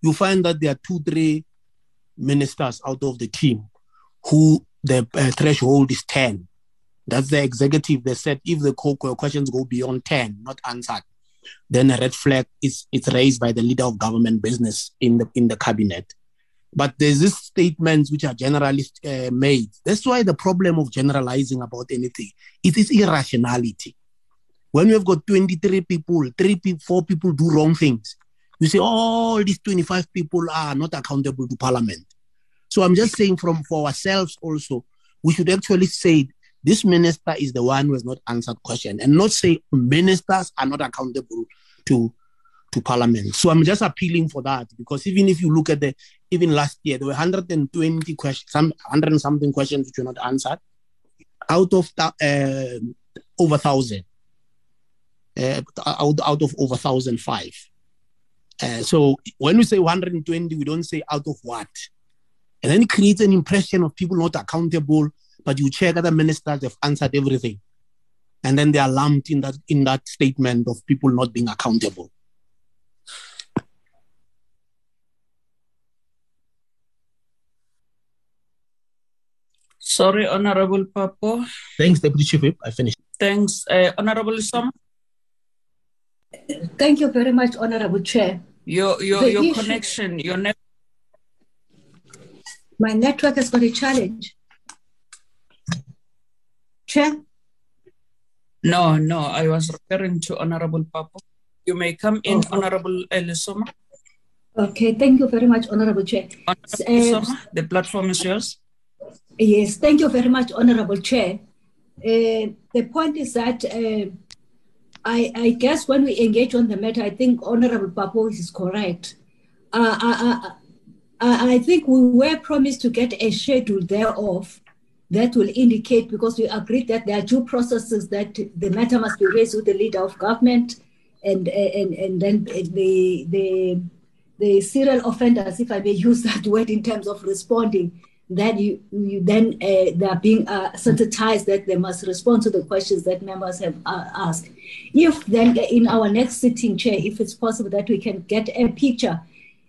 you find that there are two, three ministers out of the team who the uh, threshold is 10. That's the executive. They said if the questions go beyond 10, not answered, then a red flag is it's raised by the leader of government business in the in the cabinet. But there's these statements which are generally uh, made. That's why the problem of generalizing about anything it is irrationality. When we have got 23 people, three people, four people do wrong things, you say all oh, these 25 people are not accountable to parliament. So I'm just saying from for ourselves also, we should actually say this minister is the one who has not answered question and not say ministers are not accountable to to parliament. So I'm just appealing for that because even if you look at the even last year there were 120 questions, some 100 and something questions which were not answered out of uh, over thousand, uh, out, out of over thousand five. Uh, so when we say 120, we don't say out of what, and then it creates an impression of people not accountable. But you check other ministers have answered everything, and then they are lumped in that in that statement of people not being accountable. Sorry, Honorable Papo. Thanks, Deputy Chief Whip. I finished. Thanks, uh, Honorable Som. Thank you very much, Honorable Chair. Your your the your issue, connection, your net. My network has got a challenge. Chair. No, no, I was referring to Honorable Papo. You may come in, oh, Honorable Lesoma. Okay, thank you very much, Honorable Chair. Honorable uh, the platform is yours. Yes, thank you very much, Honorable Chair. Uh, the point is that uh, I, I, guess when we engage on the matter, I think Honorable Papo is correct. Uh, I, I, I, think we were promised to get a schedule thereof that will indicate, because we agreed that there are due processes that the matter must be raised with the leader of government and, and, and then the, the, the serial offenders, if I may use that word in terms of responding, that you, you then uh, they are being uh, sensitized that they must respond to the questions that members have uh, asked. If then in our next sitting chair, if it's possible that we can get a picture,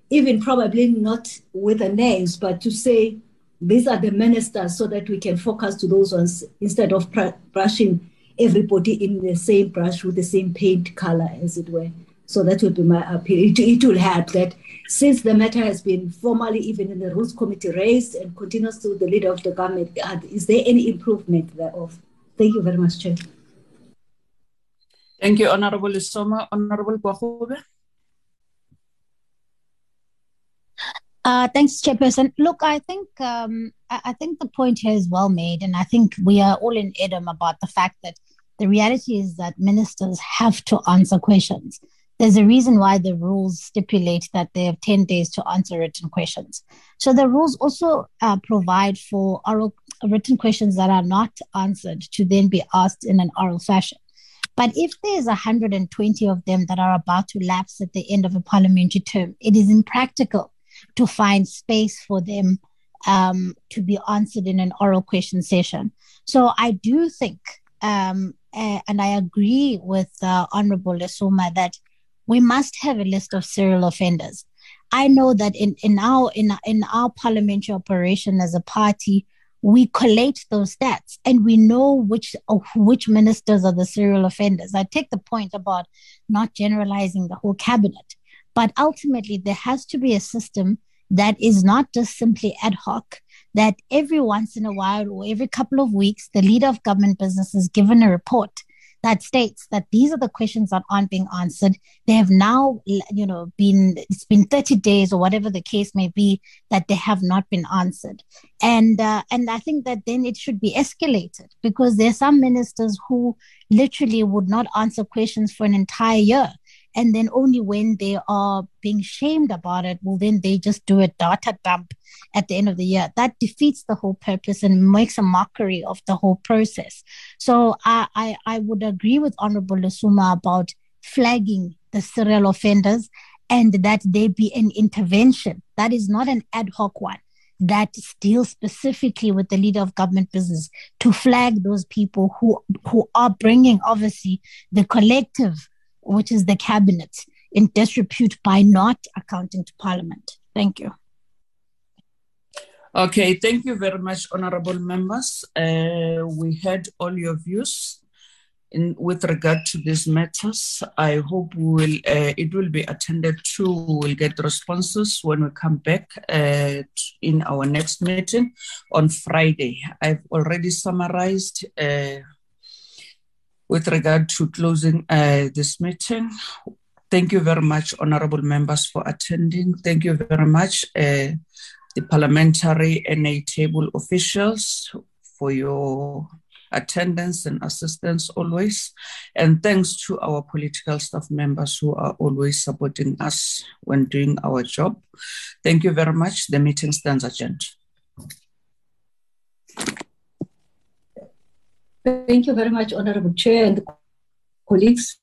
even probably not with the names, but to say these are the ministers so that we can focus to those ones instead of pr- brushing everybody in the same brush with the same paint color, as it were. So that would be my appeal. It, it will help that since the matter has been formally, even in the Rules Committee, raised and continues to the leader of the government, uh, is there any improvement thereof? Thank you very much, Chair. Thank you, Honorable Soma. Honorable Gwarube. Uh, thanks, Chairperson. Look, I think um, I think the point here is well made, and I think we are all ad idem about the fact that the reality is that ministers have to answer questions there's a reason why the rules stipulate that they have 10 days to answer written questions. So the rules also uh, provide for oral written questions that are not answered to then be asked in an oral fashion. But if there's 120 of them that are about to lapse at the end of a parliamentary term, it is impractical to find space for them um, to be answered in an oral question session. So I do think um, and I agree with uh, Honorable Lesoma that we must have a list of serial offenders. I know that in, in our in, in our parliamentary operation as a party, we collate those stats and we know which which ministers are the serial offenders. I take the point about not generalizing the whole cabinet, but ultimately there has to be a system that is not just simply ad hoc, that every once in a while or every couple of weeks, the leader of government business is given a report that states that these are the questions that aren't being answered. They have now, you know, been it's been 30 days or whatever the case may be that they have not been answered, and uh, and I think that then it should be escalated because there are some ministers who literally would not answer questions for an entire year and then only when they are being shamed about it will then they just do a data dump at the end of the year. That defeats the whole purpose and makes a mockery of the whole process. So i i, I would agree with honorable lesoma about flagging the serial offenders and that there be an intervention. That is not an ad hoc one. That deals specifically with the leader of government business to flag those people who who are bringing obviously the collective which is the cabinet, in disrepute by not accounting to Parliament. Thank you. Okay, thank you very much, honorable members. Uh, we heard all your views in with regard to these matters. I hope we will, uh, it will be attended to. We will get responses when we come back uh, in our next meeting on Friday. I've already summarized uh, with regard to closing uh, this meeting. Thank you very much, honorable members, for attending. Thank you very much, uh, the parliamentary NA table officials, for your attendance and assistance always. And thanks to our political staff members who are always supporting us when doing our job. Thank you very much. The meeting stands adjourned. Thank you very much, Honorable Chair and colleagues.